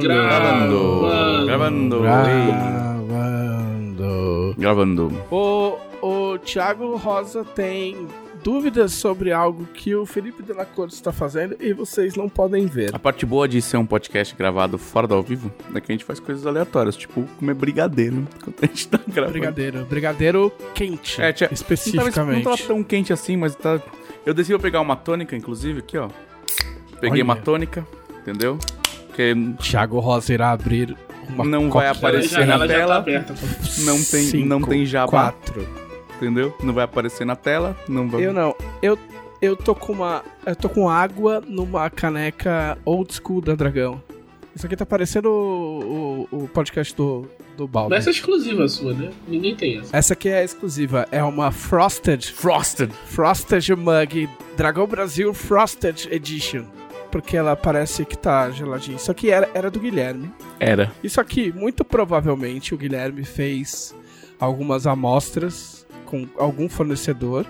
Gravando. Gravando. Gravando. Gravando. O, o Thiago Rosa tem dúvidas sobre algo que o Felipe Delacorte está fazendo e vocês não podem ver. A parte boa de ser um podcast gravado fora do ao vivo é que a gente faz coisas aleatórias, tipo comer brigadeiro enquanto a gente tá gravando. Brigadeiro. Brigadeiro quente, É, tia, Não especificamente. tava, não tava tão quente assim, mas tá. Eu decidi pegar uma tônica, inclusive, aqui, ó. Peguei Olha. uma tônica, entendeu? Porque Thiago Rosa irá abrir uma Não vai aparecer a na já tela. tá aberta. não tem, Cinco, não tem jabá, Quatro. Entendeu? Não vai aparecer na tela, não vai. Eu não. Eu, eu tô com uma. Eu tô com água numa caneca old school da Dragão. Isso aqui tá parecendo o, o, o podcast do, do Baldo. Mas essa é exclusiva sua, né? Ninguém tem essa. Essa aqui é exclusiva. É uma Frosted. Frosted. Frosted Mug Dragão Brasil Frosted Edition. Porque ela parece que tá geladinha. Isso aqui era, era do Guilherme. Era. Isso aqui, muito provavelmente, o Guilherme fez algumas amostras com algum fornecedor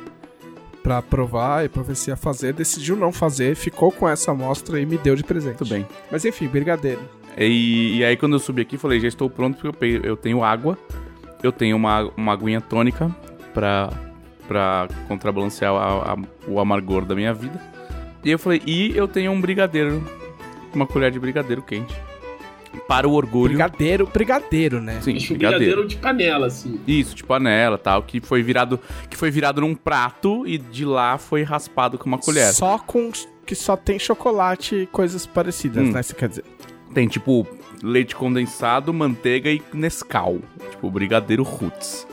pra provar e pra ver se ia fazer. Decidiu não fazer, ficou com essa amostra e me deu de presente. Tudo bem. Mas enfim, brigadeiro. E, e aí quando eu subi aqui, falei, já estou pronto porque eu, eu tenho água, eu tenho uma, uma aguinha tônica pra, pra contrabalancear a- a- o amargor da minha vida. E eu falei, e eu tenho um brigadeiro, uma colher de brigadeiro quente. Para o orgulho. Brigadeiro, brigadeiro, né? Sim, Acho brigadeiro. brigadeiro de panela, assim. Isso, tipo panela tal, que foi virado que foi virado num prato e de lá foi raspado com uma colher. Só com. que só tem chocolate e coisas parecidas, Hum. né? Você quer dizer? Tem tipo leite condensado, manteiga e Nescau. Tipo brigadeiro roots.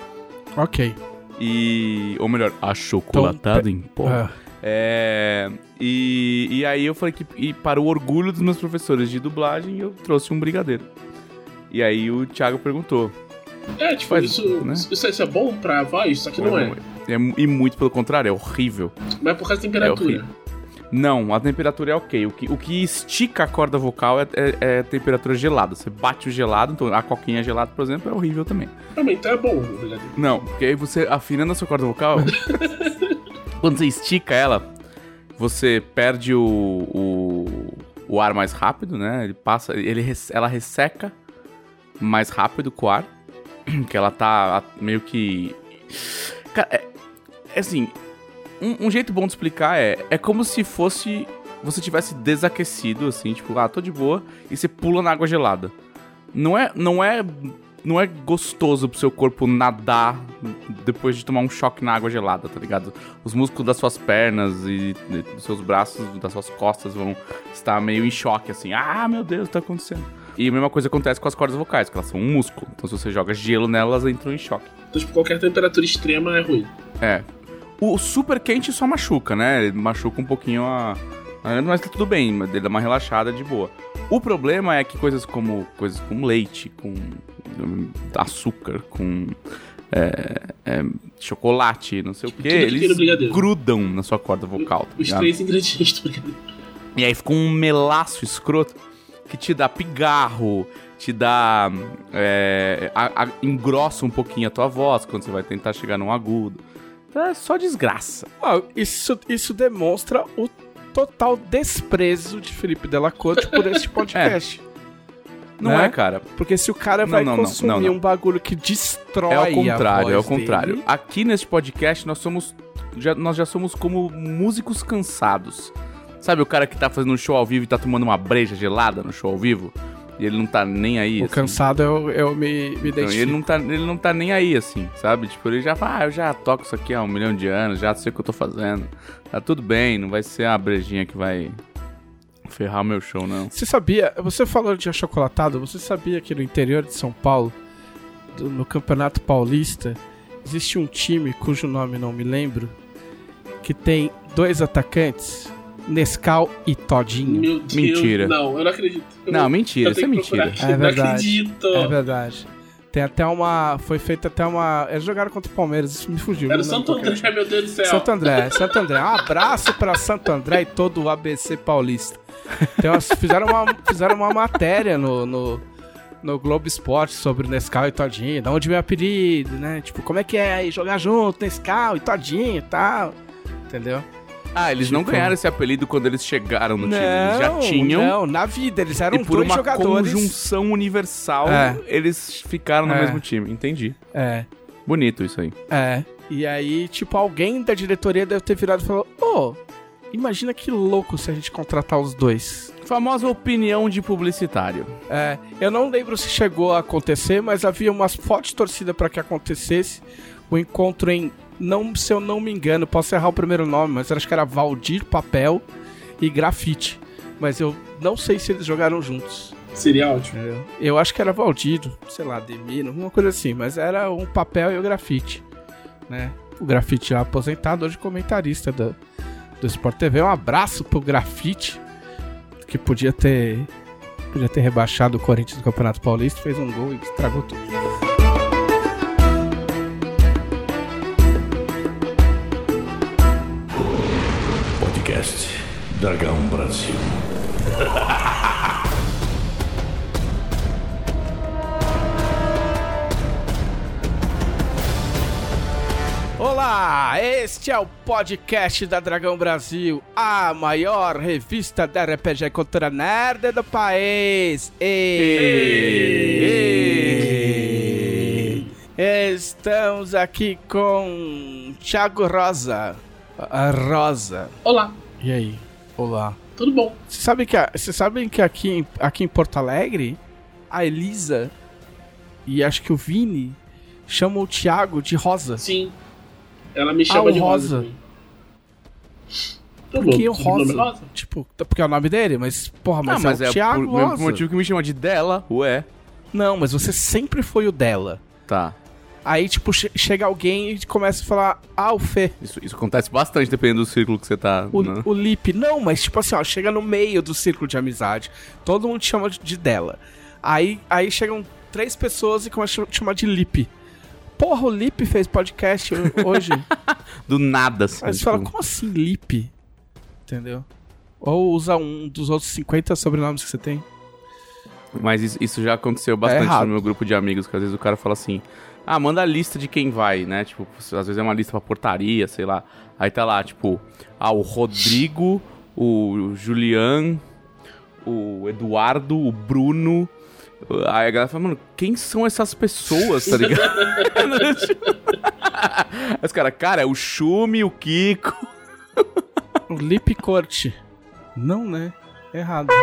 Ok. E. Ou melhor, achocolatado em pó. Ah, É. E, e aí eu falei que. E para o orgulho dos meus professores de dublagem, eu trouxe um brigadeiro. E aí o Thiago perguntou. É, tipo, isso, né? isso, isso é bom pra voz? Isso aqui não é. É, E muito pelo contrário, é horrível. Mas é por causa da É temperatura. horrível. Não, a temperatura é ok. O que, o que estica a corda vocal é, é, é temperatura gelada. Você bate o gelado, então a coquinha gelada, por exemplo, é horrível também. Mas então é bom brigadeiro. Não, porque aí você afinando a sua corda vocal, quando você estica ela, você perde o, o, o ar mais rápido, né? Ele passa, ele, ela resseca mais rápido com o ar, que ela tá meio que... Cara, é, é assim, um, um jeito bom de explicar é, é como se fosse, você tivesse desaquecido, assim, tipo, ah, tô de boa, e você pula na água gelada. Não é, não é, não é gostoso pro seu corpo nadar depois de tomar um choque na água gelada, tá ligado? Os músculos das suas pernas e dos seus braços, das suas costas vão estar meio em choque, assim. Ah, meu Deus, tá acontecendo. E a mesma coisa acontece com as cordas vocais, que elas são um músculo. Então se você joga gelo nelas, elas entram em choque. Então, tipo, qualquer temperatura extrema é ruim. É. O super quente só machuca, né? Ele machuca um pouquinho a. Mas tá tudo bem, mas ele dá uma relaxada de boa. O problema é que coisas como coisas com leite, com hum, açúcar, com é, é, chocolate, não sei o que, no eles grudam na sua corda vocal. tá Os três ingredientes do brigadeiro. E aí fica um melaço escroto que te dá pigarro, te dá. é, a- a- engrossa um pouquinho a tua voz quando você vai tentar chegar num agudo. Então é só desgraça. Ah, isso, isso demonstra o total desprezo de Felipe Delacorte por este podcast. Não Né? é, cara. Porque se o cara Não, vai não, não, consumir não, um bagulho que destrói É a contrário, é voz contrário. dele, Aqui nesse podcast nós somos. Já, nós já somos como músicos cansados. Sabe o cara que tá fazendo um show ao vivo e tá tomando uma breja gelada no show ao vivo? E ele não tá nem aí. o assim. cansado eu, eu me, me Não, identifico. ele, não tá, ele não tá nem aí, assim, sabe? Tipo, ele já fala, ah, eu já toco isso aqui há um milhão de anos, já sei o que eu tô fazendo. Tá tudo bem, não vai ser uma brejinha que vai ferrar o meu show, não. Você sabia, você falou de achocolatado, você sabia que no interior de São Paulo, no Campeonato Paulista, existe um time cujo nome não me lembro, que tem dois atacantes, Nescau e Todinho. Meu Deus. Mentira. Não, eu não acredito. Eu Não, vou- mentira, isso é mentira. É não verdade. acredito. É verdade. Tem até uma. Foi feita até uma. Eles jogaram contra o Palmeiras, isso me fugiu. Era não o Santo. André, meu Deus do céu. Santo André, Santo André. Um abraço pra Santo André e todo o ABC paulista. Então, fizeram uma, fizeram uma matéria no, no, no Globo Esporte sobre o Nescau e Todinho. Da onde veio o apelido, né? Tipo, como é que é jogar junto, Nescau e Todinho e tal. Entendeu? Ah, eles não Tipo- ganharam esse apelido quando eles chegaram no time. Eles já Não, tinham. Não, na vida, eles eram e por dois uma jogadores. conjunção universal, É. eles ficaram no É. mesmo time. Entendi. É, Bonito isso aí. é. E aí, tipo, alguém da diretoria deve ter virado e falou: Ô, imagina que louco se a gente contratar os dois. Famosa opinião de publicitário. É, eu não lembro se chegou a acontecer, mas havia uma forte torcida para que acontecesse o encontro em, não, se eu não me engano, posso errar o primeiro nome, mas acho que era Valdir Papel e Grafite. Mas eu não sei se eles jogaram juntos. Seria ótimo. entendeu? Eu acho que era Valdir, sei lá, Demino, uma coisa assim, mas era um papel e o grafite, né? O grafite já aposentado, hoje comentarista do, do Sport TV. Um abraço pro grafite, que podia ter podia ter rebaixado o Corinthians do Campeonato Paulista, fez um gol e estragou tudo. Podcast Dragão Brasil. Olá, este é o podcast da Dragão Brasil, a maior revista da RPG e cultura nerd do país. E... Estamos aqui com Thiago Rosa. A Rosa. Olá, E aí? Olá. tudo bom? Vocês sabem que, a- vocês sabem que aqui, em- aqui em Porto Alegre, a Elisa e acho que o Vini chamam o Thiago de Rosa. Sim. Ela me chama Ah, o de Rosa. Rosa. Tá Por que bom, o sobrenome Rosa? Tipo, porque é o nome dele, mas, porra, mas, ah, mas é é, o Thiago por Rosa. motivo que me chama de dela, ué. Não, mas você sempre foi o dela. Tá. Aí, tipo, che- chega alguém e começa a falar, ah, o Fê, Isso, isso acontece bastante dependendo do círculo que você tá. o, né? o Lip. Não, mas tipo assim, ó, chega no meio do círculo de amizade, todo mundo chama de, de dela. Aí, aí chegam três pessoas e começam a chamar de Lip. Porra, o Lip fez podcast ho- hoje. Do nada, assim. Aí você tipo, fala, como assim Lip? Entendeu? Ou usa um dos outros 50 sobrenomes que você tem. Mas isso, isso já aconteceu bastante errado. no meu grupo de amigos, que às vezes o cara fala assim: Ah, manda a lista de quem vai, né? Tipo, às vezes é uma lista pra portaria, sei lá. Aí tá lá, tipo, ah, o Rodrigo, o Julian, o Eduardo, o Bruno. Aí a galera fala, mano, quem são essas pessoas, tá ligado? Os caras, cara, é o Chume, o Kiko. O Lip Corte. Não, né? Errado.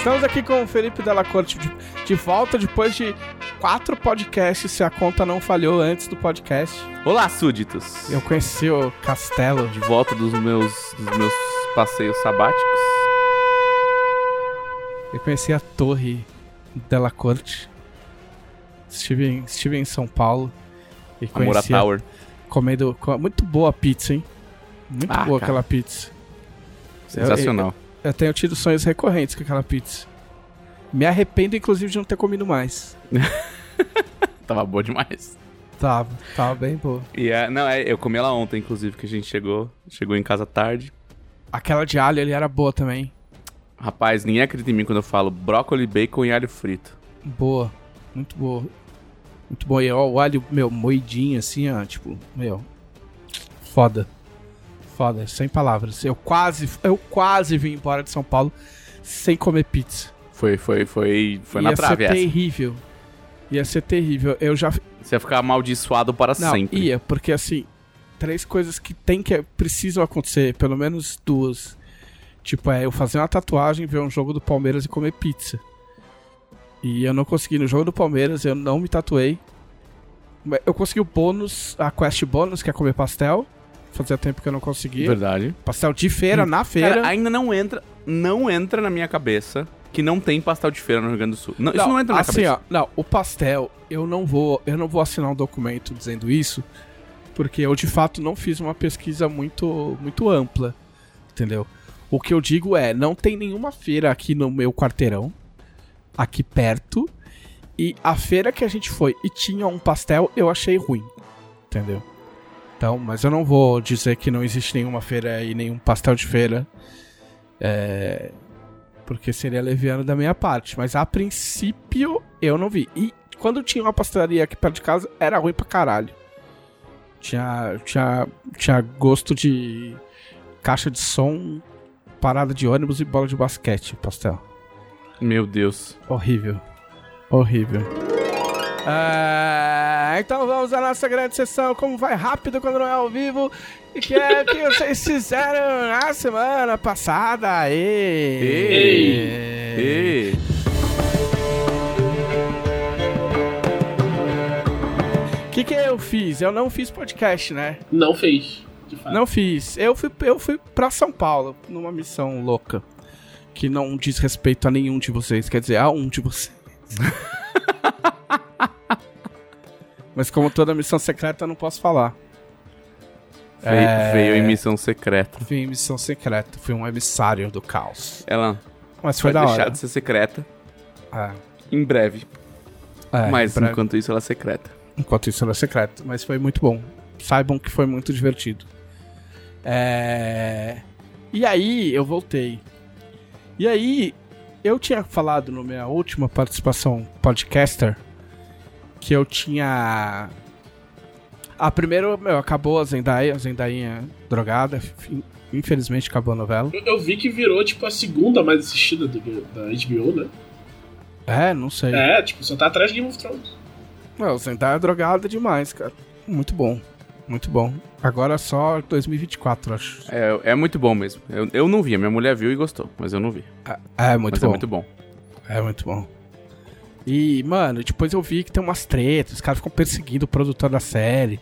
Estamos aqui com o Felipe Della Corte de, de volta depois de quatro podcasts, se a conta não falhou antes do podcast. Olá, súditos. Eu conheci o Castelo. De volta dos meus, dos meus passeios sabáticos. Eu conheci a Torre Della Corte. Estive em, estive em São Paulo. E Amora Tower. comendo. co- Muito boa a pizza, hein? Muito Ah, boa cara. aquela pizza. Sensacional. Eu tenho tido sonhos recorrentes com aquela pizza. Me arrependo, inclusive, de não ter comido mais. Tava boa demais. Tava, tava bem boa. E é, não, é, eu comi ela ontem, inclusive, que a gente chegou, chegou em casa tarde. Aquela de alho ali era boa também. Rapaz, ninguém acredita em mim quando eu falo brócolis, bacon e alho frito. Boa. Muito boa. Muito boa. E ó, o alho, meu, moidinho assim, ó. Tipo, meu. Foda. Foda, sem palavras. Eu quase, eu quase vim embora de São Paulo sem comer pizza. Foi, foi, foi, foi Ia na trave ser essa. terrível. Ia ser terrível. Eu já. Você ia ficar amaldiçoado para Não, sempre. ia, porque assim. Três coisas que tem que precisam acontecer, pelo menos duas. Tipo, é eu fazer uma tatuagem, ver um jogo do Palmeiras e comer pizza. E eu não consegui no jogo do Palmeiras, eu não me tatuei. Eu consegui o bônus, a quest bônus, que é comer pastel. Fazia tempo que eu não conseguia. Verdade. Pastel de feira, na feira. Cara, ainda não entra, não entra na minha cabeça que não tem pastel de feira no Rio Grande do Sul. Não, isso não entra na minha assim, cabeça. ó, não, o pastel, eu não vou, eu não vou assinar um documento dizendo isso, porque eu de fato não fiz uma pesquisa muito muito ampla, entendeu? O que eu digo é, não tem nenhuma feira aqui no meu quarteirão, aqui perto, e a feira que a gente foi e tinha um pastel, eu achei ruim, entendeu? Então, mas eu não vou dizer que não existe nenhuma feira e nenhum pastel de feira. É, porque seria leviano da minha parte. Mas a princípio eu não vi. E quando tinha uma pastelaria aqui perto de casa, era ruim pra caralho. Tinha, tinha, tinha gosto de caixa de som, parada de ônibus e bola de basquete, pastel. Meu Deus. Horrível. Horrível. Ah, então vamos à nossa grande sessão. Como vai rápido quando não é ao vivo? E que é que vocês fizeram na semana passada? Ei! Ei! O que, que eu fiz? Eu não fiz podcast, né? Não fez. Não fiz. Eu fui, eu fui pra São Paulo numa missão louca. Que não diz respeito a nenhum de vocês. Quer dizer, a um de vocês. Mas como toda missão secreta, eu não posso falar. Veio, É. veio em missão secreta. Fui em missão secreta. Fui um emissário do caos. Ela Mas foi vai da deixar hora. de ser secreta É. em breve. É, Mas pra- enquanto isso, ela é secreta. Enquanto isso era secreto. Mas foi muito bom. Saibam que foi muito divertido. É... E aí, eu voltei. E aí, eu tinha falado na minha última participação podcaster que eu tinha. Ah, primeiro, meu, acabou a Zendaya, a Zendainha drogada. Infelizmente acabou a novela. Eu, eu vi que virou, tipo, a segunda mais assistida do- da HBO, né? É, não sei. É, tipo, só tá atrás de Game of Thrones. Não, Zendaya é drogada demais, cara. Muito bom. Muito bom. Agora só 2024, acho. É, é muito bom mesmo. Eu, eu não vi, a minha mulher viu e gostou, mas eu não vi. É, muito mas bom. é muito bom. É muito bom. E, mano, depois eu vi que tem umas tretas, os caras ficam perseguindo o produtor da série.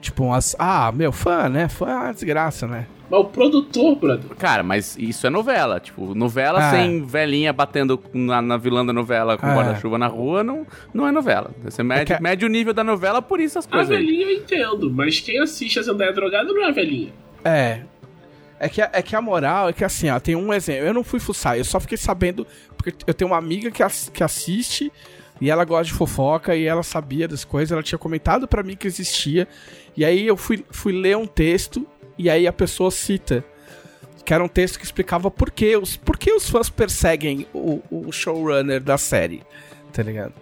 Tipo, umas. Ah, meu, fã, né? Fã é uma desgraça, né? Mas o produtor, brother. Cara, mas isso é novela. Tipo, novela Ah. sem velhinha batendo na, na vilã da novela com Ah. guarda-chuva na rua não, não é novela. Você mede, que- mede o nível da novela por isso as A coisas aí. velhinha eu entendo, mas quem assiste a Zendaya drogada não é a velhinha. É. É que, é que a moral é que assim, ó, tem um exemplo. Eu não fui fuçar, eu só fiquei sabendo. Porque eu tenho uma amiga que, ass- que assiste e ela gosta de fofoca e ela sabia das coisas, ela tinha comentado pra mim que existia. E aí eu fui, fui ler um texto e aí a pessoa cita. Que era um texto que explicava por que os, por que os fãs perseguem o, o showrunner da série. Tá ligado?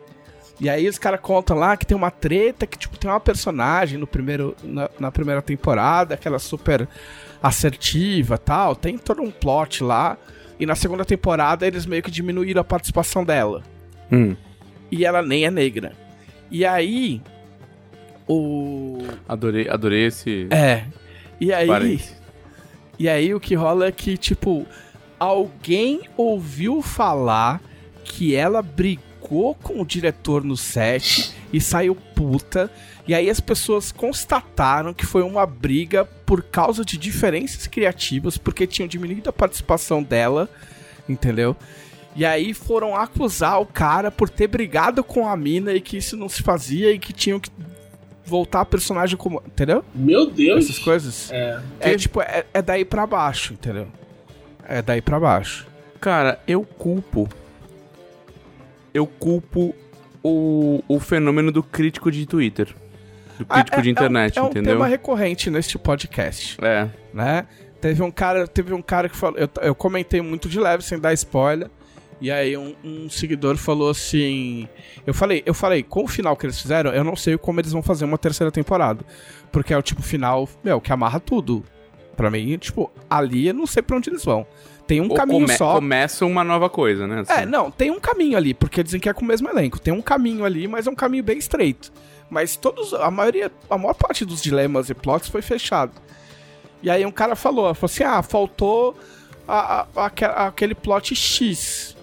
E aí os caras contam lá que tem uma treta, que tipo, tem uma personagem no primeiro, na, na primeira temporada, aquela super assertiva tal, tem todo um plot lá. E na segunda temporada eles meio que diminuíram a participação dela. Hum, E ela nem é negra. E aí. O. adorei, adorei esse É. E aí. parênteses. E aí o que rola é que, tipo, alguém ouviu falar que ela brigou com o diretor no set e saiu puta. E aí as pessoas constataram que foi uma briga por causa de diferenças criativas, porque tinham diminuído a participação dela, entendeu? E aí foram acusar o cara por ter brigado com a mina e que isso não se fazia e que tinham que voltar a personagem como. Entendeu? Meu Deus. Essas coisas. É. É tipo, é, é daí pra baixo, entendeu? É daí pra baixo. Cara, eu culpo. Eu culpo o, o fenômeno do crítico de Twitter. Do crítico Ah, é- de internet, é um, É um entendeu? tema recorrente neste podcast, É. né? Teve um cara, teve um cara que falou, eu, eu comentei muito de leve sem dar spoiler. E aí um, um seguidor falou assim, eu falei, eu falei, com o final que eles fizeram, eu não sei como eles vão fazer uma terceira temporada, porque é o tipo final, meu, que amarra tudo. Pra mim, tipo, ali eu não sei pra onde eles vão. Tem um Ou caminho come- só. Começa uma nova coisa, né? É, assim. não, tem um caminho ali, porque dizem que é com o mesmo elenco. Tem um caminho ali, mas é um caminho bem estreito. Mas todos, a maioria, a maior parte dos dilemas e plots foi fechado. E aí um cara falou, falou assim, ah, faltou a- a- aque- aquele plot X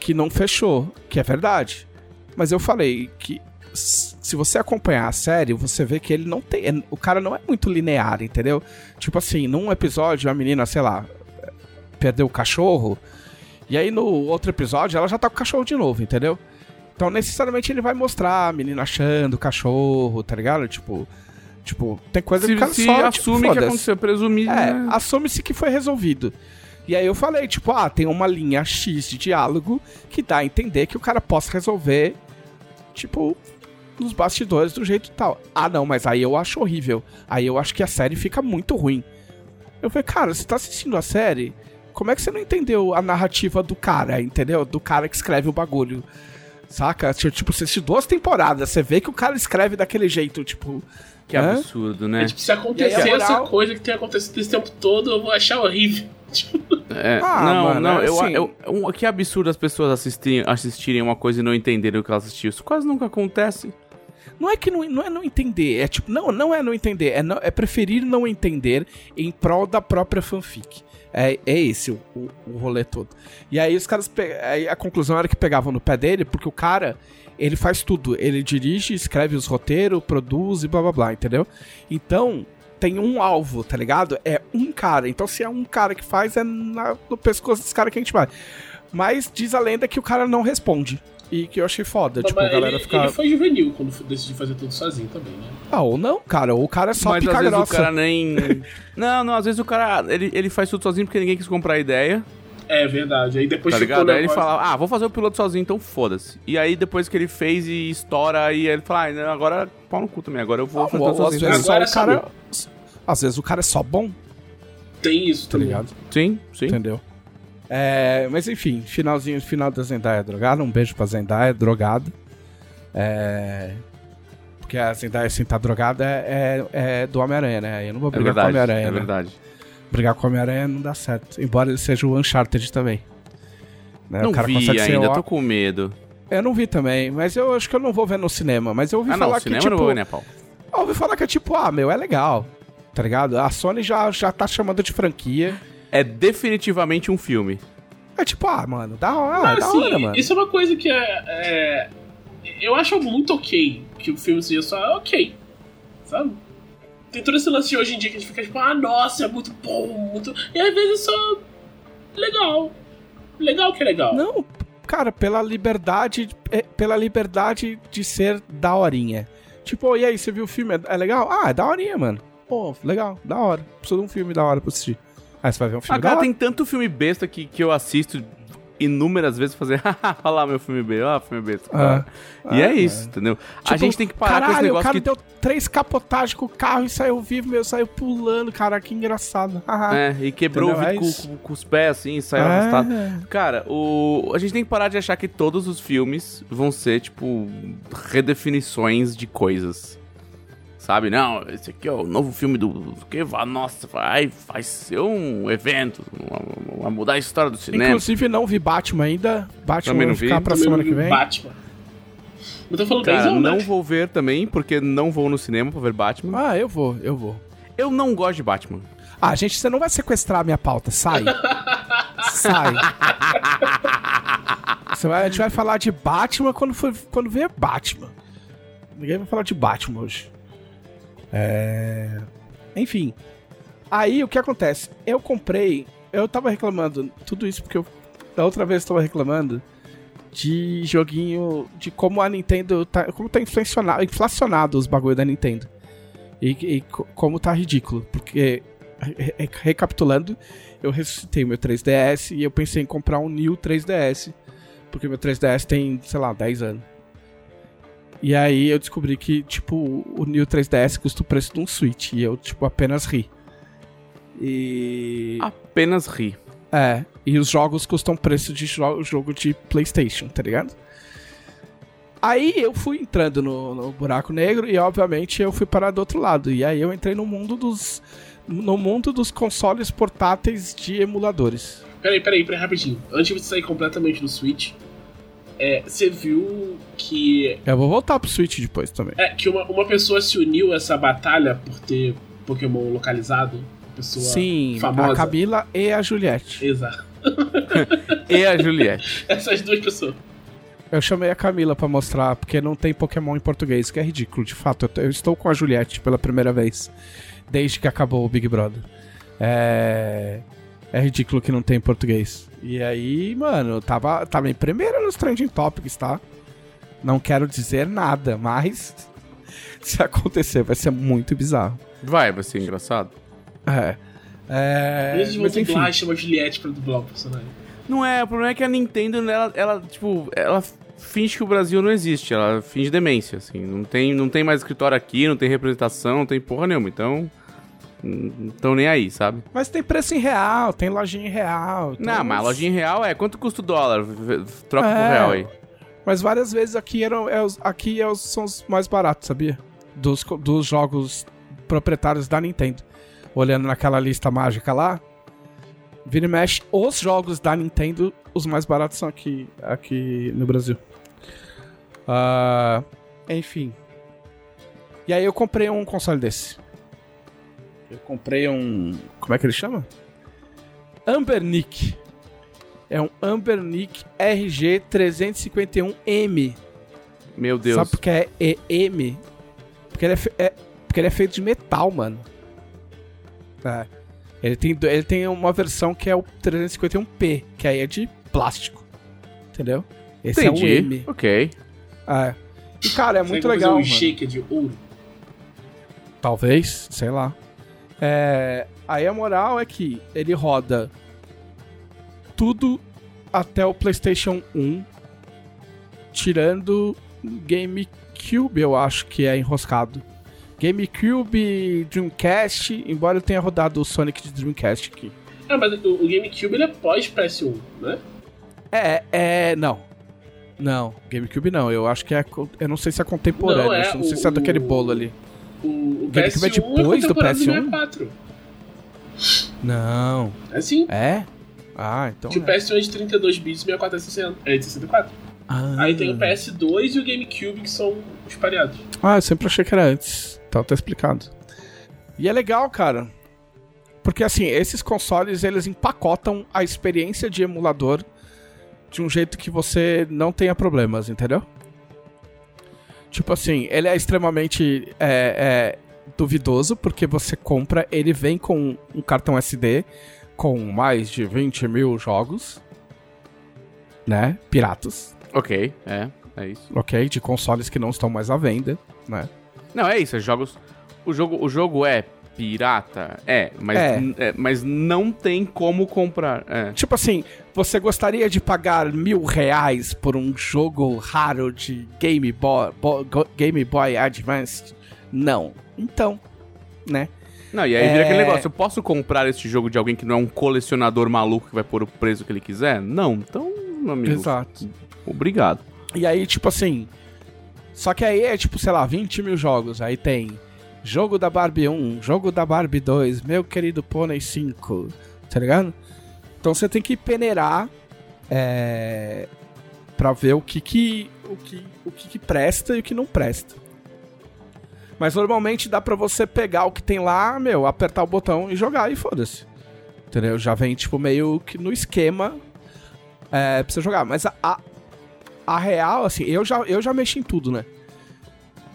que não fechou, que é verdade. Mas eu falei que se você acompanhar a série, você vê que ele não tem, é- o cara não é muito linear, entendeu? Tipo assim, num episódio a menina, sei lá, perdeu o cachorro, e aí no outro episódio ela já tá com o cachorro de novo, entendeu? Então necessariamente ele vai mostrar a menina achando o cachorro, tá ligado? Tipo, tipo, tem coisa que o Se, cara se só tipo, assume que foda-se. aconteceu, presumir, É, né? assume-se que foi resolvido. E aí eu falei, tipo, ah, tem uma linha X de diálogo que dá a entender que o cara possa resolver, tipo, nos bastidores do jeito tal. Ah, não, mas aí eu acho horrível. Aí eu acho que a série fica muito ruim. Eu falei, cara, você tá assistindo a série? Como é que você não entendeu a narrativa do cara, entendeu? Do cara que escreve o bagulho. Saca? Tipo, você assiste duas temporadas, você vê que o cara escreve daquele jeito, tipo. Que Hã? absurdo, né? É, tipo, se acontecer aí, essa moral- coisa que tem acontecido esse tempo todo, eu vou achar horrível. Tipo, É, Ah, não, mano, não, eu, assim- eu, um- que absurdo as pessoas assistirem, assistirem uma coisa e não entenderem o que elas assistiram. Isso quase nunca acontece. Não é que não, não é não entender, é tipo, não, não é não entender, é, não- é preferir não entender em prol da própria fanfic. É, é esse o, o, o rolê todo. E aí os caras. pe- Aí a conclusão era que pegavam no pé dele, porque o cara, ele faz tudo. Ele dirige, escreve os roteiros, produz e blá blá blá, entendeu? Então, tem um alvo, tá ligado? É um cara. Então, se é um cara que faz, é na- no pescoço desse cara que a gente vai. Mas diz a lenda que o cara não responde. E que eu achei foda. tipo, a galera ele, fica. ele foi juvenil quando decidiu fazer tudo sozinho também, né? Ah, ou não, cara. Ou o cara é só Mas pica às vezes o cara nem. não, não, às vezes o cara. Ele, ele faz tudo sozinho porque ninguém quis comprar a ideia. É verdade. Aí depois Tá ligado? o Aí ele fala, ah, vou fazer o piloto sozinho, então foda-se. E aí depois que ele fez e estoura, aí ele fala, ah, não, agora pau no cu também, agora eu vou Ah, fazer tudo ou às sozinho. vezes só o cara. Às vezes o cara é só bom, Tem isso tá também. ligado? Sim, sim. Entendeu? É, mas enfim, finalzinho, final da Zendaya drogada. Um beijo pra Zendaya, drogada. É. Porque a Zendaya sem estar drogada é, é, é do Homem-Aranha, né? Eu não vou É brigar com o verdade, Homem-Aranha. é né? verdade. Brigar com o Homem-Aranha não dá certo. Embora ele seja o Uncharted também. Né? Não o cara vi consegue ser ainda, o- tô com medo. Eu não vi também, mas eu acho que eu não vou ver no cinema. Mas eu ouvi Ah, não, falar cinema que, eu não tipo, vou, né, Paulo? Eu ouvi falar que é tipo, ah, meu, é legal. Tá ligado? A Sony já, já tá chamando de franquia. É definitivamente um filme. É tipo, ah, mano, da hora, Mas, da assim, hora, mano. isso é uma coisa que é, é- Eu acho muito ok que o filme seja só ok. Sabe? Tem todo esse lance hoje em dia que a gente fica tipo, ah, nossa, é muito bom, muito. E às vezes é só. legal. Legal que é legal. Não, cara, pela liberdade, é, pela liberdade de ser daorinha. Tipo, e aí, você viu o filme? É, é legal? Ah, é daorinha, mano. Pô, legal, da hora. Preciso de um filme da hora pra assistir. Aí você vai ver um filme Ah, cara, tem tanto filme besta que, que eu assisto inúmeras vezes fazer, olha lá meu filme besta, olha filme besta. Ah. e é Ah, isso, entendeu? a Tipo, gente tem que parar caralho, com esse o negócio cara que... deu três capotagens com o carro e saiu vivo, meu, saiu pulando, cara, que engraçado. É, e quebrou Entendeu? o É vidro com, com- com os pés, assim, e saiu É. arrastado. Cara, o... a gente tem que parar de achar que todos os filmes vão ser, tipo, redefinições de coisas. Sabe? Não, esse aqui é o novo filme do... Que vai, nossa, vai, vai ser um evento, vai- mudar a história do cinema. Inclusive, não vi Batman ainda. Batman Também não vai ficar vi. pra Também semana não que vi vem. Batman. Eu tô falando Cara, bem, não né? vou ver também, porque não vou no cinema pra ver Batman. Ah, eu vou, eu vou. Eu não gosto de Batman. Ah, gente, você não vai sequestrar a minha pauta. Sai. Sai. Você vai- a gente vai falar de Batman quando, for, quando vier Batman. Ninguém vai falar de Batman hoje. É... Enfim. Aí, o que acontece? Eu comprei... Eu tava reclamando... Tudo isso porque eu... Da outra vez eu tava reclamando de joguinho... De como a Nintendo... Tá, como tá inflacionado, inflacionado os bagulho da Nintendo. E, e co- como tá ridículo. Porque re- re- recapitulando, eu ressuscitei meu 3DS e eu pensei em comprar um New 3DS. Porque meu 3DS tem, sei lá, 10 anos. E aí eu descobri que, tipo, o New 3DS custa o preço de um Switch. E eu, tipo, apenas ri. E. Apenas ri. É, e os jogos custam preço de jo jogo de PlayStation, tá ligado? Aí eu fui entrando no, no buraco negro e, obviamente, eu fui parar do outro lado. E aí eu entrei no mundo dos. No mundo dos consoles portáteis de emuladores. Peraí, peraí, peraí, rapidinho. Antes de você sair completamente do Switch, é, você viu que, Eu vou voltar pro Switch depois também. é, que uma, uma pessoa se uniu a essa batalha por ter Pokémon localizado? Pessoa Sim, famosa. a Camila e a Juliette. Exato. E a Juliette. Essas duas pessoas. Eu chamei a Camila pra mostrar, porque não tem Pokémon em português, que é ridículo, de fato. Eu, eu estou com a Juliette pela primeira vez, desde que acabou o Big Brother. É. É ridículo que não tem em português. E aí, mano, tava, tava em primeira nos Trending Topics, tá? Não quero dizer nada, mas. Se acontecer, vai ser muito bizarro. Vai, vai ser engraçado. É. É. Eles vão Mas enfim. dublar e chama Juliette pra dublar o personagem. Não é, o problema é que a Nintendo, ela, ela, tipo, ela finge que o Brasil não existe, ela finge demência, assim. Não tem, não tem mais escritório aqui, não tem representação, não tem porra nenhuma, então. Não tão nem aí, sabe? Mas tem preço em real, tem lojinha em real. então- Não, mas lojinha em real é quanto custa o dólar? Troca É. por real aí. Mas várias vezes aqui, eram, é aqui é são os mais baratos, sabia? Dos, dos jogos proprietários da Nintendo. Olhando naquela lista mágica lá, vira e mexe, os jogos da Nintendo, os mais baratos são aqui, aqui no Brasil. Ah, enfim. E aí eu comprei um console desse. Eu comprei um. Como é que ele chama? Ambernick. É um Ambernick RG351M. Meu Deus. Sabe por que é E- M? Porque ele é, fe- é- porque ele é feito de metal, mano. É. Ele tem, ele tem uma versão que é o 351P, que aí é de plástico. Entendeu? Esse é o Entendi. M. Ok. É. E, cara, é muito legal. fazer mano. um shaker de ouro. Talvez, sei lá. É, aí a moral é que ele roda tudo até o PlayStation 1, tirando GameCube, eu acho que é enroscado. GameCube, Dreamcast, embora eu tenha rodado o Sonic de Dreamcast aqui. Ah, mas o, o GameCube ele é pós PS1, né? É, é, não. Não, GameCube não. Eu acho que é. Eu não sei se é contemporâneo. Não, é não sei o- se é daquele bolo ali. O, o GameCube é PS1 depois do contemporâneo PS1? 64. Não. É sim. É? Ah, então. Que o é. PS1 é de 32 bits e o 64 é 60. É de 64. Ah. Aí tem o PS2 e o GameCube que são espalhados. Ah, eu sempre achei que era antes. Então tá explicado. E é legal, cara. Porque assim, esses consoles eles empacotam a experiência de emulador de um jeito que você não tenha problemas, entendeu? Tipo assim, ele é extremamente é, é, duvidoso, porque você compra, ele vem com um cartão SD com mais de 20 mil jogos, né? Piratas, Ok, é. É isso. ok? De consoles que não estão mais à venda, né? Não, é isso. É jogos. O jogo, o jogo é pirata? É, mas, É. é, mas não tem como comprar. É. Tipo assim, você gostaria de pagar mil reais por um jogo raro de Game Boy, Bo- Game Boy Advance? Não. Então, né? Não, e aí vira É. aquele negócio. Eu posso comprar este jogo de alguém que não é um colecionador maluco que vai pôr o preço que ele quiser? Não. Então, meu amigo. Exato. Obrigado. E aí, tipo assim. Só que aí é tipo, sei lá, 20 mil jogos. Aí tem jogo da Barbie 1, jogo da Barbie 2, meu querido Pônei 5. Tá ligado? Então você tem que peneirar. É. Pra ver o que que. O que, o que, que presta e o que não presta. Mas normalmente dá pra você pegar o que tem lá, meu, apertar o botão e jogar e foda-se. Entendeu? Já vem, tipo, meio que no esquema é, pra você jogar. Mas a, a, a real, assim, eu já, eu já mexi em tudo, né?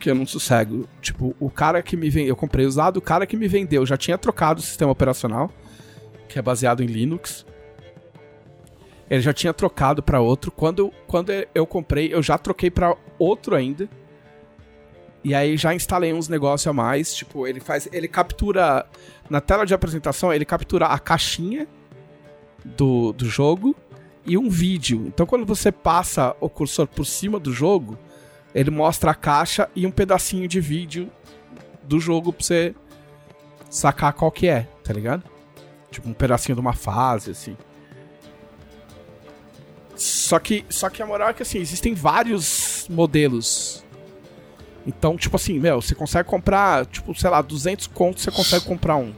Que eu não sossego. Tipo, o cara que me vendeu, eu comprei usado, o cara que me vendeu já tinha trocado o sistema operacional, que é baseado em Linux. Ele já tinha trocado pra outro. Quando, quando eu comprei, eu já troquei pra outro ainda. E aí já instalei uns negócios a mais. Tipo, ele faz. Ele captura. Na tela de apresentação, ele captura a caixinha do, do jogo e um vídeo. Então quando você passa o cursor por cima do jogo, ele mostra a caixa e um pedacinho de vídeo do jogo pra você sacar qual que é, tá ligado? Tipo um pedacinho de uma fase, assim. Só que, só que a moral é que assim, existem vários modelos. Então, tipo assim, meu, você consegue comprar, tipo, sei lá, 200 contos você consegue comprar um.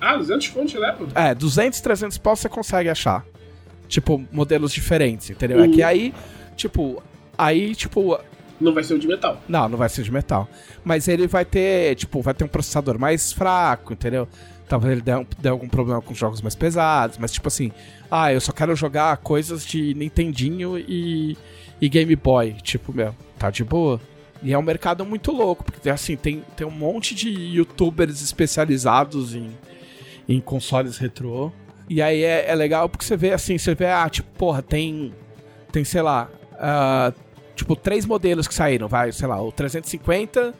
Ah, 200 contos leva? É, 200, 300 pau você consegue achar. Tipo, modelos diferentes, entendeu? É Uhum. que aí, tipo, aí, tipo, Não vai ser o de metal. não, não vai ser de metal. Mas ele vai ter, tipo, vai ter um processador mais fraco, entendeu? Talvez ele dê, um- dê algum problema com jogos mais pesados, mas tipo assim, ah, eu só quero jogar coisas de Nintendinho e, e Game Boy. Tipo, meu, tá de boa. E é um mercado muito louco, porque assim, tem, tem um monte de youtubers especializados em, em consoles retrô. E aí é, é legal porque você vê assim, você vê, ah, tipo, porra, tem. Tem, sei lá. ah, tipo, três modelos que saíram, vai, sei lá, o 350.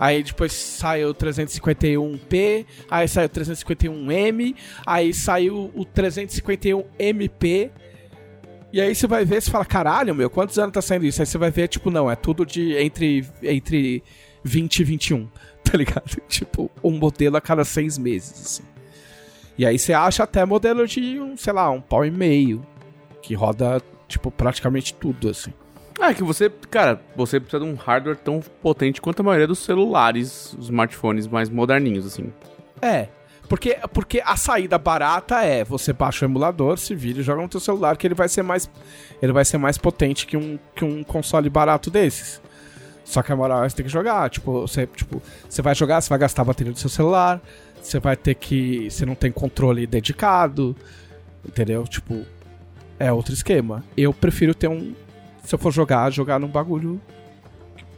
Aí depois saiu o 351P, aí saiu o 351M, aí saiu o 351MP. E aí você vai ver, você fala, caralho, meu, quantos anos tá saindo isso? Aí você vai ver, tipo, não, é tudo de entre, entre 20 e 21, tá ligado? Tipo, um modelo a cada seis meses, assim. E aí você acha até modelo de, um, sei lá, um pau e meio, que roda, tipo, praticamente tudo, assim. Ah, é que você, cara, você precisa de um hardware tão potente quanto a maioria dos celulares, os smartphones mais moderninhos, assim. É. Porque, porque a saída barata é você baixa o emulador, se vira e joga no teu celular, que ele vai ser mais. Ele vai ser mais potente que um, que um console barato desses. Só que a moral é você que jogar. Tipo, você, tipo, você vai jogar, você vai gastar a bateria do seu celular, você vai ter que. Você não tem controle dedicado. Entendeu? Tipo, é outro esquema. Eu prefiro ter um. Se eu for jogar, jogar num bagulho.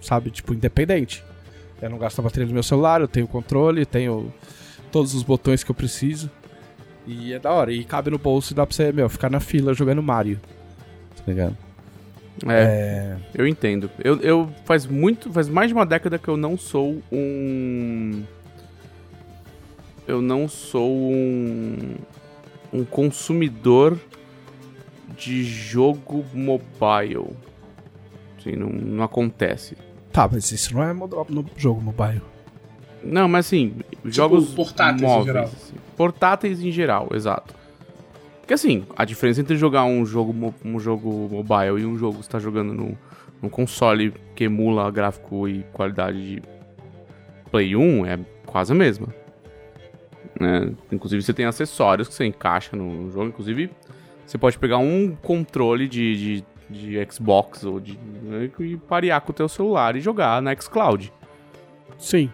Sabe, tipo, independente. Eu não gasto a bateria do meu celular, eu tenho controle, tenho todos os botões que eu preciso. E é da hora. E cabe no bolso e dá pra você, meu, ficar na fila jogando Mario. Tá ligado? É, eu entendo. Eu, eu faz muito, faz mais de uma década que eu não sou um eu não sou um um consumidor de jogo mobile. Assim, não, não acontece. Tá, mas isso não é no jogo mobile. Não, mas assim, jogos portáteis em móveis, geral. assim. portáteis em geral, exato. Porque assim, a diferença entre jogar um jogo, um jogo mobile e um jogo que você tá jogando no, no console que emula gráfico e qualidade de Play 1 é quase a mesma. né? Inclusive você tem acessórios que você encaixa no jogo, inclusive você pode pegar um controle de, de, de Xbox ou de, e parear com o teu celular e jogar na xCloud, Sim.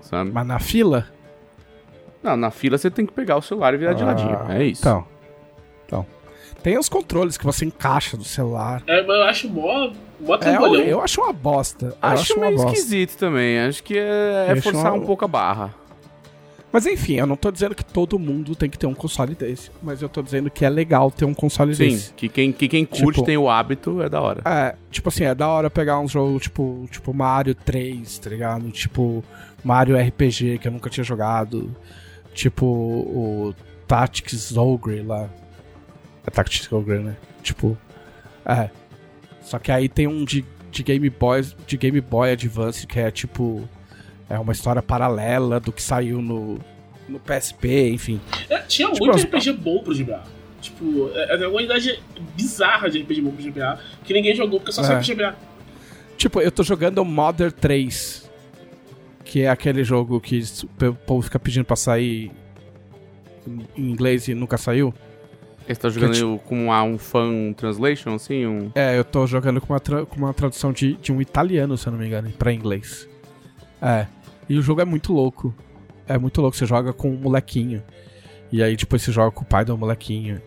sabe? Mas na fila? Não, na fila você tem que pegar o celular e virar de ladinho. Ah, É isso. Então. Então. Tem os controles que você encaixa do celular. É, mas eu acho mó, mó É, eu, eu acho uma bosta. Eu acho, uma meio bosta. esquisito também. Acho que é, é forçar uma- um pouco a barra. Mas enfim, eu não tô dizendo que todo mundo tem que ter um console desse. Mas eu tô dizendo que é legal ter um console Sim, desse. que quem, que quem curte Tipo- tem o hábito é da hora. É, tipo assim, é da hora pegar um jogo tipo, tipo Mario 3, tá ligado? Tipo Mario RPG que eu nunca tinha jogado. Tipo o Tactics Ogre lá. É Tactics Ogre, né? Tipo. É. Só que aí tem um de, de Game Boy, de Game Boy Advance que é tipo. É uma história paralela do que saiu no, no PSP, enfim. É, tinha Tipo, muito RPG bom pro GBA. Tipo, é, é uma unidade bizarra de RPG bom pro GBA, que ninguém jogou porque só É. saiu pro GBA. Tipo, eu tô jogando Mother 3, que é aquele jogo que o povo fica pedindo pra sair em inglês e nunca saiu. Você tá jogando com uma- um fan translation, assim? Um... É, eu tô jogando com uma, tra- com uma tradução de, de um italiano, se eu não me engano, pra inglês. É. E o jogo é muito louco. É muito louco. Você joga com um molequinho. E aí depois você joga com o pai do molequinho.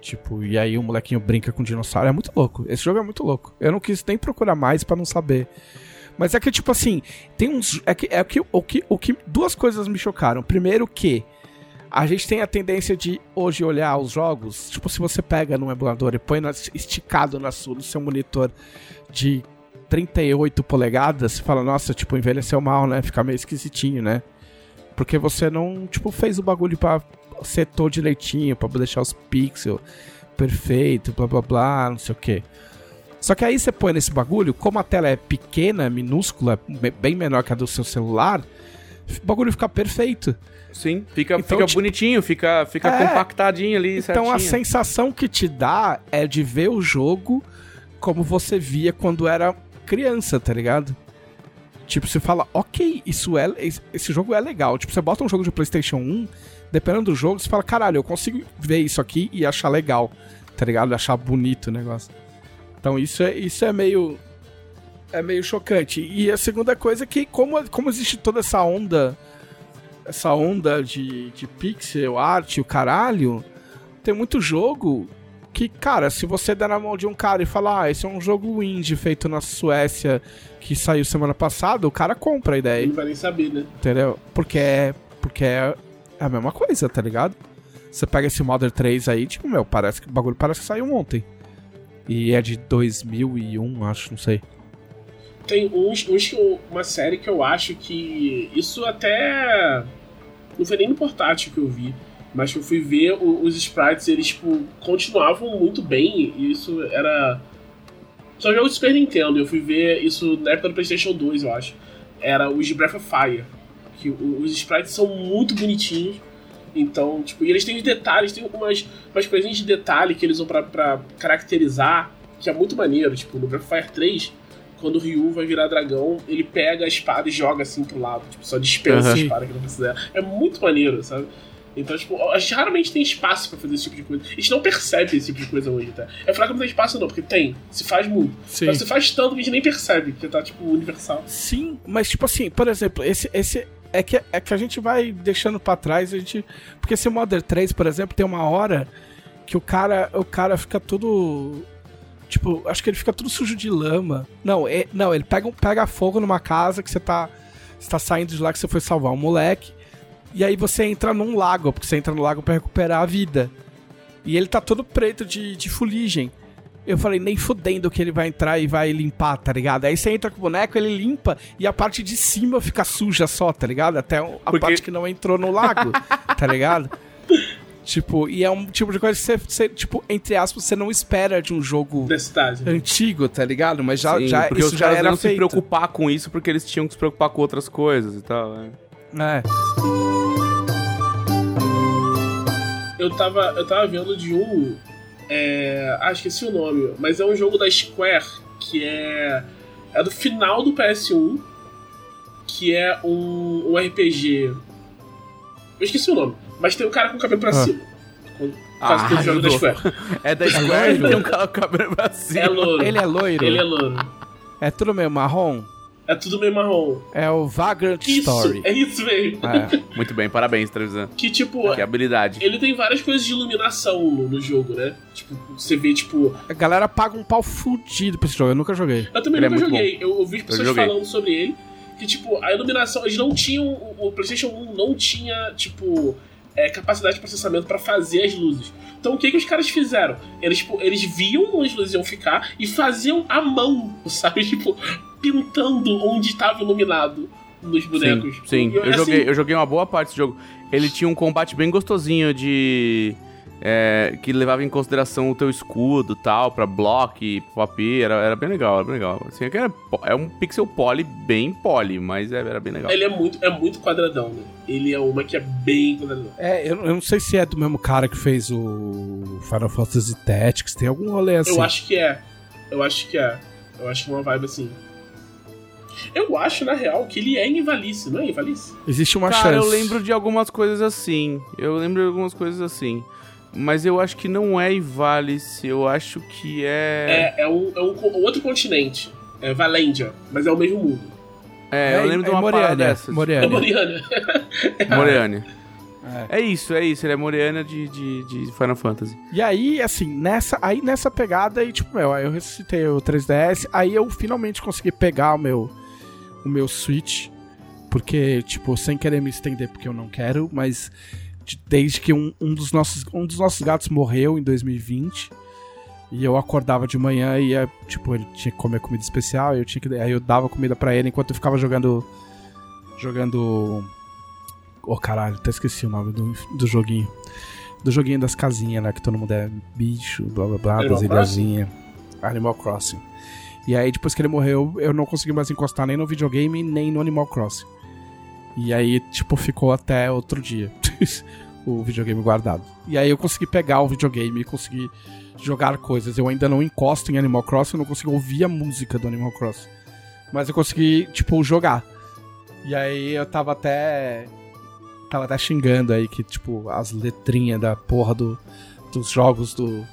Tipo, e aí o molequinho brinca com o dinossauro. É muito louco. Esse jogo é muito louco. Eu não quis nem procurar mais pra não saber. Mas é que, tipo assim, tem uns. É que, é que, o, que, o que. Duas coisas me chocaram. Primeiro que a gente tem a tendência de hoje olhar os jogos. Tipo, se você pega num emulador e põe esticado na sua, no seu monitor de 38 polegadas, você fala, nossa, tipo, envelheceu mal, né? Fica meio esquisitinho, né? Porque você não, tipo, fez o bagulho pra setou direitinho, pra deixar os pixels perfeito, blá blá blá, não sei o que. Só que aí você põe nesse bagulho, como a tela é pequena, minúscula, bem menor que a do seu celular, o bagulho fica perfeito. Sim, fica, Então, fica tipo- bonitinho, fica, fica É. compactadinho ali, Então a certinho. sensação que te dá é de ver o jogo como você via quando era criança, tá ligado? Tipo, você fala, ok, isso é, esse jogo é legal. Tipo, você bota um jogo de PlayStation 1, dependendo do jogo, você fala, caralho, eu consigo ver isso aqui e achar legal, tá ligado? Achar bonito o negócio. Então isso é, isso é meio. É meio chocante. E a segunda coisa é que, como, como existe toda essa onda. Essa onda de, de pixel art, o caralho, tem muito jogo que, cara, se você der na mão de um cara e falar, ah, esse é um jogo indie feito na Suécia que saiu semana passada, o cara compra a ideia. Não vai nem saber, né? Entendeu? Porque é, porque é a mesma coisa, tá ligado? Você pega esse Mother 3 aí, tipo, meu, parece que o bagulho parece que saiu ontem. E é de 2001, acho, não sei. Tem uns, uns que eu- uma série que eu acho que isso até não foi nem no portátil que eu vi, mas eu fui ver o- os sprites, eles tipo continuavam muito bem, e isso era só jogo de Super Nintendo. Eu fui ver isso na época do PlayStation 2, eu acho. Era os de Breath of Fire, que o- os sprites são muito bonitinhos. Então, tipo, e eles têm os detalhes, tem umas, umas coisinhas de detalhe que eles usam pra, pra caracterizar que é muito maneiro, tipo, no Breath of Fire 3, quando o Ryu vai virar dragão, ele pega a espada e joga assim pro lado, tipo, só dispensa Uhum. a espada que não precisa. É muito maneiro, sabe? Então, tipo, a gente raramente tem espaço pra fazer esse tipo de coisa. A gente não percebe esse tipo de coisa hoje, tá? É falar que não tem espaço, não, porque tem. Se faz muito. Sim. Mas se faz tanto que a gente nem percebe, que tá, tipo, universal. Sim, mas tipo assim, por exemplo, esse, esse é que, é que a gente vai deixando pra trás, a gente. Porque esse Modern 3, por exemplo, tem uma hora que o cara, o cara fica todo. Tipo, acho que ele fica tudo sujo de lama. Não, é, não ele pega, pega fogo numa casa que você tá. Você tá saindo de lá que você foi salvar um moleque. E aí você entra num lago, porque você entra no lago pra recuperar a vida. E ele tá todo preto de, de fuligem. Eu falei, nem fudendo que ele vai entrar e vai limpar, tá ligado? Aí você entra com o boneco, ele limpa e a parte de cima fica suja só, tá ligado? Até a Porque- parte que não entrou no lago, tá ligado? Tipo, e é um tipo de coisa que você, você, tipo, entre aspas, você não espera de um jogo cidade. né? antigo, tá ligado? Mas já, Sim, já porque isso os já caras era não se feito. preocupar com isso porque eles tinham que se preocupar com outras coisas e tal. né? É. Eu tava, eu tava vendo de um. É, ah, esqueci o nome, mas é um jogo da Square que é. É do final do PS1, que é um, um RPG. Eu esqueci o nome, mas tem um cara com o cabelo pra Ah. cima. Causa Ah, que ele joga da. Square. É da Square loiro? e tem um cara com cabelo pra cima. É louro. Ele é loiro? Ele é louro. É tudo meio marrom? É tudo meio marrom. É o Vagrant Isso, Story. é isso mesmo. É. Muito bem, parabéns, Trevisan. Que tipo, Que habilidade. ele tem várias coisas de iluminação no, no jogo, né? Tipo, você vê, tipo, A galera paga um pau fudido pra esse jogo, eu nunca joguei. Eu também Ele é nunca muito joguei. Eu ouvi pessoas joguei. falando sobre ele. Que, tipo, a iluminação. Eles não tinham. O PlayStation 1 não tinha, tipo. é, capacidade de processamento pra fazer as luzes. Então o que, que os caras fizeram? Eles, tipo, eles viam onde as luzes iam ficar e faziam à mão, sabe? Tipo, pintando onde estava iluminado nos bonecos. Sim, sim. E, Eu, assim, joguei, eu joguei uma boa parte desse jogo. Ele tinha um combate bem gostosinho de. é, que levava em consideração o teu escudo e tal, pra block, pop, era, era bem legal, era bem legal. Assim, é, era é um pixel poly bem poly, mas é- era bem legal. Ele é muito, é muito quadradão, né? Ele é uma que é bem quadradão. É, eu, eu não sei se é do mesmo cara que fez o Final Fantasy Tactics, tem algum rolê assim. Eu acho que é. Eu acho que é. Eu acho que é uma vibe assim. Eu acho, na real, que ele é em Ivalice, não é Ivalice? Existe uma Cara, chance. eu lembro de algumas coisas assim. Eu lembro de algumas coisas assim. Mas eu acho que não é Ivalice, eu acho que é. É, é, um, é um outro continente. É Valendia, mas é o mesmo mundo. É, eu lembro de uma parada dessas. É Moreania. Moriana. Moreânia. É. É isso, é isso. Ele é Moreânia de, de, de Final Fantasy. E aí, assim, nessa, aí nessa pegada, aí, tipo, meu, aí eu ressuscitei o 3DS, aí eu finalmente consegui pegar o meu, o meu Switch, porque, tipo, sem querer me estender, porque eu não quero, mas de- desde que um, um dos nossos, um dos nossos gatos morreu em 2020, e eu acordava de manhã e, ia, tipo, ele tinha que comer comida especial, eu tinha que, aí eu dava comida pra ele enquanto eu ficava jogando, jogando... Oh, caralho, até esqueci o nome do, do joguinho. Do joguinho das casinhas, né? Que todo mundo é bicho, blá blá blá, Animal das ilhazinhas. Animal Crossing. E aí, depois que ele morreu, eu não consegui mais encostar nem no videogame, nem no Animal Crossing. E aí, tipo, ficou até outro dia o videogame guardado. E aí eu consegui pegar o videogame e consegui jogar coisas. Eu ainda não encosto em Animal Crossing, eu não consigo ouvir a música do Animal Crossing. Mas eu consegui, tipo, jogar. E aí eu tava até. Tava até xingando aí que, tipo, as letrinhas da porra do, dos jogos do.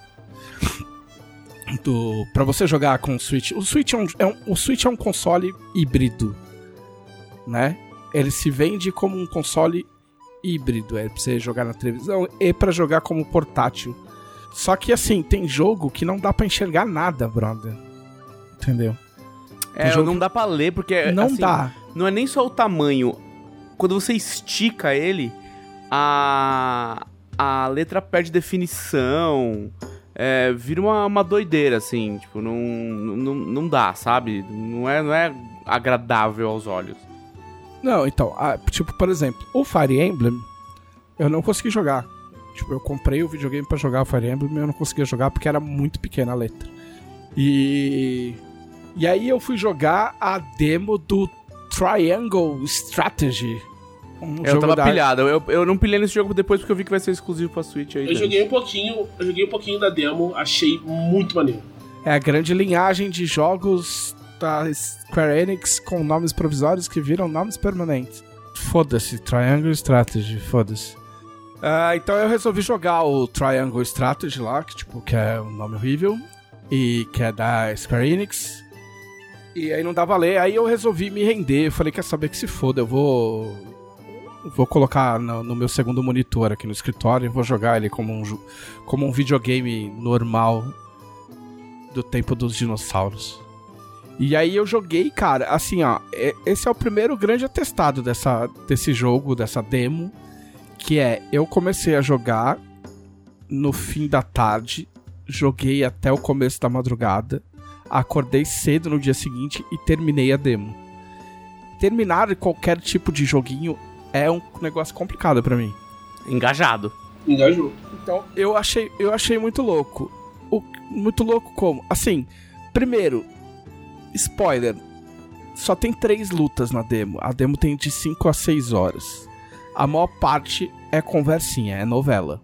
Do. Pra você jogar com o Switch. O Switch é um, é um- o Switch é um console híbrido. Né? Ele se vende como um console híbrido. É pra você jogar na televisão e pra jogar como portátil. Só que assim, tem jogo que não dá pra enxergar nada, brother. Entendeu? É, jogo não dá pra ler, porque. não assim, dá. Não é nem só o tamanho. Quando você estica ele, a. A letra perde definição. É, vira uma, uma doideira, assim. Tipo, não, não, não dá, sabe? Não é, não é agradável aos olhos. Não, então, ah, tipo, por exemplo, o Fire Emblem, eu não consegui jogar. Tipo, eu comprei o videogame pra jogar o Fire Emblem e eu não conseguia jogar porque era muito pequena a letra. E. E aí eu fui jogar a demo do Triangle Strategy. Um eu tava da- pilhado. Eu, eu não pilhei nesse jogo depois porque eu vi que vai ser exclusivo pra Switch aí. Eu joguei um pouquinho, eu joguei um pouquinho da demo, achei muito maneiro. É a grande linhagem de jogos da Square Enix com nomes provisórios que viram nomes permanentes. Foda-se, Triangle Strategy, foda-se. Uh, então eu resolvi jogar o Triangle Strategy lá, que, tipo, que é um nome horrível, e que é da Square Enix. E aí não dava ler, aí eu resolvi me render. Eu falei, quer saber que se foda, eu vou. Vou colocar no, no meu segundo monitor aqui no escritório e vou jogar ele como um, como um videogame normal do tempo dos dinossauros. E aí eu joguei, cara, assim, ó, esse é o primeiro grande atestado dessa, desse jogo, dessa demo, que é, eu comecei a jogar no fim da tarde, joguei até o começo da madrugada, acordei cedo no dia seguinte e terminei a demo. Terminar qualquer tipo de joguinho é um negócio complicado para mim. Engajado. Engajou. Então, eu achei, eu achei muito louco. O, muito louco como? Assim, primeiro, spoiler, só tem três lutas na demo. A demo tem de 5 a 6 horas. A maior parte é conversinha, é novela.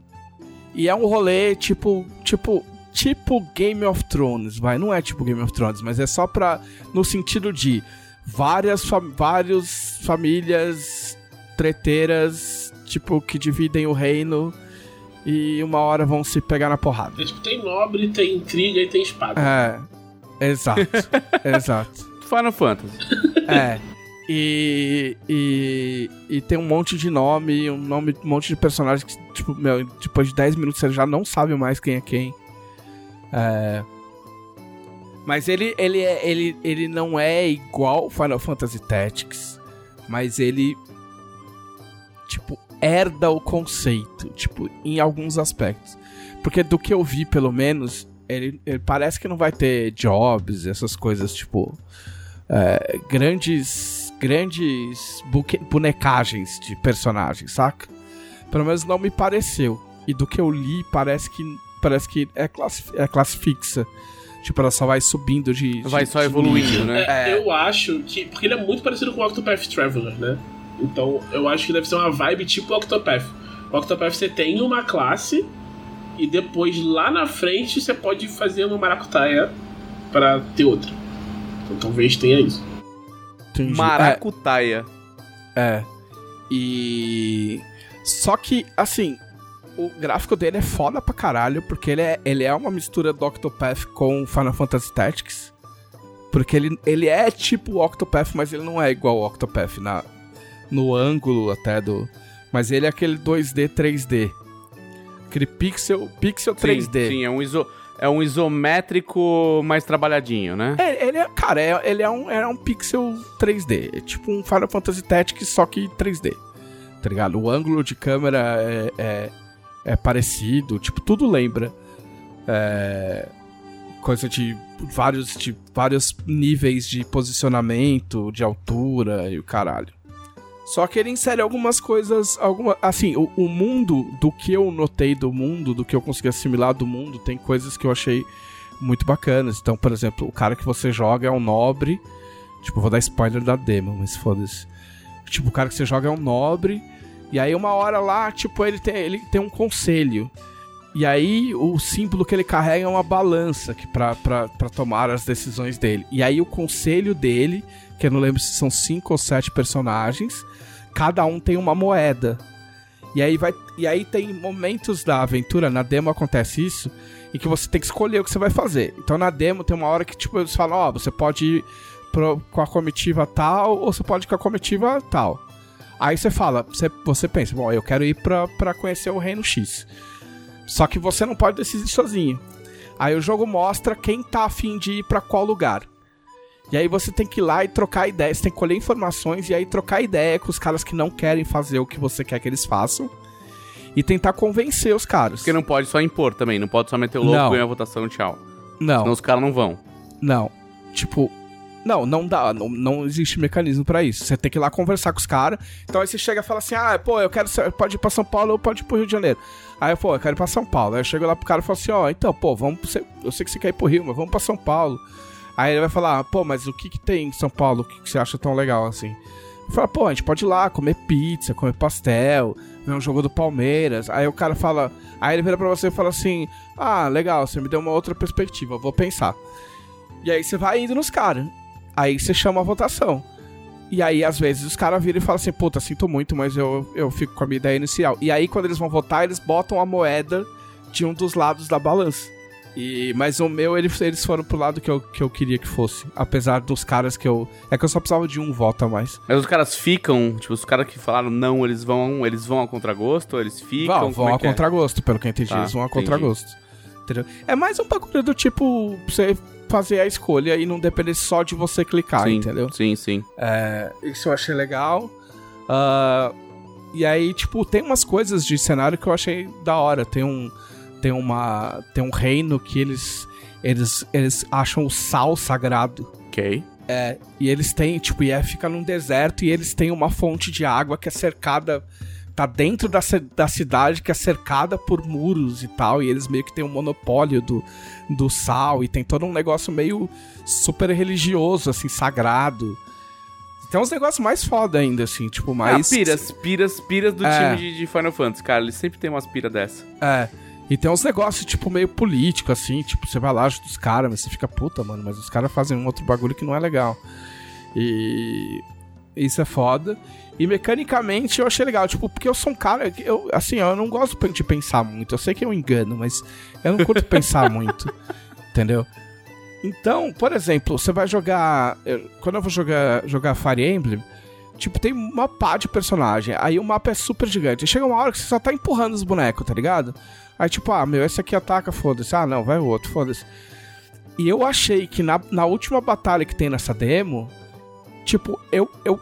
E é um rolê tipo, tipo, tipo Game of Thrones, vai, não é tipo Game of Thrones, mas é só pra no sentido de várias fam vários famílias treteiras, tipo que dividem o reino e uma hora vão se pegar na porrada. É, tipo, tem nobre, tem intriga e tem espada. É. Exato. exato. Final Fantasy. É. E, e, e tem um monte de nome, um nome, um monte de personagens que, tipo, meu, depois de 10 minutos você já não sabe mais quem é quem. É. Mas ele, ele, é, ele, ele não é igual Final Fantasy Tactics, mas ele, herda o conceito, tipo, em alguns aspectos. Porque do que eu vi, pelo menos, ele, ele, parece que não vai ter jobs, essas coisas, tipo. É, grandes. Grandes buque, bonecagens de personagens, saca? Pelo menos não me pareceu. E do que eu li, parece que. Parece que é classe, é classe fixa. Tipo, ela só vai subindo de. Vai de, só evoluindo, né? É, é. Eu acho que. Porque ele é muito parecido com o Octopath Traveler, né? Então eu acho que deve ser uma vibe tipo Octopath. O Octopath você tem uma classe e depois lá na frente você pode fazer uma maracutaia para ter outra. Então talvez tenha isso. Entendi. Maracutaia. É. é. E. Só que, assim, o gráfico dele é foda pra caralho, porque ele é, ele é uma mistura do Octopath com Final Fantasy Tactics. Porque ele, ele é tipo o Octopath, mas ele não é igual ao Octopath na, no ângulo até do. Mas ele é aquele 2D, 3D. Aquele pixel, pixel 3D. Sim, é um iso é um isométrico mais trabalhadinho, né? É, ele é, cara, é, ele é um, é um pixel 3D. É tipo um Final Fantasy Tactics, só que 3D. Tá ligado? O ângulo de câmera é, é, é parecido, tipo, tudo lembra. É, coisa de vários, de vários níveis de posicionamento, de altura e o caralho. Só que ele insere algumas coisas, alguma, assim, o, o, mundo, do que eu notei do mundo, do que eu consegui assimilar do mundo, tem coisas que eu achei muito bacanas. Então, por exemplo, o cara que você joga é um nobre. Tipo, vou dar spoiler da demo, mas foda-se. Tipo, o cara que você joga é um nobre. E aí, uma hora lá, tipo, ele tem, ele tem um conselho. E aí, o símbolo que ele carrega é uma balança que pra, pra, pra tomar as decisões dele. E aí, o conselho dele, que eu não lembro se são cinco ou sete personagens, cada um tem uma moeda. E aí vai. E aí tem momentos da aventura, na demo acontece isso, em que você tem que escolher o que você vai fazer. Então na demo tem uma hora que, tipo, eles falam, ó, oh, você pode ir pro, com a comitiva tal, ou você pode ir com a comitiva tal. Aí você fala, você, você pensa, bom, eu quero ir pra, pra conhecer o Reino X. Só que você não pode decidir sozinho. Aí o jogo mostra quem tá afim de ir para qual lugar. E aí você tem que ir lá e trocar ideias, tem que colher informações e aí trocar ideia com os caras que não querem fazer o que você quer que eles façam. E tentar convencer os caras. Porque não pode só impor também, não pode só meter o louco, ganhar a votação, tchau. Não. Senão os caras não vão. Não. Tipo, não, não dá, não, não existe mecanismo para isso. Você tem que ir lá conversar com os caras. Então aí você chega e fala assim: ah, pô, eu quero. Pode ir pra São Paulo ou pode ir pro Rio de Janeiro. Aí, pô, eu quero ir pra São Paulo. Aí eu chego lá pro cara e falo assim: ó, oh, então, pô, vamos. Eu sei que você quer ir pro Rio, mas vamos pra São Paulo. Aí ele vai falar, pô, mas o que que tem em São Paulo? Que, que você acha tão legal assim? Fala, pô, a gente pode ir lá comer pizza, comer pastel, ver um jogo do Palmeiras. Aí o cara fala. Aí ele vira pra você e fala assim: Ah, legal, você me deu uma outra perspectiva, vou pensar. E aí você vai indo nos caras. Aí você chama a votação. E aí, às vezes, os caras viram e falam assim, puta, sinto muito, mas eu, eu fico com a minha ideia inicial. E aí, quando eles vão votar, eles botam a moeda de um dos lados da balança. E, mas o meu, eles, eles foram pro lado que eu, que eu queria que fosse. Apesar dos caras que eu. É que eu só precisava de um voto a mais. Mas os caras ficam, tipo, os caras que falaram não, eles vão, eles vão a contragosto, eles ficam. Vão, vão é a é? contragosto, pelo que eu entendi, Tá, eles vão a entendi. contragosto. Entendeu? É mais um bagulho do tipo, você fazer a escolha e não depender só de você clicar, sim, entendeu? Sim, sim. É, isso eu achei legal. Ah, e aí, tipo, tem umas coisas de cenário que eu achei da hora. Tem um, tem uma, tem um reino que eles, eles, eles acham o sal sagrado. Ok. É, e eles têm, tipo, e é, fica num deserto e eles têm uma fonte de água que é cercada. Tá dentro da, da cidade que é cercada por muros e tal. E eles meio que têm um monopólio do, do sal. E tem todo um negócio meio super religioso, assim, sagrado. Tem uns negócios mais foda ainda, assim, tipo, mais. Ah, piras, piras, piras do É. time de, de Final Fantasy, cara. Eles sempre tem umas piras dessa. É. E tem uns negócios, tipo, meio político, assim, tipo, você vai lá ajuda os caras, mas você fica, puta, mano, mas os caras fazem um outro bagulho que não é legal. E. Isso é foda. E mecanicamente eu achei legal, tipo, porque eu sou um cara. que Eu, assim, eu não gosto de pensar muito. Eu sei que eu engano, mas eu não curto pensar muito. Entendeu? Então, por exemplo, você vai jogar. eu- Quando eu vou jogar, jogar Fire Emblem, tipo, tem uma pá de personagem. Aí o mapa é super gigante. Chega uma hora que você só tá empurrando os bonecos, tá ligado? Aí, tipo, ah, meu, esse aqui ataca, foda-se. Ah, não, vai o outro, foda-se. E eu achei que na, na última batalha que tem nessa demo, tipo, eu, eu,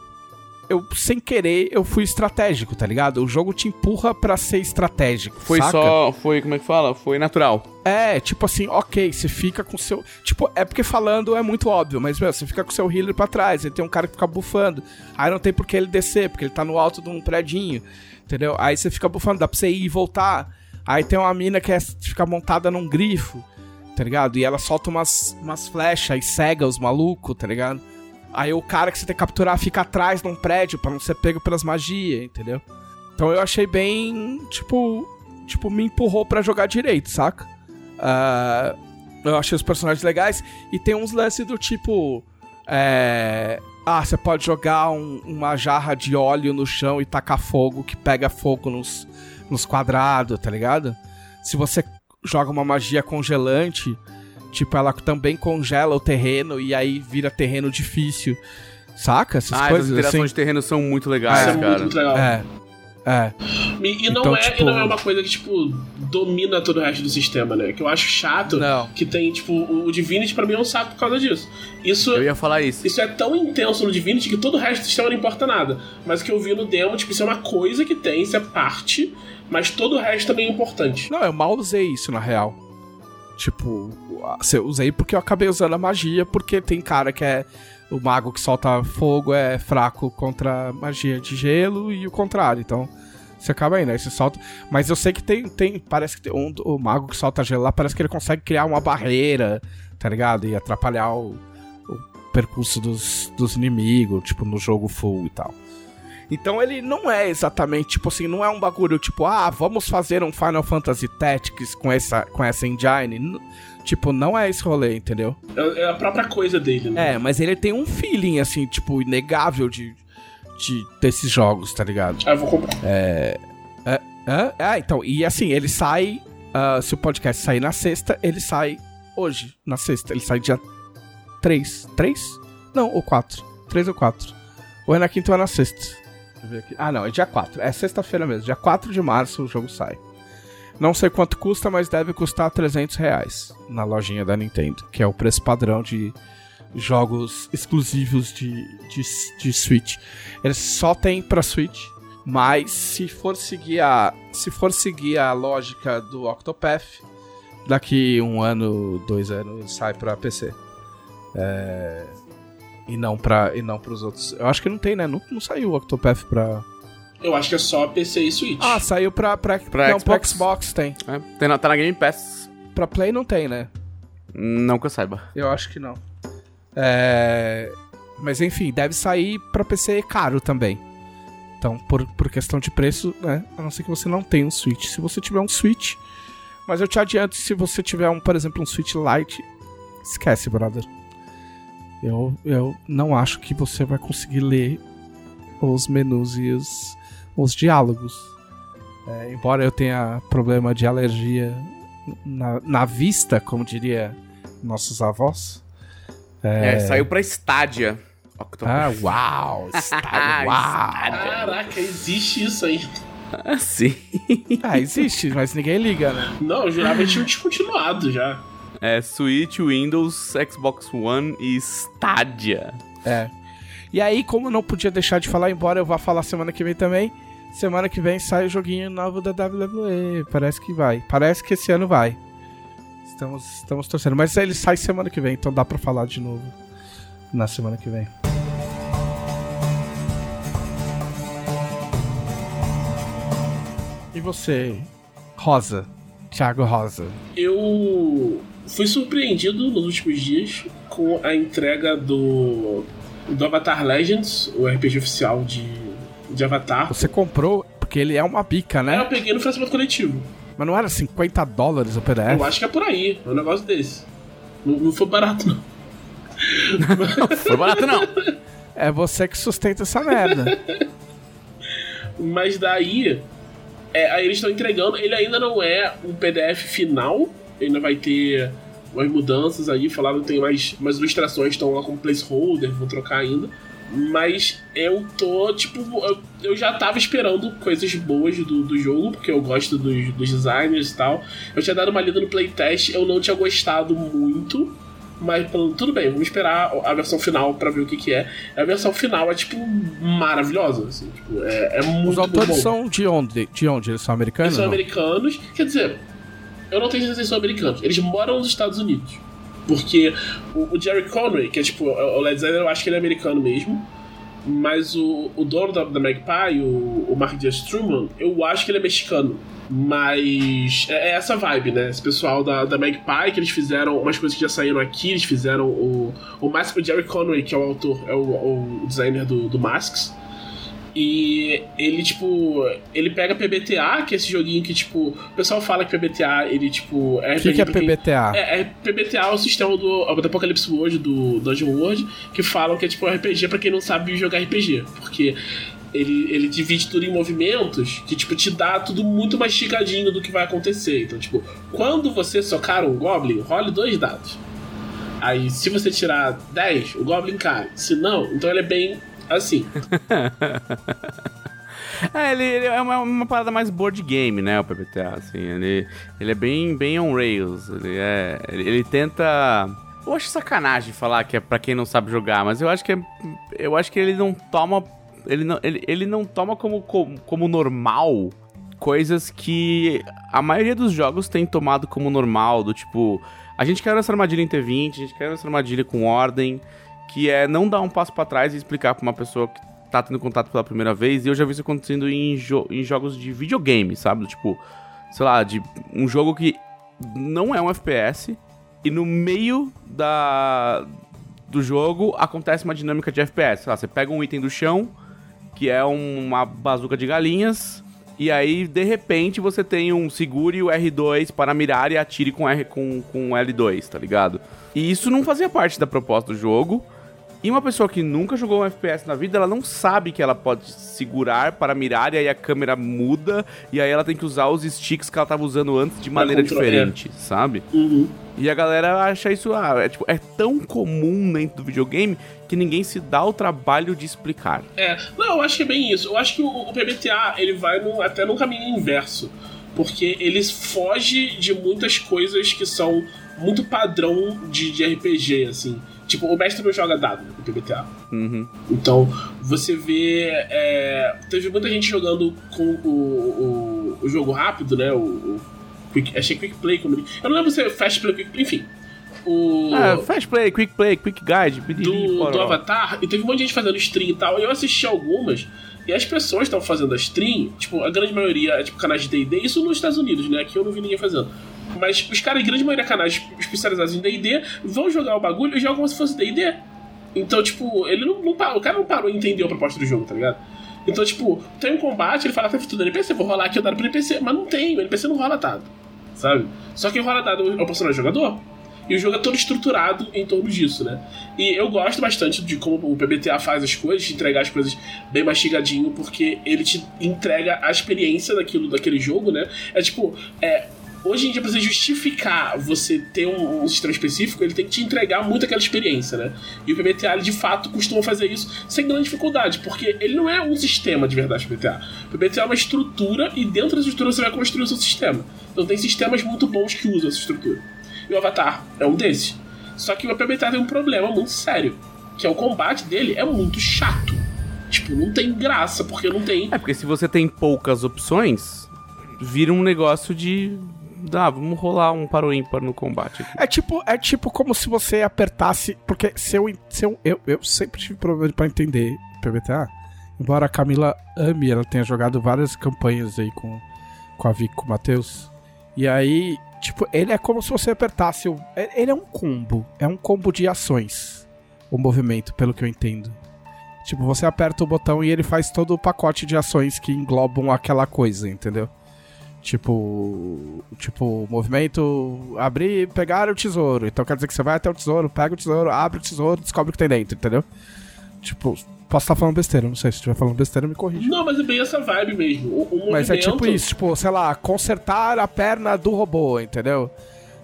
eu, sem querer, eu fui estratégico, tá ligado? O jogo te empurra pra ser estratégico. Foi saca? só. Foi, como é que fala? Foi natural. É, tipo assim, ok, você fica com seu. Tipo, é porque falando é muito óbvio, mas, meu, você fica com seu healer pra trás, aí tem um cara que fica bufando. Aí não tem por que ele descer, porque ele tá no alto de um predinho, entendeu? Aí você fica bufando, dá pra você ir e voltar. Aí tem uma mina que é, fica montada num grifo, tá ligado? E ela solta umas, umas flechas e cega os malucos, tá ligado? Aí o cara que você tem que capturar fica atrás num prédio pra não ser pego pelas magias, entendeu? Então eu achei bem, tipo, tipo, me empurrou pra jogar direito, saca? Ah, eu achei os personagens legais. E tem uns lances do tipo. é, ah, você pode jogar um- uma jarra de óleo no chão e tacar fogo, que pega fogo nos, nos quadrados, tá ligado? Se você joga uma magia congelante, tipo, ela também congela o terreno e aí vira terreno difícil. Saca? Essas ah, essas coisas interações assim. de terreno são muito legais, Isso é muito, cara. muito legal. É. É. E, e não Então, é, tipo- e não é uma coisa que, tipo, domina todo o resto do sistema, né? Que eu acho chato Não. que tem, tipo, o o Divinity pra mim é um saco por causa disso. Isso, Eu ia falar isso. isso é tão intenso no Divinity que todo o resto do sistema não importa nada. Mas o que eu vi no demo, tipo, isso é uma coisa que tem, isso é parte, mas todo o resto também é importante. Não, eu mal usei isso na real. Tipo, eu usei porque eu acabei usando a magia, porque tem cara que é. O mago que solta fogo é fraco contra magia de gelo e o contrário. Então, você acaba aí você solta. Mas eu sei que tem. tem parece que tem um, o mago que solta gelo lá, parece que ele consegue criar uma barreira, tá ligado? E atrapalhar o, o percurso dos, dos inimigos, tipo, no jogo full e tal. Então ele não é exatamente, tipo assim, não é um bagulho tipo, ah, vamos fazer um Final Fantasy Tactics com essa, com essa engine. Tipo, não é esse rolê, entendeu? É, é a própria coisa dele, né? É, mas ele tem um feeling, assim, tipo, inegável de, de desses jogos, tá ligado? Ah, eu vou comprar. Hã? Ah, então, e assim, ele sai. ah, se o podcast sair na sexta, ele sai hoje, na sexta. Ele sai dia 3. 3? Não, ou 4. 3 ou 4. Ou é na quinta ou é na sexta. Ver aqui. Ah, não, é dia 4. É sexta-feira mesmo. Dia 4 de março o jogo sai. Não sei quanto custa, mas deve custar 300 reais na lojinha da Nintendo, que é o preço padrão de jogos exclusivos de, de, de Switch. Ele só tem pra Switch, mas se for seguir a se for seguir a lógica do Octopath, daqui um ano, dois anos sai pra PC. É, e não para e não para os outros. Eu acho que não tem, né? Não, não saiu o Octopath pra Eu acho que é só PC e Switch. Ah, saiu pra pra, Pra não, pra Xbox? Xbox tem. É, tem na- tá na Game Pass. Pra Play não tem, né? Não que eu saiba. Eu acho que não. É... Mas enfim, deve sair pra PC caro também. Então, por, por questão de preço, né? A não ser que você não tenha um Switch. Se você tiver um Switch. Mas eu te adianto, se você tiver, um, por exemplo, um Switch Lite, esquece, brother. Eu, eu não acho que você vai conseguir ler os menus e os, os diálogos. É, embora eu tenha problema de alergia na, na vista, como diria nossos avós. É, saiu pra Stadia. Ah, uau! Stadia, uau! Caraca, existe isso aí. Ah, sim. Ah, existe, mas ninguém liga, né? Não, eu jurava que tinha descontinuado já. É Switch, Windows, Xbox One e Stadia. É. E aí, como não podia deixar de falar, embora eu vá falar semana que vem também, semana que vem sai o joguinho novo da WWE. Parece que vai. Parece que esse ano vai. Estamos, estamos torcendo. Mas ele sai semana que vem, então dá pra falar de novo na semana que vem. E você, Rosa? Thiago Rosa. Eu fui surpreendido nos últimos dias com a entrega do, do Avatar Legends, o RPG oficial de, de Avatar. Você comprou porque ele é uma bica, né? Eu peguei no financiamento coletivo. Mas não era 50 dólares o PDF? Eu acho que é por aí, é um negócio desse. Não, não foi barato, não. Foi barato, não. É você que sustenta essa merda. Mas daí, é, aí eles estão entregando. Ele ainda não é um PDF final. Ainda vai ter umas mudanças aí. Falaram que tem mais, mais ilustrações, estão lá como placeholder, vou trocar ainda. Mas eu tô, tipo, eu, eu já tava esperando coisas boas do, do jogo, porque eu gosto dos, dos designers e tal. Eu tinha dado uma lida no playtest, eu não tinha gostado muito. Mas tudo bem, vamos esperar a versão final pra ver o que, que é. A versão final é, tipo, maravilhosa. Assim, tipo, é, é muito Os autores bom. são de onde? De onde? Eles são americanos? Eles são não? americanos. Quer dizer, eu não tenho certeza se são americanos. Eles moram nos Estados Unidos. Porque o, o Jerry Conway, que é tipo o LED designer, eu acho que ele é americano mesmo. Mas o, o dono da, da Magpie, o, o Mark J. Struman, eu acho que ele é mexicano. Mas é, é essa vibe, né? Esse pessoal da, da Magpie, que eles fizeram umas coisas que já saíram aqui, eles fizeram o. O, Mas- o Jerry Conway, que é o autor, é o, o designer do, do Masks. E ele, tipo, ele pega PBTA, que é esse joguinho que, tipo, o pessoal fala que PBTA, ele, tipo, é O que, que é PBTA? é, é PBTA é o sistema do, do Apocalypse World, do Dungeon World, que falam que é tipo RPG pra quem não sabe jogar RPG. Porque ele, ele divide tudo em movimentos que, tipo, te dá tudo muito mastigadinho do que vai acontecer. Então, tipo, quando você socar um Goblin, role dois dados. Aí, se você tirar 10, o Goblin cai. Se não, então ele é bem assim. É, ele, ele é uma, uma parada mais board game, né, o PPTA, assim, ele, ele é bem, bem on rails, ele é, ele, ele tenta... Eu acho sacanagem falar que é pra quem não sabe jogar, mas eu acho que é, eu acho que ele não toma, ele não, ele, ele não toma como, como, como normal coisas que a maioria dos jogos tem tomado como normal, do tipo, a gente caiu nessa armadilha em T20, a gente caiu nessa armadilha com ordem, que é não dar um passo pra trás e explicar pra uma pessoa que tá tendo contato pela primeira vez, e eu já vi isso acontecendo em, jo- em jogos de videogame, sabe? Tipo, sei lá, de um jogo que não é um FPS, e no meio da do jogo acontece uma dinâmica de FPS. Sei lá, você pega um item do chão, que é um- uma bazuca de galinhas, e aí, de repente, você tem um segure o R2 para mirar e atire com, R, com, com L2, tá ligado? E isso não fazia parte da proposta do jogo. E uma pessoa que nunca jogou um FPS na vida, ela não sabe que ela pode segurar para mirar e aí a câmera muda e aí ela tem que usar os sticks que ela tava usando antes de maneira controlar. diferente, sabe? Uhum. E a galera acha isso, ah, é, tipo, é tão comum dentro do videogame que ninguém se dá o trabalho de explicar. É, não, eu acho que é bem isso. Eu acho que o, o PBTA ele vai num- até num caminho inverso. Porque ele foge de muitas coisas que são muito padrão de, de RPG, assim. Tipo, o mestre não joga dado no PBTA. Uhum. Então, você vê. é, teve muita gente jogando com o, o, o jogo rápido, né? O, o quick, achei Quick Play. Como eu não lembro se é Fast Play Quick Play, enfim. O, Ah, fast play, quick play, quick guide, do, do Avatar, e teve um monte de gente fazendo stream e tal. e Eu assisti algumas, e as pessoas estavam fazendo a stream, tipo, a grande maioria é tipo canais de DD, isso nos Estados Unidos, né? Aqui eu não vi ninguém fazendo. Mas os caras, grande maioria canais especializados em DD, vão jogar o bagulho e jogam como se fosse DD. Então, tipo, ele não, não o cara não parou e entendeu a proposta do jogo, tá ligado? Então, tipo, tem um combate, ele fala, tá tudo NPC, vou rolar aqui o dado pro NPC, mas não tem, o NPC não rola dado, sabe? Só quem rola dado é o personagem jogador. E o jogo é todo estruturado em torno disso, né? E eu gosto bastante de como o PBTA faz as coisas, de entregar as coisas bem mastigadinho, porque ele te entrega a experiência daquilo, daquele jogo, né? É tipo, é, hoje em dia, pra você justificar você ter um, um, sistema específico, ele tem que te entregar muito aquela experiência, né? E o PBTA, ele, de fato, costuma fazer isso sem grande dificuldade, porque ele não é um sistema de verdade, o PBTA. O PBTA é uma estrutura e dentro dessa estrutura você vai construir o seu sistema. Então tem sistemas muito bons que usam essa estrutura. E o Avatar é um desses. Só que o PBTA tem um problema muito sério, que é o combate dele é muito chato. Tipo, não tem graça, porque não tem. É, porque se você tem poucas opções, vira um negócio de. Ah, vamos rolar um para o ímpar no combate. Aqui. É tipo, é tipo como se você apertasse. Porque se eu. Se eu, eu, eu sempre tive problema pra entender PBTA. Embora a Camila ame, ela tenha jogado várias campanhas aí com, com a Vic, com o Matheus. E aí, Tipo, ele é como se você apertasse o. É, ele é um combo. É um combo de ações. O movimento, pelo que eu entendo. Tipo, você aperta o botão e ele faz todo o pacote de ações que englobam aquela coisa, entendeu? Tipo. Tipo, movimento. Abrir e pegar o tesouro. Então quer dizer que você vai até o tesouro, pega o tesouro, abre o tesouro, descobre o que tem dentro, entendeu? Tipo, Posso estar falando besteira, não sei. Se estiver falando besteira, me corrija. Não, mas é bem essa vibe mesmo. O, o mas é tipo isso, tipo, sei lá, consertar a perna do robô, entendeu?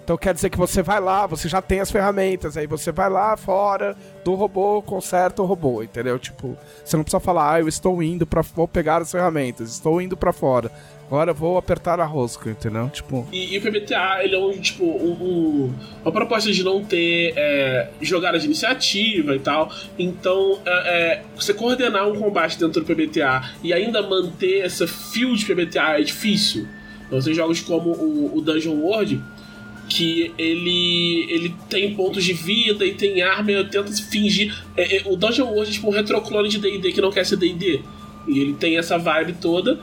Então quer dizer que você vai lá, você já tem as ferramentas, aí você vai lá fora do robô, conserta o robô, entendeu? Tipo, você não precisa falar, ah, eu estou indo para vou pegar as ferramentas, estou indo para fora. Agora vou apertar a rosca, entendeu? Tipo. E, e o PBTA, ele é um, tipo, um, um, uma proposta de não ter é, jogadas de iniciativa e tal. Então, é, é, você coordenar um combate dentro do PBTA e ainda manter essa fio de PBTA é difícil. Então, você jogos como o, o Dungeon World, que ele ele tem pontos de vida e tem arma e tenta fingir. É, é, o Dungeon World é tipo um retroclone de DD que não quer ser DD. E ele tem essa vibe toda.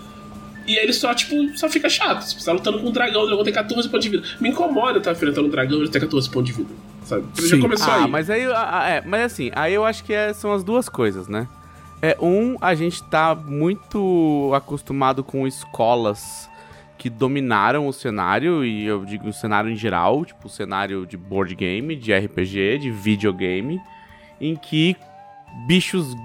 E ele só, tipo, só fica chato. Você tá lutando com um dragão, o dragão tem 14 pontos de vida. Me incomoda estar enfrentando um dragão e ter 14 pontos de vida. Sabe? Ele já começou ah, aí. Mas aí, é, mas assim, aí eu acho que é, são as duas coisas, né? É, um, a gente tá muito acostumado com escolas que dominaram o cenário, e eu digo o cenário em geral, tipo o cenário de board game, de RPG, de videogame, em que bichos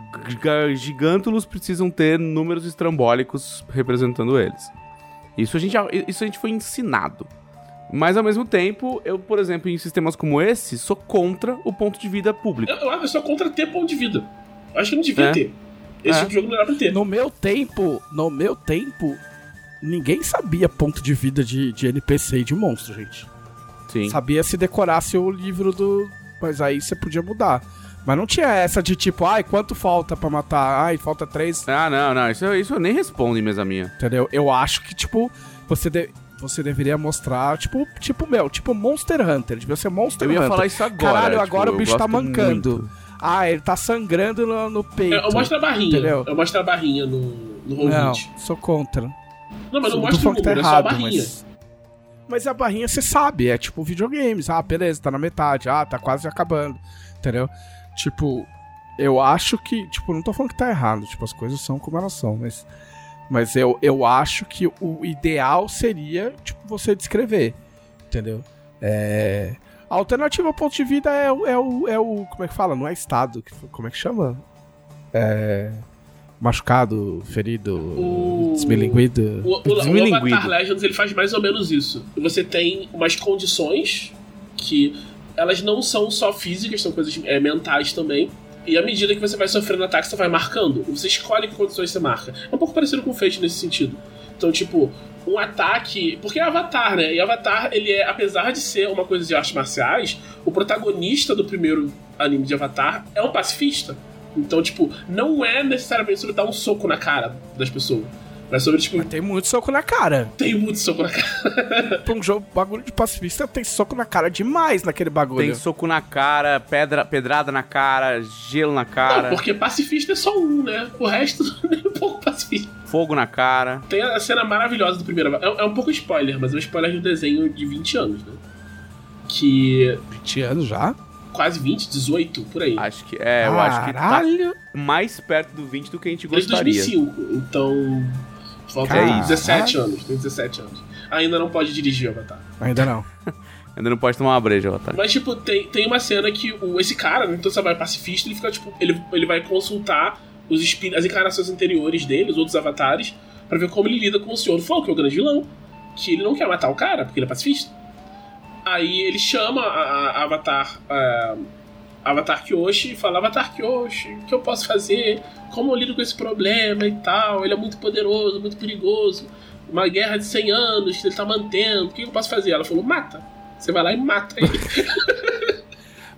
gigântulos precisam ter números estrambólicos representando eles. Isso a gente, isso a gente foi ensinado. Mas ao mesmo tempo, eu, por exemplo, em sistemas como esse, sou contra o ponto de vida público. Eu, eu sou contra ter ponto de vida. Acho que não devia é. ter. Esse é. tipo de jogo não era pra ter. No meu tempo, no meu tempo, ninguém sabia ponto de vida de, de NPC e de monstro, gente. Sim. Sabia se decorasse o livro do. Mas aí você podia mudar. Mas não tinha essa de tipo, ai, quanto falta para matar? Ai, falta três. Ah, não, não. Isso, isso eu nem respondo em mesa minha. Entendeu? Eu acho que, tipo, você, de, você deveria mostrar, tipo, tipo, meu, tipo Monster Hunter. Devia ser Monster Hunter. Eu ia falar isso agora. Caralho, agora tipo, o bicho tá mancando. Muito. Ah, ele tá sangrando no, no peito. Eu, eu mostro a barrinha. Entendeu? Eu mostro a barrinha no, no Não, sou contra. Não, mas não mostra o número, tá errado, é só a barrinha. Mas... mas a barrinha você sabe, é tipo videogames. Ah, beleza, tá na metade. Ah, tá quase acabando. Entendeu? Tipo, eu acho que, tipo, não tô falando que tá errado, tipo, as coisas são como elas são, mas mas eu, eu acho que o ideal seria, tipo, você descrever, entendeu? É... A alternativa ao ponto de vida é, o, é, o, é o. Como é que fala? Não é estado. Como é que chama? É. Machucado, ferido, o... desmilinguido. O, o, o Avatar Legends ele faz mais ou menos isso. Você tem umas condições que elas não são só físicas, são coisas é, mentais também. E à medida que você vai sofrendo ataque, você vai marcando. Você escolhe que condições você marca. É um pouco parecido com o Fate nesse sentido. Então, tipo, um ataque. Porque é Avatar, né? E Avatar, ele é, apesar de ser uma coisa de artes marciais, o protagonista do primeiro anime de Avatar é um pacifista. Então, tipo, não é necessariamente sobre dar um soco na cara das pessoas. Mas sobre, tipo. Mas tem muito soco na cara. Tem muito soco na cara. pra um jogo bagulho de pacifista, tem soco na cara demais naquele bagulho. Tem soco na cara, pedra, pedrada na cara, gelo na cara. Não, porque pacifista é só um, né? O resto é um pouco pacifista. Fogo na cara. Tem a cena maravilhosa do primeiro. É, é um pouco spoiler, mas é um spoiler de um desenho de 20 anos, né? Que. 20 anos já? quase 20, 18, por aí. Acho que. É, eu acho que tá Caralho! mais perto do 20 do que a gente Desde gostaria. 2005. Então. Falta Caralho. 17 anos. Tem 17 anos. Ainda não pode dirigir o Avatar. Ainda não. Ainda não pode tomar uma breja, Avatar. Mas, tipo, tem, tem uma cena que o, esse cara, né, então você vai pacifista, ele fica, tipo, ele, ele vai consultar os as encarnações anteriores dele, os outros avatares, pra ver como ele lida com o Senhor do Fogo, que é o grande vilão. Que ele não quer matar o cara, porque ele é pacifista. Aí ele chama a, a- a Avatar. A, Avatar Kyoshi e fala: Avatar Kyoshi, o que eu posso fazer? Como eu lido com esse problema e tal? Ele é muito poderoso, muito perigoso. Uma guerra de 100 anos que ele tá mantendo. O que eu posso fazer? Ela falou: mata. Você vai lá e mata ele.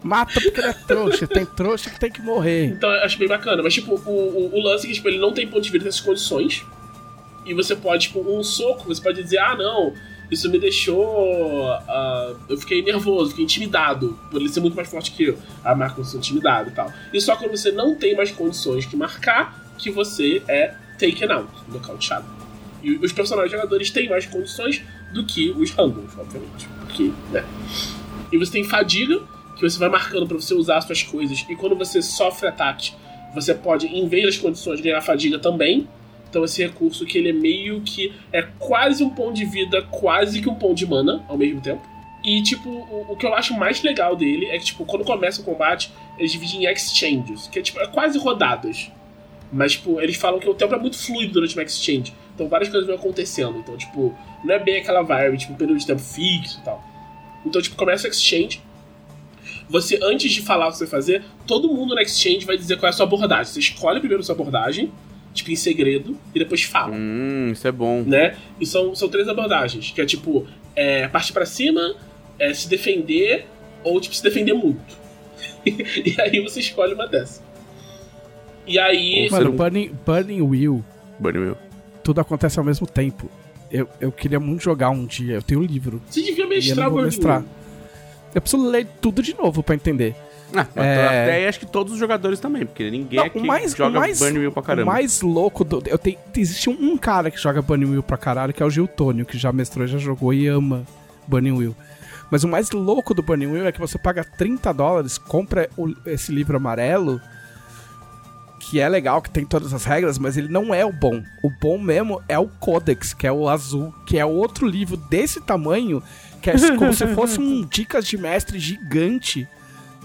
Mata porque ele é trouxa. Tem trouxa que tem que morrer. Então eu acho bem bacana. Mas, tipo, o, o, o lance é que tipo, ele não tem ponto de vista nessas condições. E você pode, tipo, um soco, você pode dizer, ah, não, isso me deixou. ah, eu fiquei nervoso, fiquei intimidado. Por ele ser muito mais forte que eu. A marca ser intimidado e tal. E só quando você não tem mais condições de marcar, que você é taken out, nocauteado. E os personagens jogadores têm mais condições do que os randoms, obviamente. Porque, né? E você tem fadiga, que você vai marcando pra você usar as suas coisas. E quando você sofre ataque, você pode, em vez das condições, ganhar fadiga também. Então esse recurso que ele é meio que. É quase um ponto de vida, quase que um ponto de mana ao mesmo tempo. E, tipo, o, o que eu acho mais legal dele é que, tipo, quando começa o combate, eles dividem em exchanges, que é, tipo, é quase rodadas. Mas, tipo, eles falam que o tempo é muito fluido durante uma exchange. Então várias coisas vão acontecendo. Então, tipo, não é bem aquela vibe, tipo, período de tempo fixo e tal. Então, tipo, começa o exchange. Você, antes de falar o que você vai fazer, todo mundo no exchange vai dizer qual é a sua abordagem. Você escolhe primeiro a sua abordagem, tipo, em segredo, e depois fala Hum, isso é bom. né? E são, são três abordagens, que é tipo, é, partir pra cima, é, se defender, ou tipo, se defender muito. e aí você escolhe uma dessas. E aí. Mano, Burning, Burning Wheel, Bunny Wheel. tudo acontece ao mesmo tempo. Eu, eu queria muito jogar um dia. Eu tenho um livro. Você devia E eu mestrar não o vou Burning mestrar. Wheel. Eu preciso ler tudo de novo pra entender. Ah, É. até acho que todos os jogadores também, porque ninguém Não, aqui o mais- joga o mais- Wheel pra O caramba. mais louco do. Eu tenho, existe um, cara que joga Bunny Wheel pra caralho, que é o Giltônio, que já mestrou, já jogou e ama Bunny Wheel. Mas o mais louco do Bunny Wheel é que você paga 30 dólares, compra o- esse livro amarelo, que é legal, que tem todas as regras, mas ele não é o bom. O bom mesmo é o Codex, que é o azul, que é outro livro desse tamanho, que é como se fosse um dicas de mestre gigante,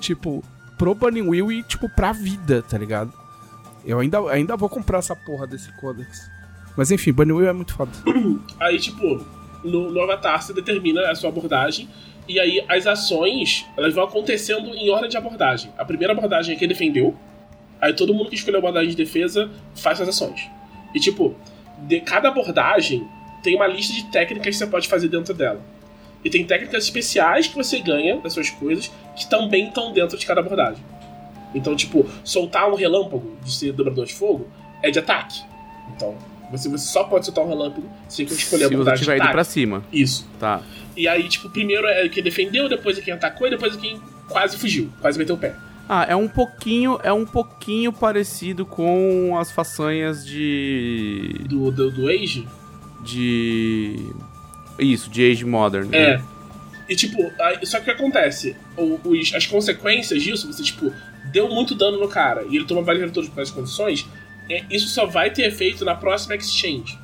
tipo, pro Bunny Wheel e, tipo, pra vida, tá ligado? Eu ainda, ainda vou comprar essa porra desse Codex. Mas enfim, Bunny Wheel é muito foda. Aí, tipo, no, no Avatar você determina a sua abordagem. E aí as ações, elas vão acontecendo em ordem de abordagem. A primeira abordagem é quem defendeu. Aí todo mundo que escolheu a abordagem de defesa faz suas ações. E tipo, de cada abordagem tem uma lista de técnicas que você pode fazer dentro dela. E tem técnicas especiais que você ganha das suas coisas que também estão dentro de cada abordagem. Então, tipo, soltar um relâmpago de ser dobrador de fogo é de ataque. Então, você, você só pode soltar um relâmpago se você escolher a Se você abordagem tiver de ido pra cima. Isso. Tá. E aí, tipo, primeiro é quem defendeu, depois é quem atacou e depois é quem quase fugiu, quase meteu o pé. Ah, é um pouquinho, é um pouquinho parecido com as façanhas de Do, do, do Age. de isso, de Age Modern. né? É. E tipo, só que o que acontece? Os- as consequências disso, você, tipo, deu muito dano no cara e ele toma vários retornos por essas condições, é, isso só vai ter efeito na próxima exchange.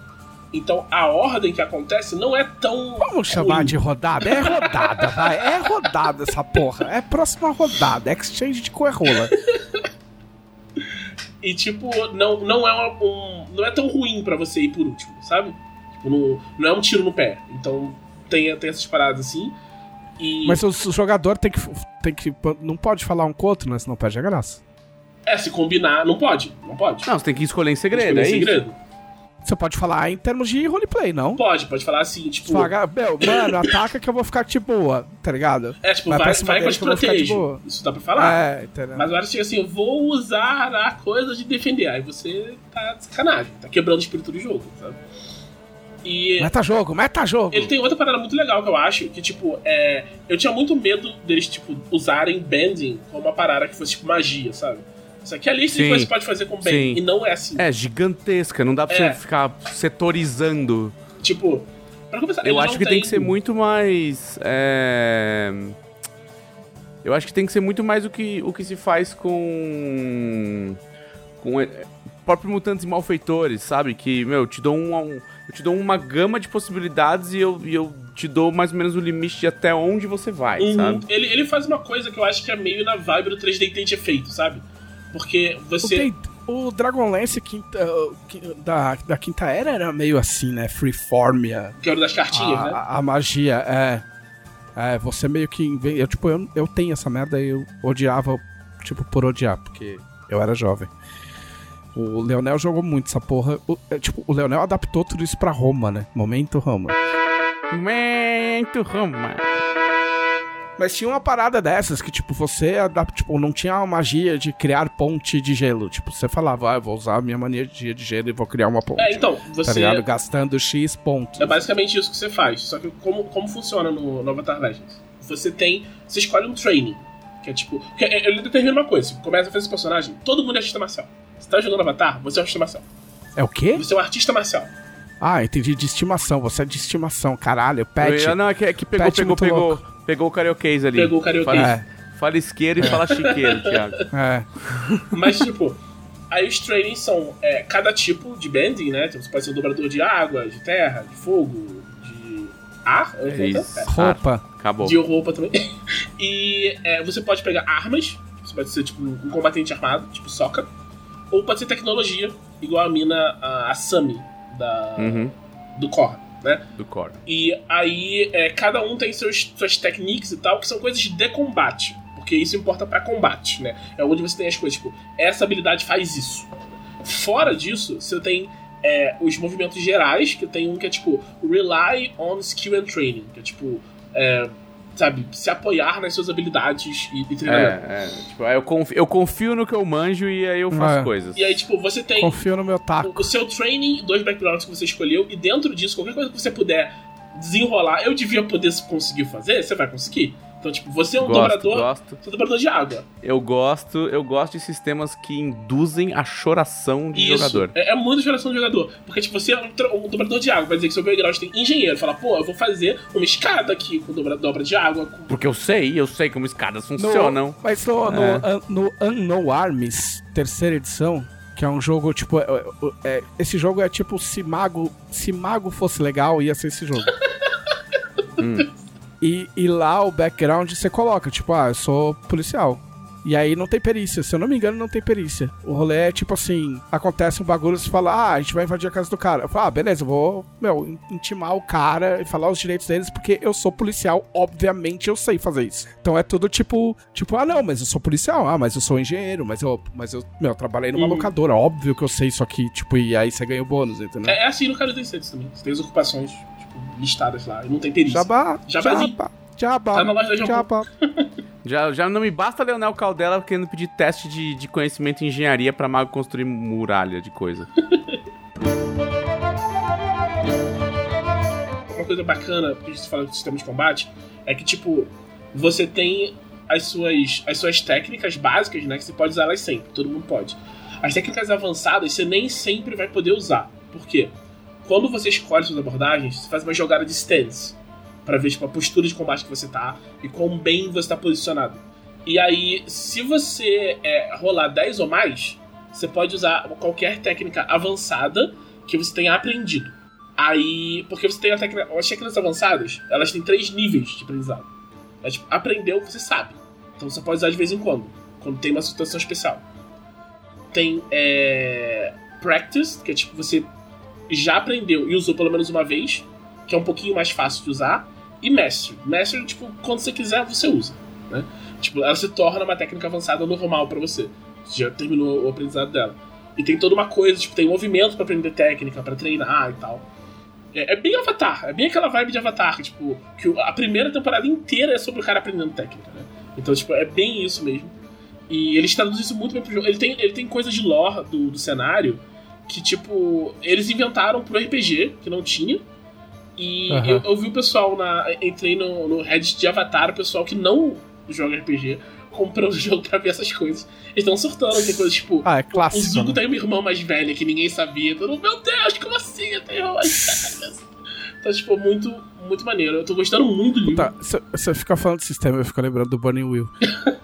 Então a ordem que acontece não é tão. Vamos chamar ruim. de rodada? É rodada, vai. É rodada essa porra. É próxima rodada. Exchange de coerrola. E tipo, não, não é uma- um. Não é tão ruim pra você ir por último, sabe? Tipo, não, não é um tiro no pé. Então tem, tem essas paradas assim. E. Mas o, o jogador tem que, tem que. Não pode falar um com o outro, né? Senão perde a graça. É, se combinar, não pode. Não pode. Não, você tem que escolher em segredo, Escolher é isso? segredo. Você pode falar em termos de roleplay, não? Pode, pode falar assim, tipo. Fala, meu, mano, ataca que eu vou ficar de boa, tá ligado? É, tipo, Vai vai, vai, que eu te protejo. Isso dá pra falar. É, entendeu? Mas agora chega assim, eu vou usar a coisa de defender. Aí você tá de sacanagem, tá quebrando o espírito do jogo, sabe? E Meta jogo, meta jogo. ele tem outra parada muito legal que eu acho, que tipo, é. Eu tinha muito medo deles, tipo, usarem bending como uma parada que fosse tipo magia, sabe? Isso aqui é a lista de coisas que você pode fazer com bending. Sim. E não é assim. É, gigantesca, não dá pra É. você ficar setorizando. Tipo, pra começar, Eu acho que tem que ser muito mais. É... Eu acho que tem que ser muito mais o que, o que se faz com. com próprios mutantes e malfeitores, sabe? Que, meu, te dou um, um- eu te dou uma gama de possibilidades e eu, e eu te dou mais ou menos o limite de até onde você vai, Uhum. sabe? Ele, ele faz uma coisa que eu acho que é meio na vibe do 3D Tent feito, sabe? Porque você. O Dragonlance quinta, qui- da, da quinta era era meio assim, né? Freeformia. Que o das cartinhas, a, né? a- a magia, é. É, você meio que. Eu, tipo, eu, eu tenho essa merda e eu odiava, tipo, por odiar, porque eu era jovem. O Leonel jogou muito essa porra. O, é, tipo, o Leonel adaptou tudo isso pra Roma, né? Momento Roma. Momento Roma. Mas tinha uma parada dessas que, tipo, você adapta, tipo, não tinha a magia de criar ponte de gelo. Tipo, você falava, ah, eu vou usar a minha mania de gelo e vou criar uma ponte. É, então, Tá você. ligado? Gastando X pontos. É basicamente isso que você faz. Só que como, como funciona no, no Avatar Legends? Você tem. Você escolhe um training. Que é tipo. Que é- ele determina uma coisa. Você começa a fazer esse personagem, todo mundo é artista marcial. Você tá jogando Avatar, você é um artista marcial. É o quê? Você é um artista marcial. Ah, entendi. De estimação. Você é de estimação, caralho. Pet. Eu- não, é que, é que pegou, Pet pegou, muito pegou, louco. pegou o carioquês ali. Pegou o carioquês. Fala, É, fala isqueiro e fala chiqueiro, Thiago. é. Mas, tipo, aí os trainings são é, cada tipo de bending, né? Então você pode ser um dobrador de água, de terra, de fogo, de ar. vou isso. até- Roupa. Acabou. de roupa também. e é, você pode pegar armas, você pode ser tipo um combatente armado, tipo Sokka, ou pode ser tecnologia, igual a mina, a, a Sami, da, Uhum, do Korra, né? do core. E aí é, cada um tem seus, suas techniques e tal, que são coisas de combate. Porque isso importa pra combate, né? É onde você tem as coisas, tipo, essa habilidade faz isso. Fora disso, você tem é, os movimentos gerais, que tem um que é tipo Rely on Skill and Training, que é tipo, é, sabe, se apoiar nas suas habilidades e, e É, treinamento. é. Tipo, eu confio, eu confio no que eu manjo e aí eu faço É. coisas. E aí, tipo, você tem Confio no meu taco. o, o seu training, dois backgrounds que você escolheu, e dentro disso, qualquer coisa que você puder desenrolar, eu devia poder conseguir fazer, você vai conseguir. Então, tipo, você é um gosto, dobrador. gosto. Você é um dobrador de água. Eu gosto, eu gosto de sistemas que induzem a choração de Isso. jogador. É, é muito geração de jogador. Porque, tipo, você é um, um dobrador de água. Vai dizer que seu background tem engenheiro. Fala, pô, eu vou fazer uma escada aqui com dobra, dobra de água. com- Porque eu sei, eu sei como escadas funcionam. No, mas no, no, É. an- no Unknown Arms, terceira edição, que é um jogo, tipo. é- é- é- esse jogo é tipo se Mago. Se Mago fosse legal, ia ser esse jogo. e, e lá o background você coloca, tipo, ah, eu sou policial. E aí não tem perícia, se eu não me engano, não tem perícia. O rolê é tipo assim: acontece um bagulho, você fala, ah, a gente vai invadir a casa do cara. Eu falo, ah, beleza, eu vou, meu, in- intimar o cara e falar os direitos deles, porque eu sou policial, obviamente eu sei fazer isso. Então é tudo tipo, tipo, ah, não, mas eu sou policial, ah, mas eu sou engenheiro, mas eu, mas eu, meu, trabalhei numa Uhum. locadora, óbvio que eu sei isso aqui, tipo, e aí você ganha o bônus, entendeu? É, é assim no Cara tem Sets também. Você tem as ocupações, listadas lá. E não tem perícia. Jabá, Jabazinho. jabá, jabá, Tá na loja da jabá. Já, já não me basta Leonel Caldela querendo pedir teste de, de conhecimento em engenharia pra mago construir muralha de coisa. Uma coisa bacana, que a gente fala de sistema de combate, é que, tipo, você tem as suas, as suas técnicas básicas, né? Que você pode usar elas sempre, todo mundo pode. As técnicas avançadas você nem sempre vai poder usar. Por quê? Quando você escolhe suas abordagens, você faz uma jogada de stance. Pra ver, tipo, a postura de combate que você tá e quão bem você tá posicionado. E aí, se você é, rolar 10 ou mais, você pode usar qualquer técnica avançada que você tenha aprendido. Aí, porque você tem a técnica, as técnicas avançadas, elas têm três níveis de aprendizado. É tipo, aprendeu, você sabe. Então você pode usar de vez em quando, quando tem uma situação especial. Tem é, practice, que é tipo, você já aprendeu e usou pelo menos uma vez, que é um pouquinho mais fácil de usar. E mastery. Mastery, tipo, quando você quiser, você usa. Né? Tipo, ela se torna uma técnica avançada normal pra você. Você já terminou o aprendizado dela. E tem toda uma coisa, tipo, tem movimento pra aprender técnica, pra treinar e tal. É, é bem Avatar, é bem aquela vibe de Avatar, tipo, que a primeira temporada inteira é sobre o cara aprendendo técnica, né? Então, tipo, é bem isso mesmo. E eles traduzem isso muito bem pro jogo. Ele tem, ele tem coisas de lore do, do cenário que, tipo, eles inventaram pro RPG, que não tinha. E Aham. eu, eu vi o pessoal na. Entrei no, no Reddit de Avatar, o pessoal que não joga RPG, comprando o jogo pra ver essas coisas. Eles estão surtando, tem coisas tipo. Ah, é O clássico. Zuko né? tem uma irmã mais velha que ninguém sabia. Todo mundo, meu Deus, como assim? Eu tenho irmã mais velha. Tá, tipo, muito, muito maneiro. Eu tô gostando muito do livro. Tá, se você fica falando de sistema, eu fico lembrando do Burning Wheel.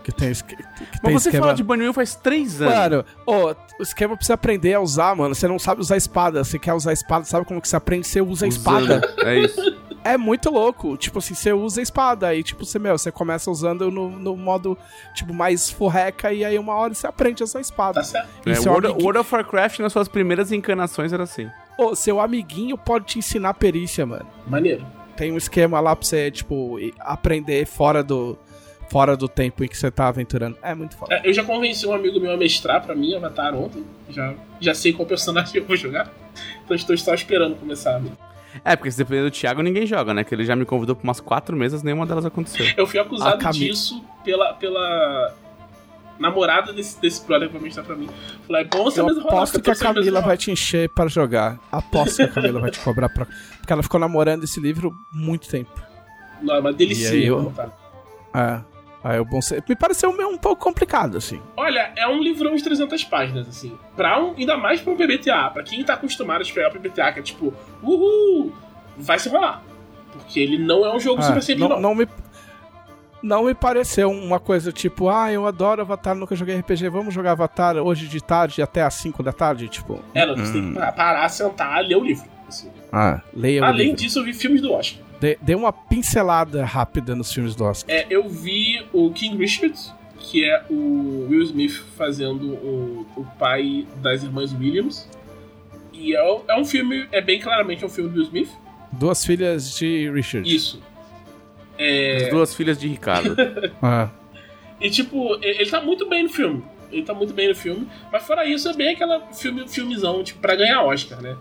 que tem, esque- que Mas tem você esquema... fala de Bunny faz três anos. Mano, ô, o esquema pra você aprender a usar, mano. Você não sabe usar espada. Você quer usar espada, sabe como que você aprende? Você usa a espada. Usando. É isso. É muito louco. Tipo assim, você usa a espada. Aí, tipo, você, meu, você começa usando no, no modo, tipo, mais forreca. E aí, uma hora você aprende a usar a espada. Tá certo. É, World, amigui- World of Warcraft, nas suas primeiras encarnações, era assim. Ô, seu amiguinho pode te ensinar perícia, mano. Maneiro. Tem um esquema lá pra você, tipo, aprender fora do, fora do tempo em que você tá aventurando. É muito foda. É, eu já convenci um amigo meu a mestrar pra mim Avatar ontem. Já, já sei qual personagem eu vou jogar. Então estou só esperando começar. É, porque se depender do Thiago, ninguém joga, né? Que ele já me convidou pra umas quatro mesas, nenhuma delas aconteceu. Eu fui A acusado disso pela, pela namorada desse, desse brother vai mestrar pra mim. Falei, é bom você Eu mesmo rolar, aposto que a Camila vai te encher pra jogar. Aposto que a Camila vai te cobrar pra. Porque ela ficou namorando esse livro muito tempo. Não, é uma delícia. Aí eu- tá? É. Aí o bom ser... Me pareceu meio um pouco complicado, assim. Olha, é um livrão de 300 páginas, assim. Pra um, ainda mais pra um PBTA. Pra quem tá acostumado a pegar PBTA, que é tipo, uhul, vai se rolar. Porque ele não é um jogo É, super simples, não, não. não me. Não me pareceu uma coisa tipo, ah, eu adoro Avatar, nunca joguei RPG, vamos jogar Avatar hoje de tarde até às 5 da tarde, tipo. É, não, você tem que pa- parar, sentar, ler o livro. assim. Ah, leia o Além livro. disso, eu vi filmes do Oscar. Dê, dê uma pincelada rápida nos filmes do Oscar. É, eu vi o King Richard, que é o Will Smith fazendo o, o pai das irmãs Williams. E é, é um filme, é bem claramente um filme do Will Smith. Duas filhas de Richard. Isso. É, As duas filhas de Ricardo. Ah, E tipo, ele tá muito bem no filme. Ele tá muito bem no filme. Mas fora isso, é bem aquela filme, filmezão, tipo, pra ganhar Oscar, né?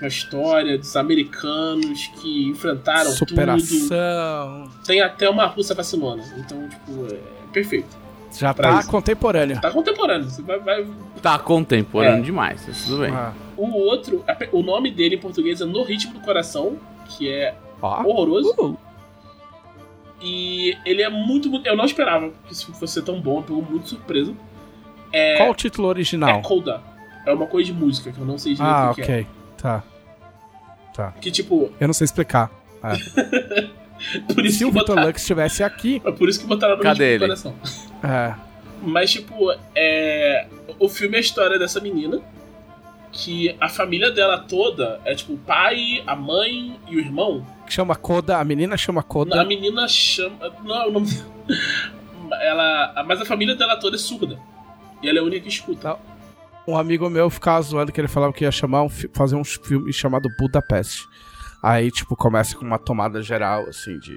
Uma história dos americanos que enfrentaram tudo. superação. Tem até uma russa vacilona. Então, tipo, é perfeito. Já Pra tá isso. contemporâneo. Tá contemporâneo. Você vai, vai- tá contemporâneo É. demais, mas tudo bem. Ah, O outro, o nome dele em português é No Ritmo do Coração, que é ó. horroroso. Uh, E ele é muito, muito. Eu não esperava que isso fosse ser tão bom, pegou muito surpresa. Qual o título original? É Coda. É uma coisa de música que eu não sei direito ah, o que, ok. Tá. é. Que tipo, Eu não sei explicar. por isso Se que o Victor botaram. Lux estivesse aqui. É por isso que botaram no Cadê ele? coração. É. Mas, tipo, é. O filme é a história dessa menina. Que a família dela toda é tipo o pai, a mãe e o irmão. chama Coda, a menina chama A Coda. menina chama. Não, o nome. Ela. Mas a família dela toda é surda. E ela é a única que escuta. Um amigo meu ficava zoando que ele falava que ia chamar um, fazer um filme chamado Budapeste. Aí, tipo, começa com uma tomada geral, assim, de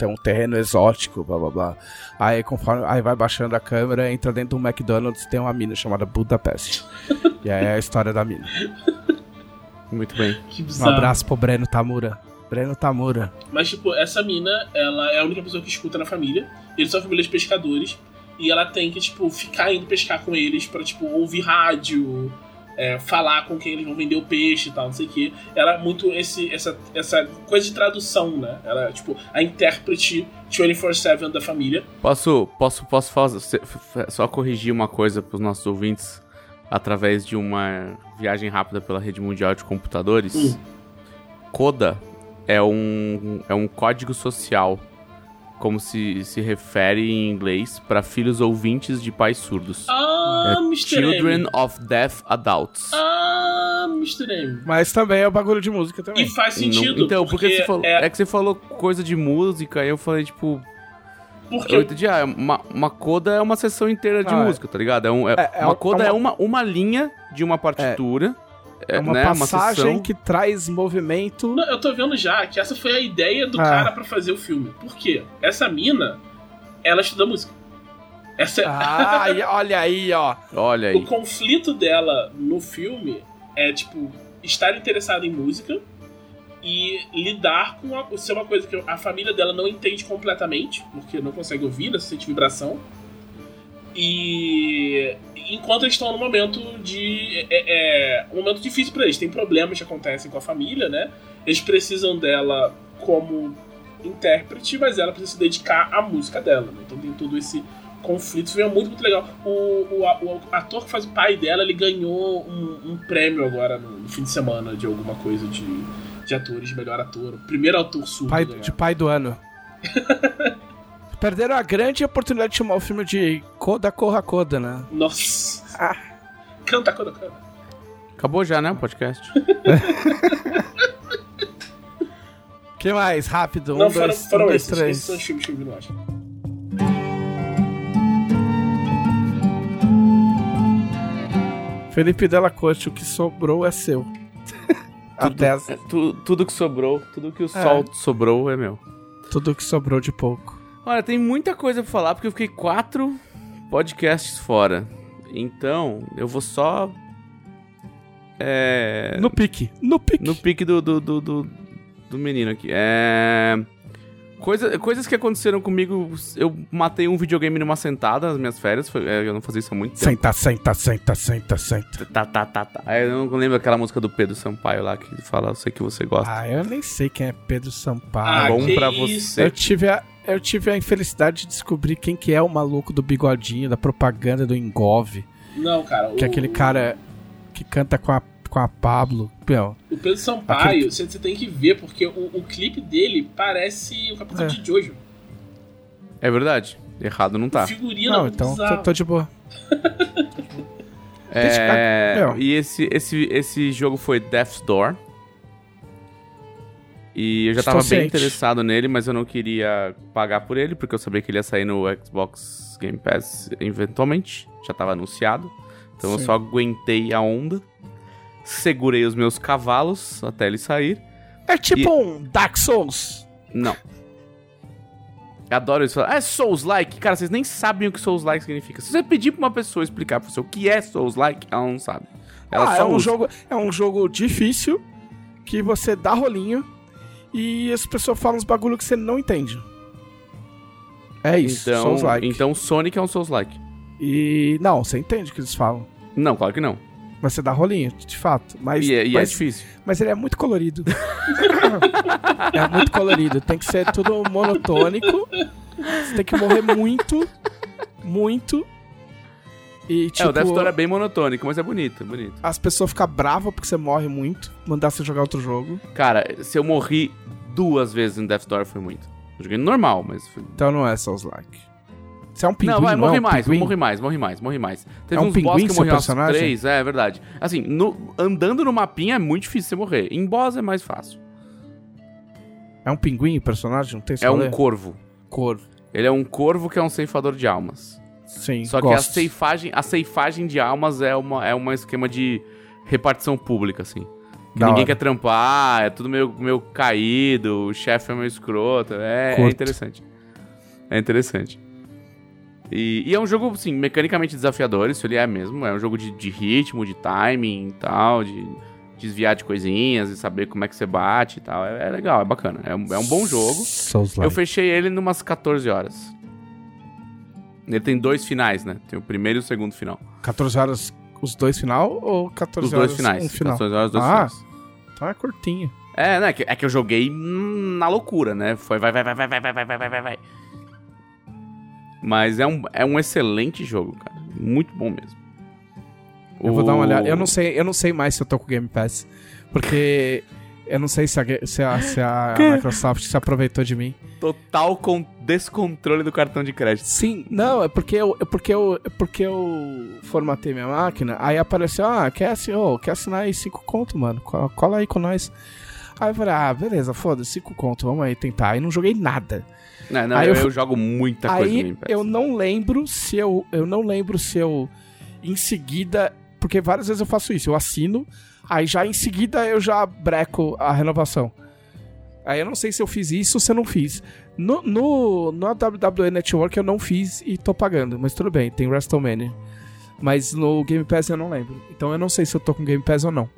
ter um terreno exótico, blá blá blá. Aí, conforme. Aí vai baixando a câmera, entra dentro de um McDonald's tem uma mina chamada Budapeste. e aí é a história da mina. Muito bem. Que Um abraço pro Breno Tamura. Breno Tamura. Mas, tipo, essa mina, ela é a única pessoa que escuta na família. Eles são famílias de pescadores. E ela tem que, tipo, ficar indo pescar com eles pra, tipo, ouvir rádio, é, falar com quem eles vão vender o peixe e tal, não sei o quê. Ela é muito esse, essa, essa coisa de tradução, né? Ela é, tipo, a intérprete 24-7 da família. Posso, posso, posso fazer, só corrigir uma coisa pros nossos ouvintes através de uma viagem rápida pela rede mundial de computadores. Hum. Coda é um, é um código social, como se, se refere em inglês, para filhos ouvintes de pais surdos. Ah, É Mr. Children M. of Deaf Adults. Ah, Mr. M. Mas também é o bagulho de música também. E faz Não- sentido. então, porque, você falou, é, é... que você falou coisa de música, aí eu falei, tipo, porque eu entendi, ah, uma, uma coda é uma sessão inteira de Ah, é. música, tá ligado? É um, é- É- é uma um- coda é é uma- uma, uma linha de uma partitura. É uma né, passagem sessão. que traz movimento. Não, eu tô vendo já que essa foi a ideia do Ah. cara pra fazer o filme. Por quê? Essa mina, ela estuda música. Essa é- Ah, e olha aí, ó. Olha O aí. conflito dela no filme é, tipo, estar interessada em música e lidar com a, ser uma coisa que a família dela não entende completamente, porque não consegue ouvir, não sente vibração. E enquanto eles estão num momento de. É, é, um momento difícil pra eles, tem problemas que acontecem com a família, né? Eles precisam dela como intérprete, mas ela precisa se dedicar à música dela. Né? Então tem todo esse conflito. Isso é muito, muito legal. O, o, o ator que faz o pai dela, ele ganhou um, um prêmio agora no, no fim de semana de alguma coisa de, de atores de melhor ator. O primeiro ator surdo. Pai, de pai do ano. Perderam a grande oportunidade de chamar o filme de Koda Corra Koda, né? Nossa. Ah. Canta, canta, canta. Acabou já, né, o podcast? que mais? Rápido. Não, um, foram, dois, foram um, dois, esses. três. Esses são os filmes que eu vi no Oscar. Felipe Della Corte, o que sobrou é seu. Até as- É, tu- tudo que sobrou, tudo que o sol sobrou é meu. tudo que sobrou de pouco. Olha, tem muita coisa pra falar porque eu fiquei quatro podcasts fora. Então, eu vou só. É. No pique. No pique. No pique do, do, do, do, do menino aqui. É. Coisa, coisas que aconteceram comigo. Eu matei um videogame numa sentada nas minhas férias. foi- é, eu não fazia isso há muito tempo. Senta, senta, senta, senta, senta. Tá, tá, tá, tá. É, Eu não lembro aquela música do Pedro Sampaio lá que fala, eu sei que você gosta. Ah, eu nem sei quem é Pedro Sampaio. Ah, Bom pra isso. você. Eu tive, a, eu tive a infelicidade de descobrir quem que é o maluco do bigodinho, da propaganda do Engove. Não, cara. Que é o- aquele cara que canta com a, com a Pablo. Meu, O Pedro Sampaio, você, você tem que ver, porque o, o clipe dele parece o capitão É. de Jojo. É verdade. Errado não tá. Figurino não, é então tô, tô de boa. É, Meu. e esse, esse, esse jogo foi Death's Door. E eu já Estou tava bem interessado nele, mas eu não queria pagar por ele, porque eu sabia que ele ia sair no Xbox Game Pass eventualmente. Já tava anunciado. Então eu Sim. só aguentei a onda. Segurei os meus cavalos até ele sair. É tipo um Dark Souls. Não. Adoro isso. É Souls-like? Cara, vocês nem sabem o que Souls-like significa. Se você pedir pra uma pessoa explicar pra você o que é Souls-like, ela não sabe. Ela ah, é um usa. jogo, é um jogo difícil que você dá rolinho e as pessoas falam uns bagulho que você não entende. É isso, Então, Souls-like. então Sonic é um Souls-like. E não, você entende o que eles falam. Não, claro que não. Mas você dá rolinho, de fato. Mas, E, é- e é mas, difícil. mas ele é muito colorido. é muito colorido. Tem que ser tudo monotônico. Você tem que morrer muito, muito. E tipo, é, o Death Store é bem monotônico, mas é bonito, é bonito. as pessoas ficam bravas porque você morre muito, mandar você jogar outro jogo. Cara, se eu morri duas vezes em Death Store foi muito. Eu joguei normal, mas foi... Então não é Souls-like. Você é um pinguim, não, vai, não morri é um mais, pinguim? morri mais, morri mais, morri mais. Teve É um uns boss pinguim que eu seu morri personagem? três, é, é verdade. Assim, no- andando no mapinha é muito difícil você morrer. Em boss é mais fácil. É um pinguim personagem? Não tem É um corvo. corvo. Ele é um corvo que é um ceifador de almas. Sim, Só que gosto. a ceifagem, a ceifagem de almas é uma é um esquema de repartição pública, assim. Que ninguém hora. quer trampar, é tudo meio, meio caído, o chefe é meio escroto. É, é interessante. É interessante. E, e é um jogo, assim, mecanicamente desafiador, isso ele é mesmo. É um jogo de, de ritmo, de timing e tal, de desviar de coisinhas e saber como é que você bate e tal. É, é legal, é bacana. É um, é um bom jogo. Souls-like. Eu fechei ele numas 14 horas. Ele tem dois finais, né? Tem o primeiro e o segundo final. 14 horas os dois final ou 14 Os horas dois finais. um final? 14 horas, dois Ah. finais. Então é curtinho. É, né? que- É que eu joguei na loucura, né? Foi vai, vai, vai, vai, vai, vai, vai, vai, vai, vai. Mas é um, é um excelente jogo, cara. Muito bom mesmo. Eu vou dar uma O- olhada. Eu não sei, eu não sei mais se eu tô com o Game Pass. Porque eu não sei se a, se a, se a Microsoft se aproveitou de mim. Total com descontrole do cartão de crédito. Sim, não, é porque eu, é porque eu, é porque eu formatei minha máquina, aí apareceu, ah, quer, ô, quer assinar aí 5 conto, mano, cola, aí com nós. Aí eu falei, ah, beleza, foda-se, 5 conto, vamos aí tentar. Aí não joguei nada. Não, não, Aí eu, eu eu jogo muita coisa no aí Pass. eu não lembro se eu, eu não lembro se eu, em seguida, porque várias vezes eu faço isso, eu assino, aí já em seguida eu já breco a renovação. Aí eu não sei se eu fiz isso ou se eu não fiz. No, no, no WWE Network eu não fiz e tô pagando, mas tudo bem, tem WrestleMania. Mas no Game Pass eu não lembro. Então eu não sei se eu tô com Game Pass ou não.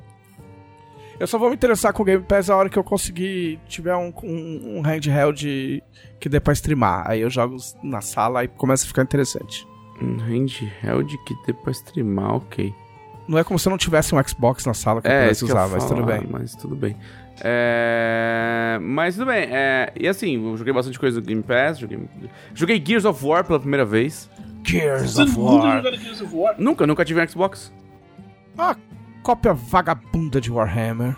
Eu só vou me interessar com o Game Pass a hora que eu conseguir tiver um, um, um handheld que dê pra streamar. Aí eu jogo na sala e começa a ficar interessante. Um handheld que dê pra streamar, ok. Não é como se eu não tivesse um Xbox na sala que eu É, pudesse eu usar, ia mas tudo bem. Mas tudo bem. É... Mas tudo bem. É... E assim, eu joguei bastante coisa do Game Pass. Joguei... joguei Gears of War pela primeira vez. Gears Você nunca jogou Gears of War? Nunca, nunca tive um Xbox. Ah, cópia vagabunda de Warhammer.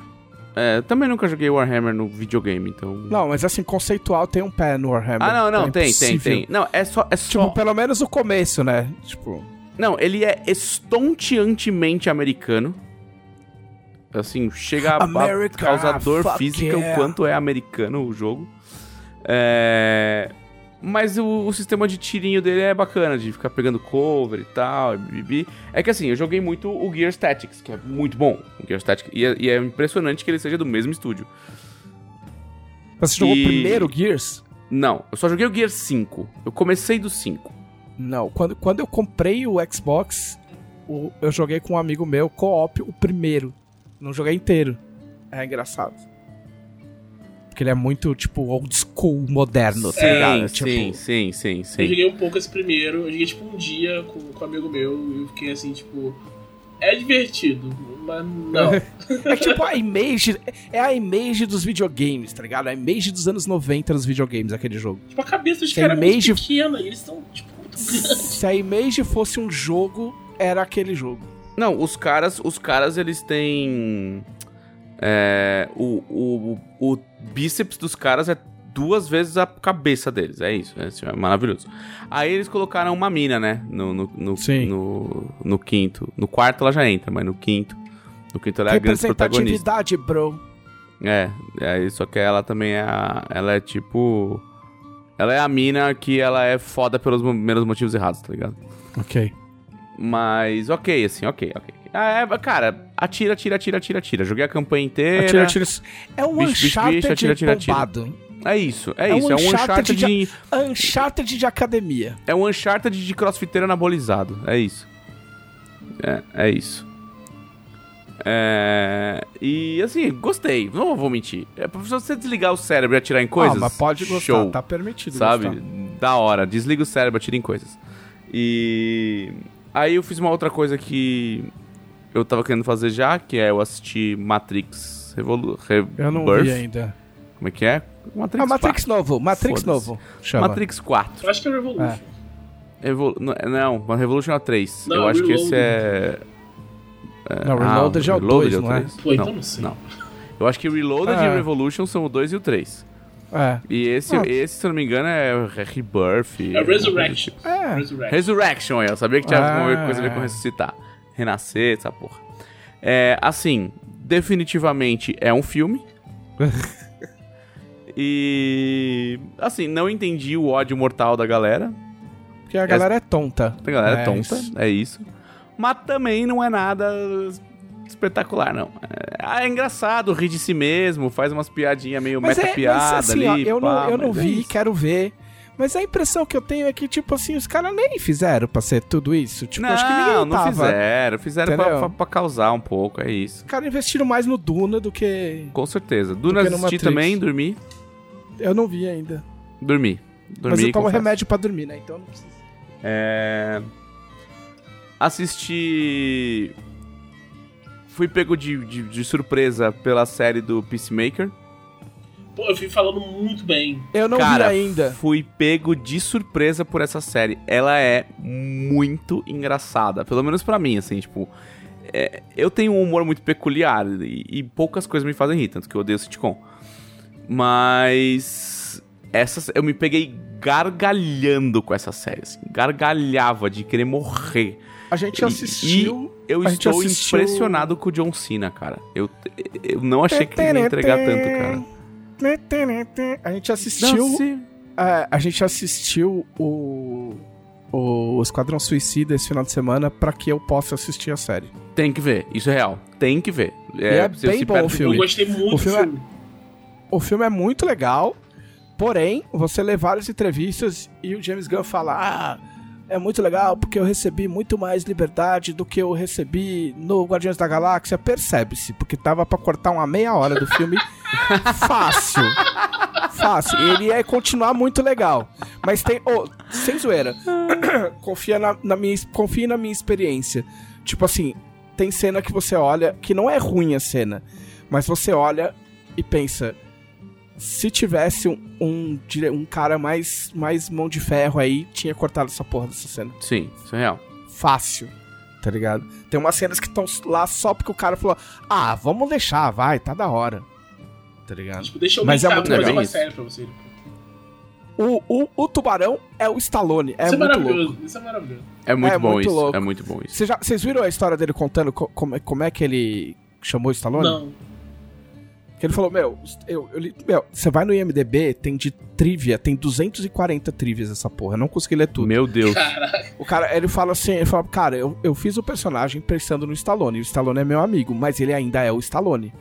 É, também nunca joguei Warhammer no videogame, então. Não, mas assim, conceitual tem um pé no Warhammer. Ah, não, não, É tem, tem, tem. Não, é só. É Tipo, só... pelo menos o começo, né? Tipo, Não, ele é estonteantemente americano. Assim, chega a, a America, causar dor física yeah. o quanto é americano o jogo. É... Mas o, o sistema de tirinho dele é bacana, de ficar pegando cover e tal. E bibi. É que assim, eu joguei muito o Gear Statics, que é muito bom. O Gear Statics, e, é, e é impressionante que ele seja do mesmo estúdio. você jogou E- primeiro Gears? Não, eu só joguei o Gear 5. Eu comecei do 5. Não. Quando, quando eu comprei o Xbox, o- eu joguei com um amigo meu, co-op, o primeiro. Não joguei inteiro. É engraçado. Porque ele é muito, tipo, old school, moderno, tá ligado? sim, Tipo, sim, sim, sim, Eu sim. joguei um pouco esse primeiro. Eu joguei tipo um dia com, com um amigo meu e eu fiquei assim, tipo. É divertido, mas não. É tipo a image. É a image dos videogames, tá ligado? A image dos anos 90 dos videogames, aquele jogo. tipo, a cabeça dos caras é muito image- pequena e eles são, tipo, muito. Se a image fosse um jogo, era aquele jogo. Não, os caras, os caras, eles têm. É, o, o, o bíceps dos caras é duas vezes a cabeça deles. É isso, é, é maravilhoso. Aí eles colocaram uma mina, né? No, no, no, Sim. no, no quinto. No quarto ela já entra, mas no quinto. No quinto ela é a grande protagonista. Representatividade, bro. É, é, só que ela também é. a- ela é tipo. Ela é a mina que ela é foda pelos menos motivos errados, tá ligado? Ok. Mas ok, assim, ok, ok. Ah, é, cara, atira, atira, atira, atira, atira. Joguei a campanha inteira. Atira, atira. É um Bicho, Uncharted bicho, atira, atira, atira. bombado. É isso, é, É um isso. É um Uncharted Uncharted de- de... Uncharted de academia. É um Uncharted de crossfiteiro anabolizado. É isso. É, é isso. É... E assim, gostei. Não vou mentir. É pra você desligar o cérebro e atirar em coisas. ah, mas pode gostar, Show. tá permitido sabe? gostar. Da hora. Desliga o cérebro, atira em coisas. E aí eu fiz uma outra coisa que eu tava querendo fazer já, que é eu assistir Matrix Revolu Eu não Rebirth. vi ainda. Como é que é? Matrix ah, Matrix 4. novo, Matrix novo. Chama. Matrix 4. Eu acho que é Revolution. Evol... Não, não, mas Revolution é o 3. Não, eu acho que esse é. Não, Reloaded é o Reloaded 2, não é? 3. Pô, então não sei. Eu acho que Reloaded Ah. e Revolution são o 2 e o 3. É. E esse, Ah. esse, se eu não me engano, é Rebirth. É Resurrection. É. Resurrection. Resurrection, eu sabia que tinha Ah. alguma coisa a ver com ressuscitar. Renascer, essa porra. É, assim, definitivamente é um filme. e. Assim, não entendi o ódio mortal da galera. Porque a galera é tonta. A galera é, É tonta, isso. é isso. Mas também não é nada espetacular, não. É, é engraçado, ri de si mesmo, faz umas piadinhas meio Mas é, meta-piada mas assim, ó, ali. eu pá, não, eu não é vi, isso. quero ver. Mas a impressão que eu tenho é que, tipo assim, os caras nem fizeram pra ser tudo isso. Tipo, Não, acho que ninguém não tava. fizeram. Fizeram pra, pra- pra causar um pouco, é isso. Os caras investiram mais no Duna do que. Com certeza. Duna assisti também, dormi. Eu não vi ainda. Dormi. Dormi, mas eu tomo confesso. remédio pra dormir, né? Então não precisa. É... Assisti... Fui pego de, de, de surpresa pela série do Peacemaker. Pô, eu fui falando muito bem. Eu não Cara, vi ainda. fui pego de surpresa por essa série. Ela é muito engraçada. Pelo menos pra mim, assim, tipo... é, eu tenho um humor muito peculiar e, e poucas coisas me fazem rir, tanto que eu odeio sitcom. Mas... Essa, eu me peguei gargalhando com essa série, assim, gargalhava de querer morrer. A gente E- assistiu. Eu A gente estou assistiu- impressionado com o John Cena, cara. Eu, eu não achei que ele ia entregar tanto, cara. A gente assistiu. É, a gente assistiu o. O Esquadrão Suicida esse final de semana pra que eu possa assistir a série. Tem que ver, isso é real. Tem que ver. é você bem bom o filme. Eu gostei muito O do filme é- filme. O filme é muito legal, porém, você lê várias entrevistas e o James Gunn fala: Ah, é muito legal porque eu recebi muito mais liberdade do que eu recebi no Guardiões da Galáxia. Percebe-se, porque tava pra cortar uma meia hora do filme fácil. Fácil. E ele ia continuar muito legal. Mas tem. ô, sem zoeira. confia, na, na minha, confia na minha experiência. Tipo assim, tem cena que você olha, que não é ruim a cena, mas você olha e pensa. Se tivesse um, um, um cara mais, mais mão de ferro aí, tinha cortado essa porra dessa cena. Sim, isso é real. Fácil. tá ligado? Tem umas cenas que estão lá só porque o cara falou, ah, vamos deixar, vai, tá da hora. Tá ligado? Tipo, deixa eu Mas é muito uma coisa legal mais isso. séria pra você. O, o, o tubarão é o Stallone, é, isso é muito maravilhoso. louco. Isso é maravilhoso. É muito É bom muito isso. louco. É muito bom isso. Vocês viram a história dele contando co- como, é- como é que ele chamou o Stallone? Não. Que ele falou, meu, eu, eu li- meu, você vai no IMDB, tem de trivia, tem 240 trivias essa porra, eu não consegui ler tudo. Meu Deus. Caraca. O cara, ele fala assim, ele fala, cara, eu, eu fiz o personagem pensando no Stallone, o Stallone é meu amigo, mas ele ainda é o Stallone.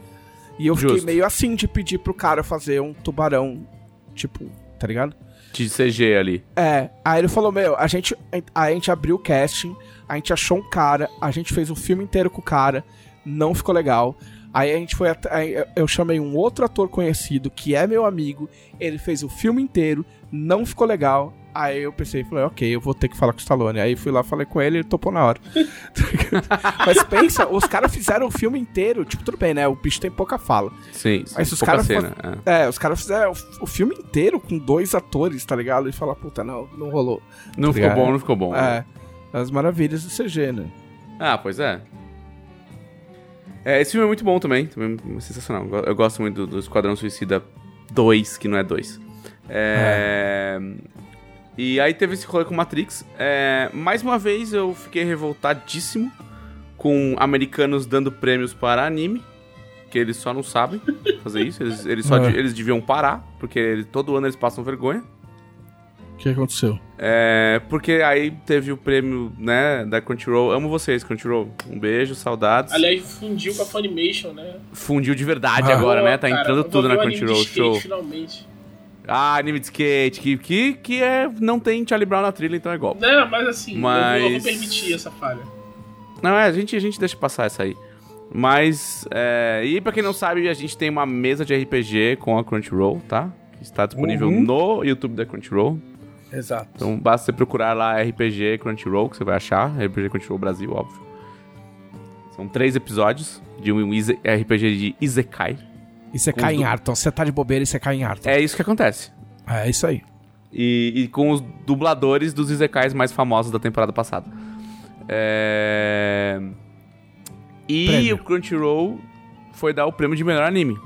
E eu fiquei Justo. meio assim de pedir pro cara fazer um tubarão, tipo, tá ligado? De CG ali. É, aí ele falou, meu, a gente, a gente abriu o casting, a gente achou um cara, a gente fez o filme inteiro com o cara, não ficou legal. Aí a gente foi, eu chamei um outro ator conhecido, que é meu amigo, ele fez o filme inteiro, não ficou legal. Aí eu pensei, falei, ok, eu vou ter que falar com o Stallone. Aí fui lá, falei com ele, ele topou na hora. Mas pensa, os caras fizeram o filme inteiro, tipo, tudo bem, né? O bicho tem pouca fala. Sim, Mas os caras cena. é. É, os caras fizeram o, o filme inteiro com dois atores, tá ligado? E fala, puta, não, não rolou. Não ficou ligado? bom, não ficou bom. É, as maravilhas do CG, né? Ah, pois é. É, esse filme é muito bom também, também é sensacional. Eu go- Eu gosto muito do, do Esquadrão Suicida 2, que não é 2. É... E aí teve esse rolê com Matrix. É, Mais uma vez eu fiquei revoltadíssimo com americanos dando prêmios para anime, que eles só não sabem fazer isso. Eles, eles, só É. eles deviam parar, porque todo ano eles passam vergonha. O que aconteceu? É, porque aí teve o prêmio, né, da Crunchyroll. Amo vocês, Crunchyroll. Um beijo, saudades. Aliás, fundiu com a Funimation, né? Fundiu de verdade Ah. agora, Pô, né? Tá cara, entrando eu tudo na Crunchyroll skate, Show. Finalmente. Ah, anime de skate, que, que, que é, não tem Charlie Brown na trilha, então é igual. Não, mas assim, eu vou- eu, vou, Mas- permitir essa falha. Não, é, a gente, a gente deixa passar essa aí. Mas, é, e pra quem não sabe, a gente tem uma mesa de RPG com a Crunchyroll, tá? Que está disponível Uhum. no YouTube da Crunchyroll. Exato. Então basta você procurar lá RPG Crunchyroll, que você vai achar. RPG Crunchyroll Brasil, óbvio. São três episódios de um RPG de cai os em Arton, você tá de bobeira e você cai em Arton. É isso que acontece. É, isso aí. E, e com os dubladores dos Izekais mais famosos da temporada passada. É... E Prêmio. o Crunchyroll foi dar o prêmio de melhor anime.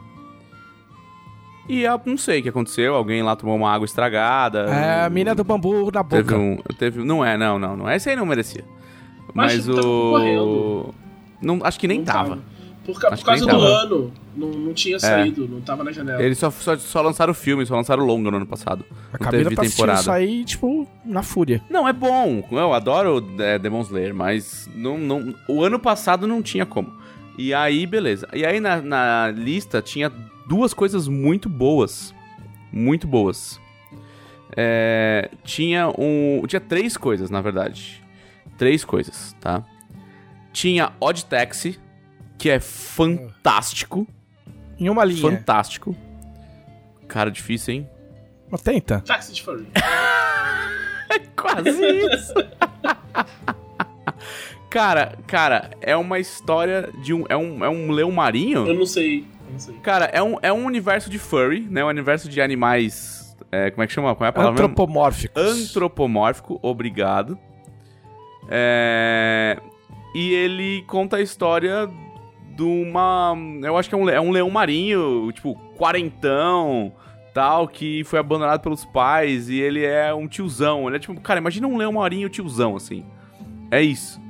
E eu não sei o que aconteceu, alguém lá tomou uma água estragada. É a mina do bambu na Teve boca. um, teve, não é, não, não, não. Esse aí não merecia. Mas Mas, tava o. Não, acho que nem Não tava. Por, ca- Acho por causa do tava. ano, não, não tinha saído, não tava na janela. Eles só, só, só lançaram filme, só lançaram longa no ano passado. A não teve tá temporada. aí, tipo, na fúria. Não, é bom. Eu adoro é, Demon Slayer, mas não, não, o ano passado não tinha como. E aí, beleza. E aí na, na lista tinha duas coisas muito boas. Muito boas. É, tinha um. Tinha três coisas, na verdade. Três coisas, tá? Tinha Odd Taxi, que é fantástico. Em uma linha. Fantástico. Cara, difícil, hein? Mas tenta. Taxi de Furry. Quase isso. cara, cara, é uma história de um. É um, é um leão marinho? Eu não sei, não sei. Cara, é um, é um universo de furry, né? Um universo de animais. é, como é que chama? Qual é a palavra? mesmo? Antropomórficos. Antropomórfico, obrigado. É, E ele conta a história de uma. Eu acho que é um, é um leão marinho, tipo, quarentão, tal, que foi abandonado pelos pais e ele é um tiozão. Ele é tipo, cara, imagina um leão marinho tiozão, assim. É isso.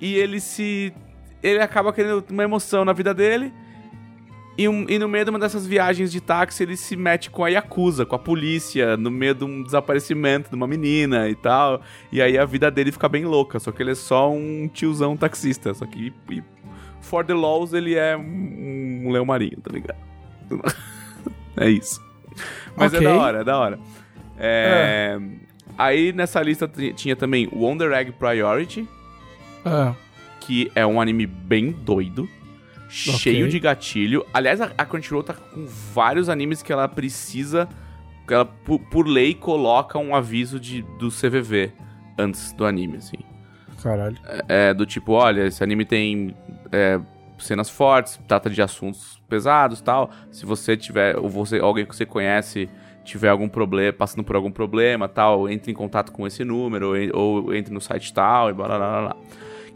E ele se. Ele acaba querendo uma emoção na vida dele. E, um- e no meio de uma dessas viagens de táxi, ele se mete com a Yakuza, com a polícia, no meio de um desaparecimento de uma menina e tal. E aí a vida dele fica bem louca, só que ele é só um tiozão taxista. Só que, e, for the laws, ele é um, um leão marinho, tá ligado? é isso. Mas Ok. é da hora, é da hora. É, Aí nessa lista tinha também Wonder Egg Priority, Ah, que é um anime bem doido, cheio de gatilho. Aliás, a, a Crunchyroll tá com vários animes que ela precisa, que ela por, por lei coloca um aviso de, do CVV antes do anime, assim. caralho. É, do tipo, olha, esse anime tem é, cenas fortes, trata de assuntos pesados tal. Se você tiver, ou você, alguém que você conhece tiver algum problema, passando por algum problema tal, entre em contato com esse número, ou, ou entre no site tal e blá blá blá blá.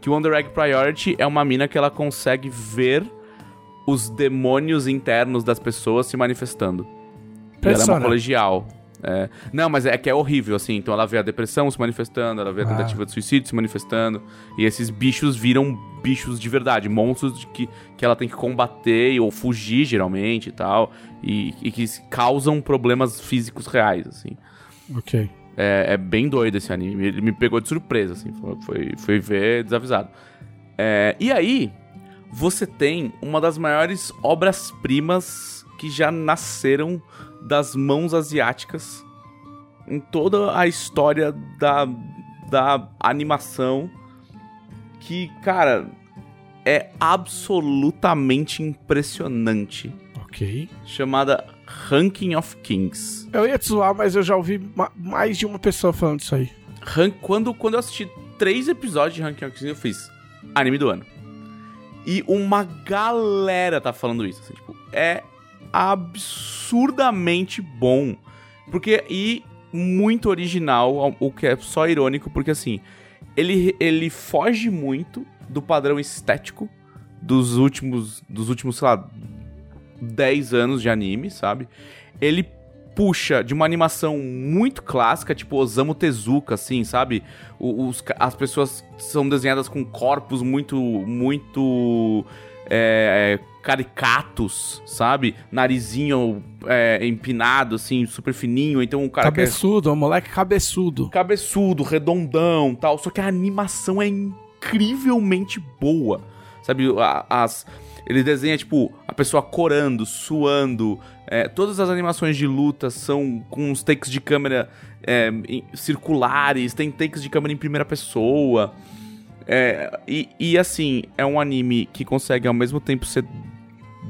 Que o Under Egg Priority é uma mina que ela consegue ver os demônios internos das pessoas se manifestando. E Ela é uma Persona. colegial. É. Não, mas é que é horrível, assim. Então ela vê a depressão se manifestando, ela vê a Ah. tentativa de suicídio se manifestando. E esses bichos viram bichos de verdade, monstros que, que ela tem que combater ou fugir, geralmente e tal. E, e que causam problemas físicos reais, assim. Ok. É, é bem doido esse anime. Ele me pegou de surpresa, assim. Foi, foi, ver desavisado. É, e aí, você tem uma das maiores obras-primas que já nasceram das mãos asiáticas em toda a história da, da animação. Que, cara, é absolutamente impressionante. Ok. Chamada Ranking of Kings. Eu ia te zoar, mas eu já ouvi ma- mais de uma pessoa falando isso aí. Ran- quando, quando eu assisti três episódios de Ranking of Kings, eu fiz anime do ano. E uma galera tá falando isso. assim, tipo, é absurdamente bom. Porque, e muito original, o que é só irônico, porque assim, ele, ele foge muito do padrão estético dos últimos, dos últimos, sei lá, 10 anos de anime, sabe? Ele puxa de uma animação muito clássica, tipo Osamu Tezuka, assim, sabe? Os, as pessoas são desenhadas com corpos muito, muito é, caricatos, sabe? Narizinho é, empinado, assim, super fininho. Então o cara quer cabeçudo, um moleque cabeçudo. cabeçudo, redondão tal. Só que a animação é incrivelmente boa. Sabe, as. Ele desenha, tipo, a pessoa corando, suando. é, todas as animações de luta são com uns takes de câmera é, circulares, tem takes de câmera em primeira pessoa. É, e, e assim, é um anime que consegue ao mesmo tempo ser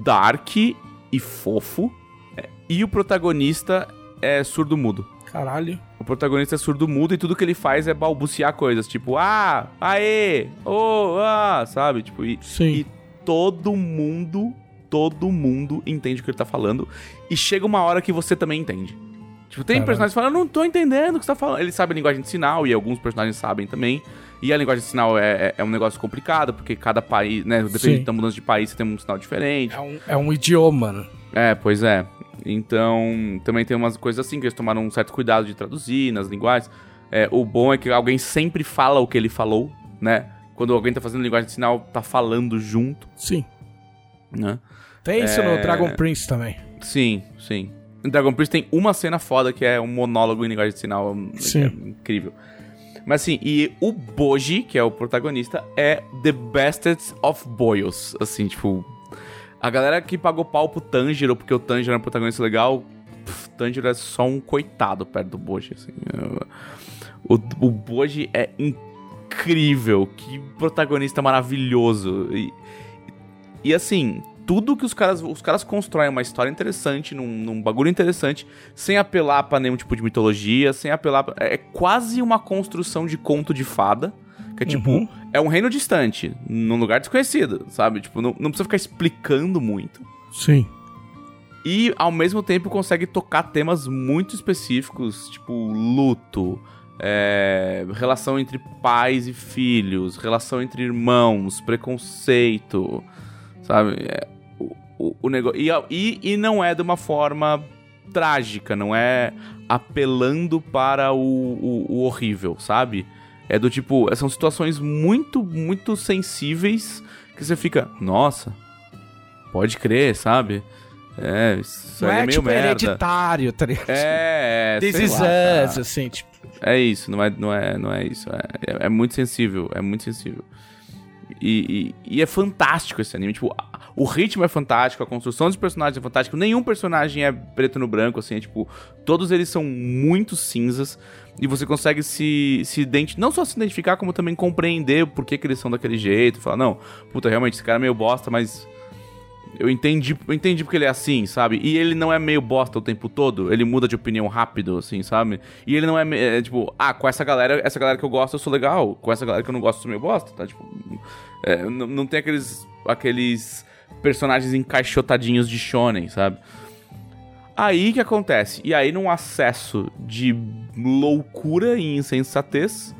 dark e fofo. é, e o protagonista é surdo-mudo. Caralho. O protagonista é surdo-mudo e tudo que ele faz é balbuciar coisas, tipo, ah, aê, oh, ah, sabe? Tipo, e, Sim. e todo mundo, todo mundo entende o que ele tá falando. E chega uma hora que você também entende. Tipo, tem Caralho. personagens que falam, eu não tô entendendo o que você tá falando. Ele sabe a linguagem de sinal, e alguns personagens sabem também. E a linguagem de sinal é, é, é um negócio complicado, porque cada país, né, depende Sim. da mudança de país, você tem um sinal diferente. É um, é um idioma, né? É, pois é. Então, também tem umas coisas assim que eles tomaram um certo cuidado de traduzir nas linguagens. É, o bom é que alguém sempre fala o que ele falou, né? Quando alguém tá fazendo linguagem de sinal, tá falando junto, Sim. né? Tem isso É. no Dragon Prince também. Sim, sim. Em Dragon Prince tem uma cena foda que é um monólogo em linguagem de sinal. que Sim. É incrível. Mas assim, e o Boji, que é o protagonista, é the bestest of boils. Assim, tipo. A galera que pagou pau pro Tanjiro, porque o Tanjiro é um protagonista legal, pff, Tanjiro é só um coitado perto do Boji, assim. O, o Boji é incrível, que protagonista maravilhoso. E, e assim, tudo que os caras. Os caras constroem uma história interessante, num, num bagulho interessante, sem apelar pra nenhum tipo de mitologia, sem apelar. Pra, é quase uma construção de conto de fada. Que é tipo, Uhum. é um reino distante, num lugar desconhecido, sabe? Tipo, não, não precisa ficar explicando muito. Sim. E ao mesmo tempo consegue tocar temas muito específicos, tipo luto, é, relação entre pais e filhos, relação entre irmãos, preconceito, sabe? É, o, o, o negócio. E, e, e não é de uma forma trágica, não é apelando para o, o, o horrível, sabe? É do tipo, são situações muito, muito sensíveis que você fica, nossa, pode crer, sabe? É, isso Não é, é meio tipo merda. hereditário, tá ligado? É, é, This is lá, us, assim, tipo. É isso, não é, não é, não é isso. É, é, é muito sensível, é muito sensível. E, e, e é fantástico esse anime. Tipo, o ritmo é fantástico, a construção dos personagens é fantástica. Nenhum personagem é preto no branco, assim, é tipo, todos eles são muito cinzas. E você consegue se, se identificar, não só se identificar, como também compreender por que, que eles são daquele jeito. Falar, não, puta, realmente, esse cara é meio bosta, mas eu entendi, eu entendi porque ele é assim, sabe? E ele não é meio bosta o tempo todo, ele muda de opinião rápido, assim, sabe? E ele não é, é, tipo, ah, com essa galera, essa galera que eu gosto eu sou legal, com essa galera que eu não gosto eu sou meio bosta, tá? Tipo, é, não, não tem aqueles, aqueles personagens encaixotadinhos de shonen, sabe? Aí que acontece? E aí, num acesso de loucura e insensatez,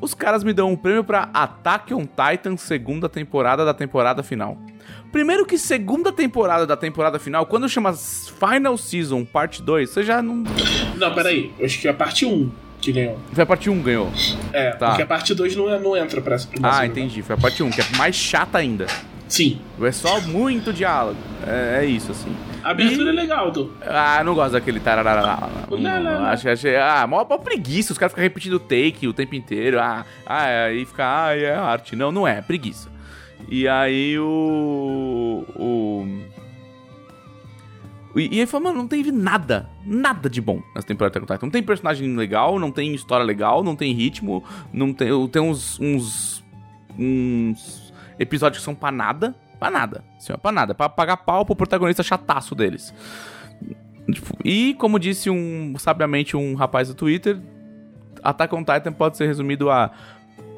os caras me dão um prêmio pra Attack on Titan segunda temporada da temporada final. Primeiro que segunda temporada da temporada final, quando chama Final Season Parte 2, você já não... Não, peraí. Eu acho que é a parte 1 que ganhou. Foi a parte 1 ganhou. É, Tá. porque a parte 2 não, é- não entra pra essa primeira Ah, segunda. entendi. Foi a parte 1, que é mais chata ainda. Sim. É só muito diálogo. É, é isso, assim. A abertura é legal, Du. Ah, não gosto daquele tararará. Não, não, acho, acho, ah, mó, mó preguiça. Os caras ficam repetindo take o tempo inteiro. Ah, ah, é, aí fica, ah, é arte. Não, não é, é preguiça. E aí o. O. E, aí falou, mano, não teve nada, nada de bom nessa temporada de Attack on Titan. Não tem personagem legal, não tem história legal, não tem ritmo, não tem. Tem uns. uns. uns episódios que são pra nada. Pra nada. Assim, ó, pra nada. Pra pagar pau pro protagonista chataço deles. Tipo, E, como disse um sabiamente um rapaz do Twitter, Attack on Titan pode ser resumido a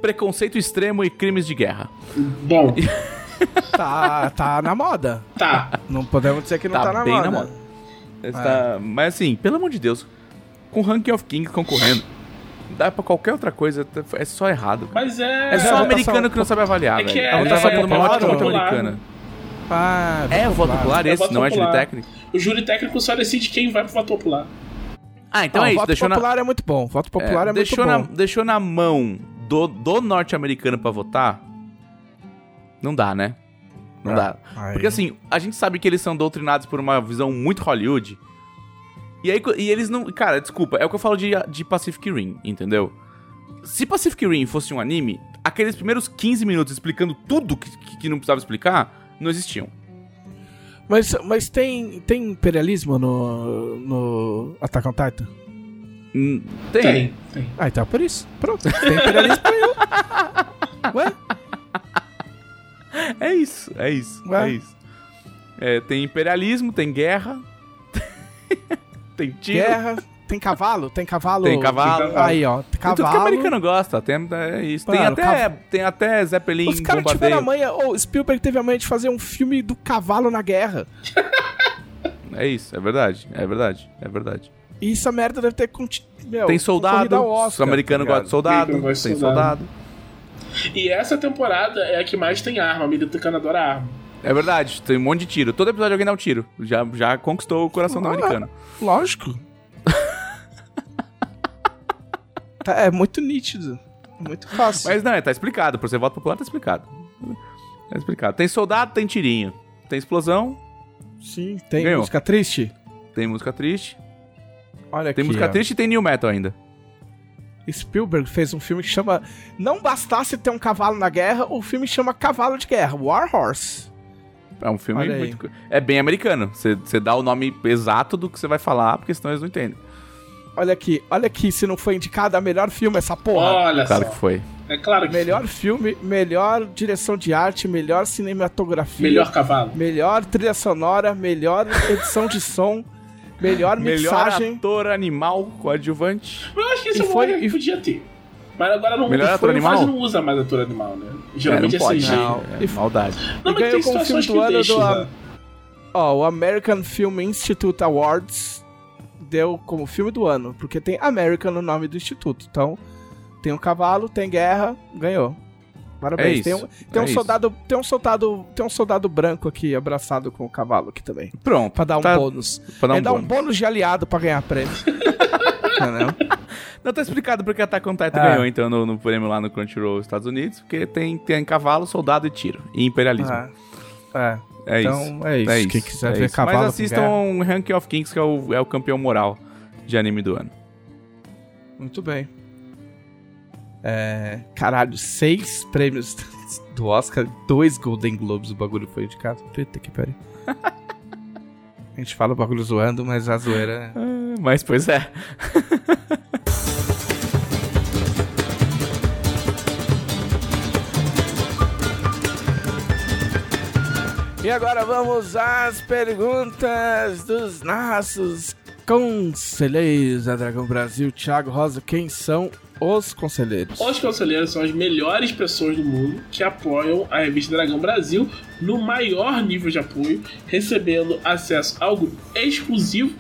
preconceito extremo e crimes de guerra. Bom, Tá, tá na moda. tá. Não podemos dizer que não tá, Tá na, bem moda. na moda. Está- Mas assim, pelo amor de Deus, com Ranking of Kings concorrendo, dá pra qualquer outra coisa, é só errado. cara. Mas é. É só votação americano que não sabe avaliar, É que velho. é- A gente tá é uma popular, ótica muito popular. americana. Ah, É o voto popular É esse, voto não é júri popular. técnico? O júri técnico só decide quem vai pro voto popular. Ah, então Não, é isso, voto deixou na, popular é muito bom. Voto popular é, É, muito bom. na, deixou na mão do, do norte-americano pra votar, não dá, né? Não Ah, dá. aí. Porque assim, a gente sabe que eles são doutrinados por uma visão muito Hollywood. E aí, e eles não. Cara, desculpa, é o que eu falo de, de Pacific Rim, entendeu? Se Pacific Rim fosse um anime, aqueles primeiros 15 minutos explicando tudo que, que, que não precisava explicar, não existiam. Mas, mas tem, tem imperialismo no, no Attack on Titan? Tem. Tem, tem. Ah, então é por isso. Pronto. Tem imperialismo nenhum. Ué? É isso, é isso, Ué? é isso. É, tem imperialismo, tem guerra. tem tiro. Guerra. Tem cavalo? Tem cavalo? Tem cavalo. Aí, ó. Tem tudo que cavalo. o americano gosta. Tem, é isso. tem, até, cav- tem até Zeppelin Os caras tiveram a manha. Ô, Spielberg teve a manha de fazer um filme do cavalo na guerra. É isso, é verdade. É verdade, é verdade. E essa merda deve ter. Meu, tem soldado. Oscar, americanos tá gostam de soldado. Americano gosta Tem soldado. soldado. E essa temporada é a que mais tem arma. A americana adora arma. É verdade, tem um monte de tiro. Todo episódio alguém dá um tiro. Já, já conquistou o coração do Ah, americano. Lógico. Tá, é muito nítido. Muito fácil. Mas não, é, tá explicado. Por ser voto popular, tá explicado. Tá explicado. Tem soldado, tem tirinho. Tem explosão, Sim, tem Ganhou. música triste. tem música triste. Olha Tem aqui. música ó. triste e tem new metal ainda. Spielberg fez um filme que chama. Não bastasse ter um cavalo na guerra, o filme chama Cavalo de Guerra, War Horse. É um filme muito. É bem americano. Você você dá o nome exato do que você vai falar, porque senão eles não entendem. Olha aqui, olha aqui se não foi indicado a melhor filme essa porra. Olha Claro só. que foi. É claro que Melhor filme, melhor direção de arte, melhor cinematografia, Melhor cavalo. melhor trilha sonora, melhor edição de som, melhor Melhor mixagem. ator animal coadjuvante. Eu acho que isso E é foi- e- podia ter. Mas agora não Melhor foi, ator animal? não usa mais ator animal, né? Geralmente é, é, não pode. CG. Não. É, maldade. Não, E mas ganhou como situações filme do que ano do- né? Ó, o American Film Institute Awards deu como filme do ano, porque tem American no nome do instituto. Então, tem um cavalo, tem guerra, ganhou. Parabéns. É tem isso, um, tem um é soldado, tem um soldado, tem um soldado branco aqui abraçado com o cavalo aqui também, Pronto. Pra dar um tá- bônus. Pra dar um Ele dá um bônus. bônus de aliado pra ganhar prêmio. Entendeu? Não tá explicado porque Attack on Titan Ah. ganhou, então, no, no prêmio lá no Crunchyroll Estados Unidos, porque tem, tem cavalo, soldado e tiro. E imperialismo. Ah, é. é então isso. é isso. É isso. Quem quiser é ver isso. cavalo. Mas assistam Ranking of Kings, que é o, é o campeão moral de anime do ano. Muito bem. É, caralho, seis prêmios do Oscar, dois Golden Globes o bagulho foi indicado. Puta que pariu. A gente fala o bagulho zoando, mas a zoeira. Ah, Mas, pois é. E agora vamos às perguntas dos nossos conselheiros da Dragão Brasil. Thiago Rosa, quem são os conselheiros? Os conselheiros são as melhores pessoas do mundo que apoiam a revista Dragão Brasil no maior nível de apoio, recebendo acesso ao grupo exclusivo,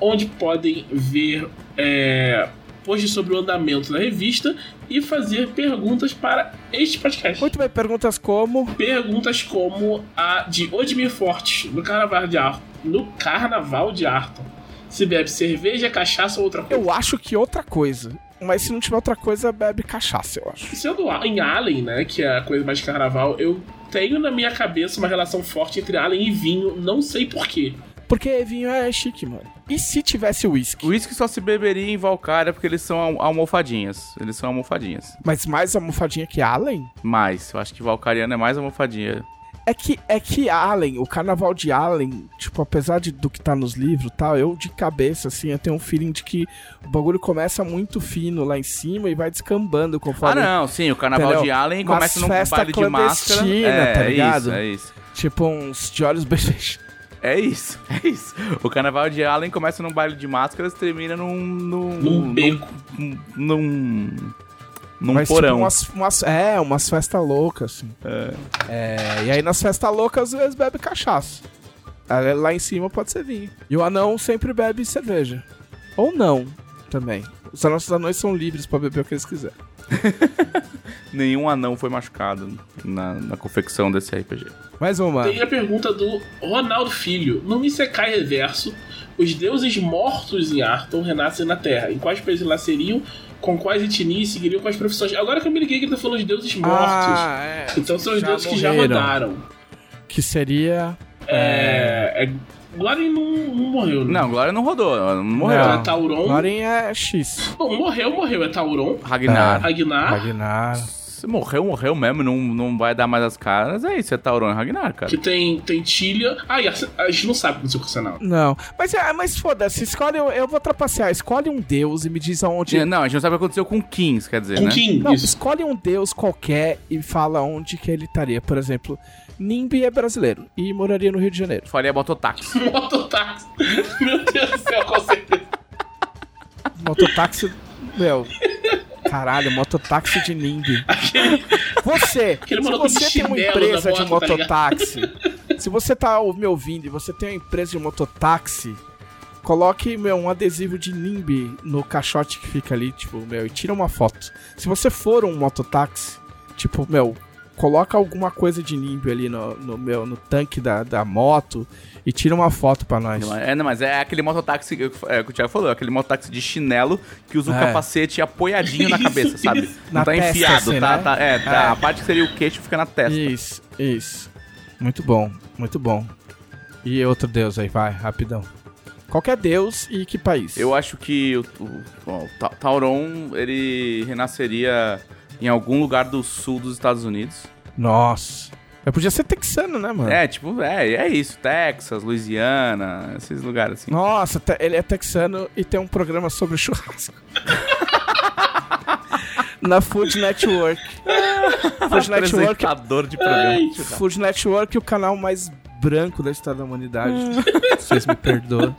onde podem ver é, posts sobre o andamento da revista e fazer perguntas para este podcast. Muito bem, perguntas como. Perguntas como a de Odmir Fortes, no Carnaval de Arton. No Carnaval de Arton. Se bebe cerveja, cachaça ou outra coisa. Eu acho que outra coisa. Mas se não tiver outra coisa, bebe cachaça, eu acho. Sendo em Allen, né, que é a coisa mais de carnaval, eu tenho na minha cabeça uma relação forte entre Allen e vinho, não sei porquê. Porque vinho é chique, mano. E se tivesse uísque? O uísque só se beberia em Valkyria porque eles são al- almofadinhas. Eles são almofadinhas. Mas mais almofadinha que Allen? Mas, eu acho que Valkyriano é mais almofadinha. É que, é que Allen, o carnaval de Allen, tipo, apesar de, do que tá nos livros e tal, eu de cabeça, assim, eu tenho um feeling de que o bagulho começa muito fino lá em cima e vai descambando Ah, conforme. não, sim, o carnaval Entendeu? de Allen começa num festa baile de máscara. clandestina, É, tá é ligado? isso, é isso. Tipo uns de olhos beijados. É isso, é isso. O carnaval de Allen começa num baile de máscaras e termina num. num. Num beco. num. num, num Mas porão. tipo umas, umas, é, umas festas loucas, assim. É, e aí nas festas loucas eles bebem cachaça. Aí Lá em cima pode ser vinho. E o anão sempre bebe cerveja. Ou não, também. Os nossos anões são livres pra beber o que eles quiserem. Nenhum anão foi machucado na, na confecção desse RPG. Mais uma. Tem a pergunta do Ronaldo Filho. No Isekai Reverso, os deuses mortos em Arton renascem na Terra. Em quais países lá seriam? Com quais etnias seguiriam quais profissões? Agora que eu me liguei que ele tá falando de deuses mortos. Ah, é. então são os já deuses que já morreram. rodaram. Que seria. É. é Glória não, não morreu, né? Não, Glória não rodou, não morreu. Não. é Tauron. Loren é X. Bom, morreu, morreu. É Tauron, Ragnar. Ragnar, Ragnar. Se morreu, morreu mesmo, não, não vai dar mais as caras. É isso, é Tauron e Ragnar, cara. que tem, tem Tilha. Ah, e a, a gente não sabe o que aconteceu com o Senado. Não. Mas, é, mas foda-se, escolhe. Eu vou trapacear. Escolhe um deus e me diz aonde. Não, a gente não sabe o que aconteceu com Kings, quer dizer, Com né? Não, isso. escolhe um deus qualquer e fala onde que ele estaria. Por exemplo, Nimbi é brasileiro e moraria no Rio de Janeiro. Faria mototáxi. Mototáxi. Meu Deus do céu, com certeza. Mototáxi, meu. Caralho, mototáxi de Nimbi. Você, Aquele se você tem uma empresa de tá mototáxi, se você tá me ouvindo e você tem uma empresa de mototáxi, coloque, meu, um adesivo de Nimbi no caixote que fica ali, tipo, meu, e tira uma foto. Se você for um mototáxi, tipo, meu, coloca alguma coisa de Nimbi ali no, no meu, no tanque da, da moto e tira uma foto pra nós. Não, é, não, mas é aquele mototáxi que, é, que o Thiago falou, aquele mototáxi de chinelo que usa o É. capacete apoiadinho na Isso, cabeça, sabe? isso. Não Na tá testa, enfiado, assim, tá, né? tá- é, tá- É. a parte que seria o queixo fica na testa. Isso, isso. Muito bom, muito bom. E outro deus aí, vai, rapidão. Qualquer deus e que país? Eu acho que o, o- o Ta- Tauron, ele renasceria em algum lugar do sul dos Estados Unidos. Nossa. Eu podia ser texano, né, mano? É, tipo, é, é isso, Texas, Louisiana, esses lugares assim. Nossa, te- ele é texano e tem um programa sobre churrasco. Na Food Network. Food Network. De programa. Food Network, o canal mais branco da história da humanidade. Vocês me perdoam.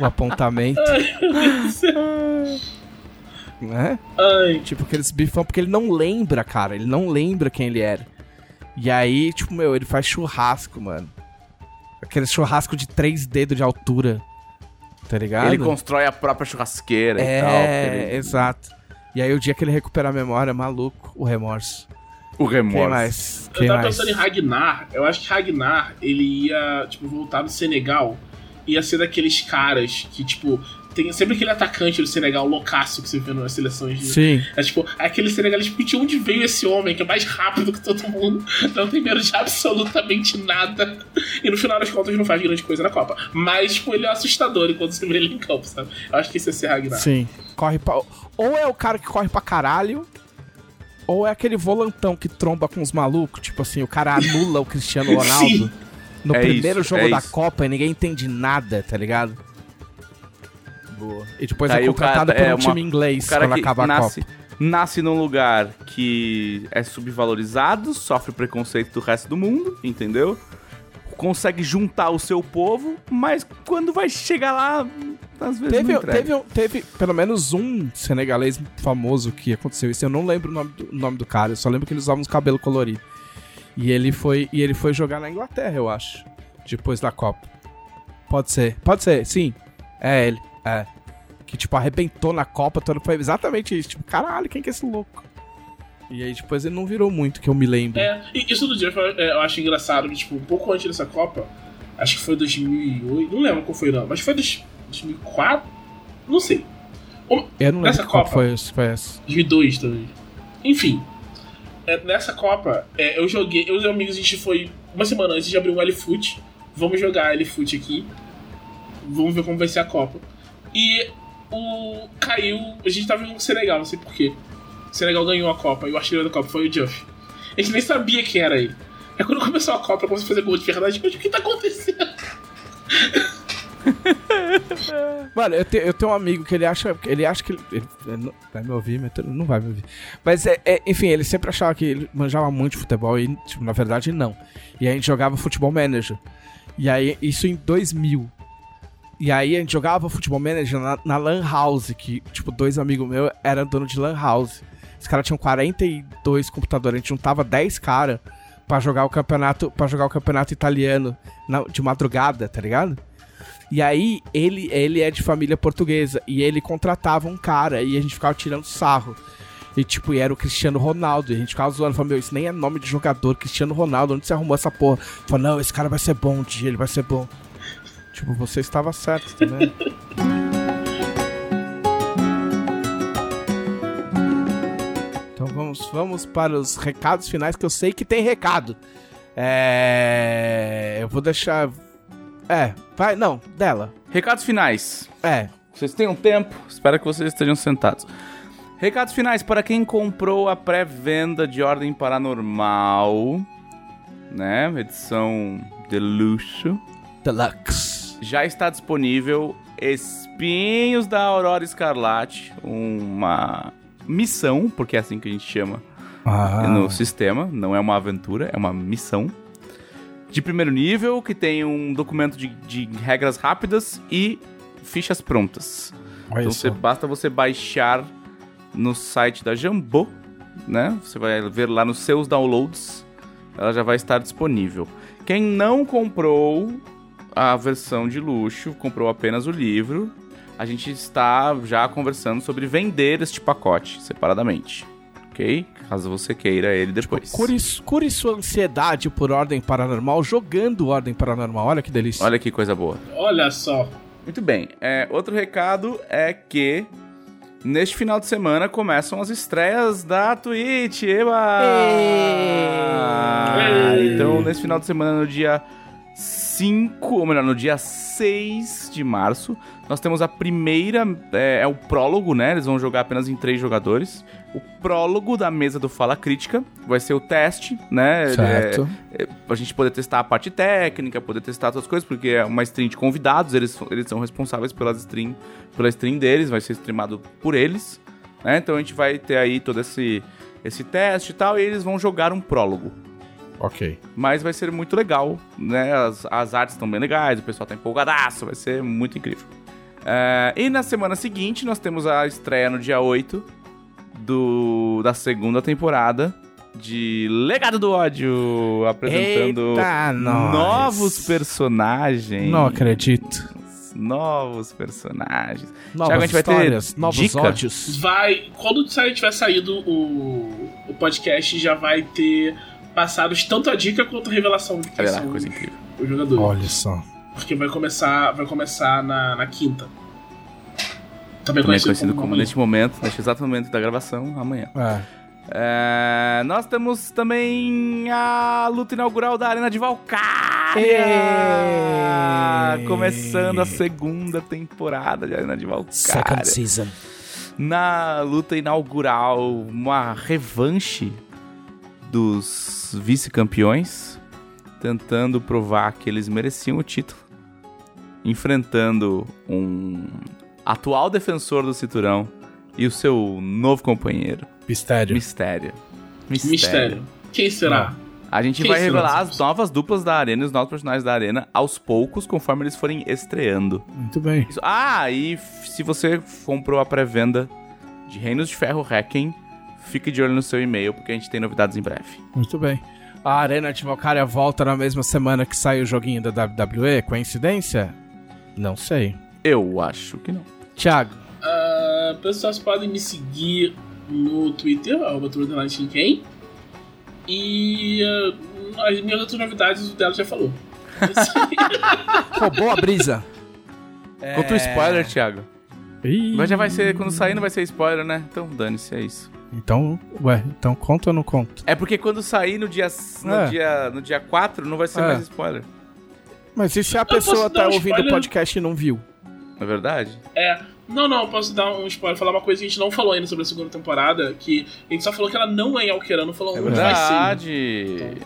O apontamento. Né? Ai, Tipo, aqueles bifão, porque ele não lembra, cara. Ele não lembra quem ele era. E aí, tipo, meu, ele faz churrasco, mano. Aquele churrasco de três dedos de altura. Tá ligado? Ele constrói a própria churrasqueira e tal. É, exato. E aí, o dia que ele recuperar a memória, maluco, o remorso. O remorso. Quem mais? eu Quem tava mais? pensando em Ragnar. Eu acho que Ragnar, ele ia, tipo, voltar do Senegal. Ia ser daqueles caras que, tipo, tem sempre aquele atacante do Senegal loucaço que você vê nas seleções de. Sim. É tipo, aquele senegalês, tipo, de onde veio esse homem que é mais rápido que todo mundo, não tem medo de absolutamente nada. E no final das contas não faz grande coisa na Copa. Mas, tipo, ele é assustador enquanto você vê ele em campo, sabe? Eu acho que esse ia ser Ragnar. Sim. Corre pra... Ou é o cara que corre pra caralho, ou é aquele volantão que tromba com os malucos. Tipo assim, o cara anula o Cristiano Ronaldo no É primeiro isso, jogo é da isso. Copa e ninguém entende nada, tá ligado? Boa. E depois Aí é o cara- contratado por é um uma- time inglês O cara quando que acaba a nasce, Copa. nasce num lugar que é subvalorizado, sofre preconceito do resto do mundo, entendeu? Consegue juntar o seu povo, mas quando vai chegar lá, às vezes Teve, não teve, teve pelo menos um senegalês famoso que aconteceu isso. Eu não lembro o nome do, nome do cara, eu só lembro que ele usava uns cabelos coloridos. E ele foi e ele foi jogar na Inglaterra, eu acho, depois da Copa. Pode ser, pode ser, sim. É ele, é. que, tipo, arrebentou na Copa, todo foi exatamente isso. Tipo, caralho, quem que é esse louco? E aí depois ele não virou muito, que eu me lembro. É, e isso do Jeff é, eu acho engraçado que, tipo, um pouco antes dessa Copa, acho que foi 2008, não lembro qual foi não, mas foi 2004? Não sei. Eu não lembro nessa Copa foi, foi essa. 2002 também. Enfim, é, nessa Copa, é, eu joguei, eu e os amigos, a gente foi uma semana antes de abrir um L-Foot. Vamos jogar L-Foot aqui. Vamos ver como vai ser a Copa. E o. Caiu. A gente tava em Senegal, não sei porquê. O Senegal ganhou a Copa e o artilheiro da Copa foi o Duff. A gente nem sabia quem era ele. Aí quando começou a Copa, começou a fazer gol de verdade. Mas o que tá acontecendo? Mano, eu, te, eu tenho um amigo que ele acha. Ele acha que. Ele, ele vai me ouvir, mas não vai me ouvir. Mas, é, é, enfim, ele sempre achava que ele manjava muito de futebol e, tipo, na verdade, não. E a gente jogava futebol manager. E aí, isso em 2000. E aí a gente jogava futebol manager na, na Lan House, que, tipo, dois amigos meus eram dono de Lan House. Os caras tinham 42 computadores, a gente juntava 10 caras para jogar o campeonato para jogar o campeonato italiano na, de madrugada, tá ligado? E aí, ele, ele é de família portuguesa. E ele contratava um cara e a gente ficava tirando sarro. E tipo, e era o Cristiano Ronaldo. E a gente ficava zoando, falando, meu, isso nem é nome de jogador, Cristiano Ronaldo, onde você arrumou essa porra? Falou, não, esse cara vai ser bom um dia, ele vai ser bom. Tipo, você estava certo também. então vamos, vamos para os recados finais, que eu sei que tem recado. É. Eu vou deixar. É, vai, não, dela. Recados finais. É. Vocês têm um tempo, espero que vocês estejam sentados. Recados finais para quem comprou a pré-venda de Ordem Paranormal, né? Edição de luxo. Deluxe. Já está disponível Espinhos da Aurora Escarlate, uma missão, porque é assim que a gente chama ah. no sistema, não é uma aventura, é uma missão de primeiro nível, que tem um documento de, de regras rápidas e fichas prontas. Olha então você, basta você baixar no site da Jambô, né? Você vai ver lá nos seus downloads, ela já vai estar disponível. Quem não comprou a versão de luxo, comprou apenas o livro, a gente está já conversando sobre vender este pacote separadamente ok? Caso você queira ele depois. Cure, cure sua ansiedade por Ordem Paranormal jogando Ordem Paranormal. Olha que delícia. Olha que coisa boa. Olha só. Muito bem. É, outro recado é que neste final de semana começam as estreias da Twitch. Eba! Ei! Então, nesse final de semana, no dia 5, ou melhor, no dia 6 de março, nós temos a primeira, é, é, o prólogo, né? Eles vão jogar apenas em três jogadores. O prólogo da mesa do Fala Crítica vai ser o teste, né? Certo. É, é, a gente poder testar a parte técnica, poder testar outras coisas, porque é uma stream de convidados, eles, eles são responsáveis pelas stream, pela stream deles, vai ser streamado por eles, né? Então a gente vai ter aí todo esse, esse teste e tal, e eles vão jogar um prólogo. Ok. Mas vai ser muito legal, né? As, as artes estão bem legais, o pessoal tá empolgadaço, vai ser muito incrível. É, e na semana seguinte, nós temos a estreia no dia 8 do, da segunda temporada de Legado do Ódio, apresentando Eita, novos personagens. Não acredito. Novos personagens. Novas Thiago, a gente vai histórias, ter novos dica? ódios. Vai. Quando sair, tiver saído o, o podcast, já vai ter passados tanto a dica quanto a revelação de lá, são coisa incrível. os jogadores. Olha só. Porque vai começar, vai começar na, na quinta. Também, Também conhecido, conhecido como, amanhã. neste momento, neste exato momento da gravação, amanhã. É. É, nós temos também a luta inaugural da Arena de Valkyria. Começando a segunda temporada de Arena de Valkyria. season. Na luta inaugural, uma revanche dos vice-campeões, tentando provar que eles mereciam o título, enfrentando um atual defensor do cinturão e o seu novo companheiro, Mistério. Mistério. Mistério. Quem será? A gente Quem vai revelar as novas duplas da arena e os novos personagens da arena aos poucos, conforme eles forem estreando. Muito bem. Isso- Ah, e se você comprou a pré-venda de Reinos de Ferro Hacking, fique de olho no seu e-mail, porque a gente tem novidades em breve. Muito bem. A Arena de Valkyria volta na mesma semana que sai o joguinho da WWE? Coincidência? Não sei. Eu acho que não. Thiago, Uh, pessoas podem me seguir no Twitter, arroba Quem. E uh, as minhas outras novidades, o dela já falou. Roubou a brisa. Conta o spoiler, Thiago. Ih. Mas já vai ser, quando sair não vai ser spoiler, né? Então dane-se, é isso. Então, ué, então conta ou não conta? É porque quando sair no dia, no É. dia, no dia 4 não vai ser É. mais spoiler. Mas e se a posso pessoa tá um ouvindo o podcast e não viu? Não é verdade? É. Não, não, posso dar um spoiler, falar uma coisa que a gente não falou ainda sobre a segunda temporada, que a gente só falou que ela não é em Alqueira, não falou É onde vai ser. verdade.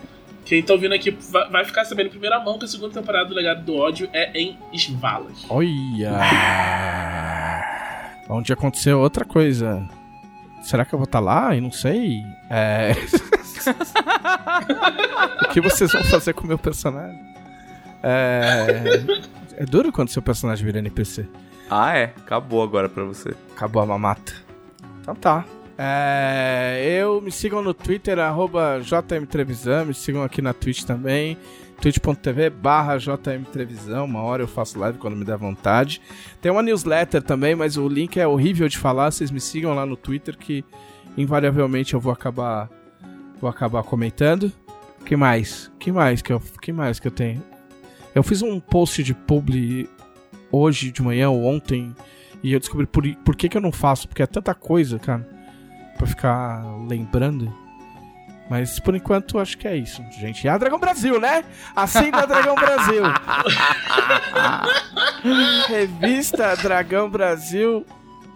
Quem tá ouvindo aqui vai, vai ficar sabendo em primeira mão que a segunda temporada do Legado do Ódio é em Esvalas. Olha! Onde aconteceu outra coisa. Será que eu vou estar lá? Eu não sei. É. o que vocês vão fazer com o meu personagem? É. É duro quando seu personagem vira NPC. Ah, é. Acabou agora pra você. Acabou a mamata. Então tá. É, eu me sigam no Twitter, arroba JMTrevisan, me sigam aqui na Twitch também, twitch.tv barra JMTrevisan, uma hora eu faço live quando me der vontade. Tem uma newsletter também, mas o link é horrível de falar, vocês me sigam lá no Twitter que invariavelmente eu vou acabar vou acabar comentando. Que mais? Que mais que eu que mais que eu tenho? Eu fiz um post de publi hoje de manhã ou ontem e eu descobri por, por que, que eu não faço, porque é tanta coisa, cara, pra ficar lembrando. Mas por enquanto acho que é isso, gente. E a Dragão Brasil, né? Assim da Dragão Brasil. Revista Dragão Brasil.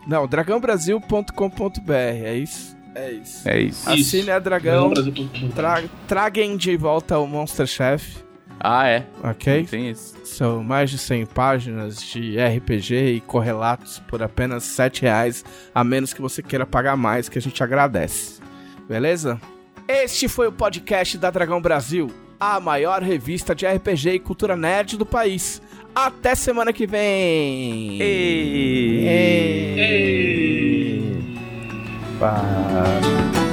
Não, dragãobrasil.com.br. É isso? É isso. É isso. Assine a Dragão. Tra traguem de volta o Monster Chef. Ah, é. Ok? Tem isso. São mais de 100 páginas de RPG e correlatos por apenas 7 reais, a menos que você queira pagar mais, que a gente agradece. Beleza? Este foi o podcast da Dragão Brasil, a maior revista de RPG e cultura nerd do país. Até semana que vem! Ei. Ei. Ei. Pá.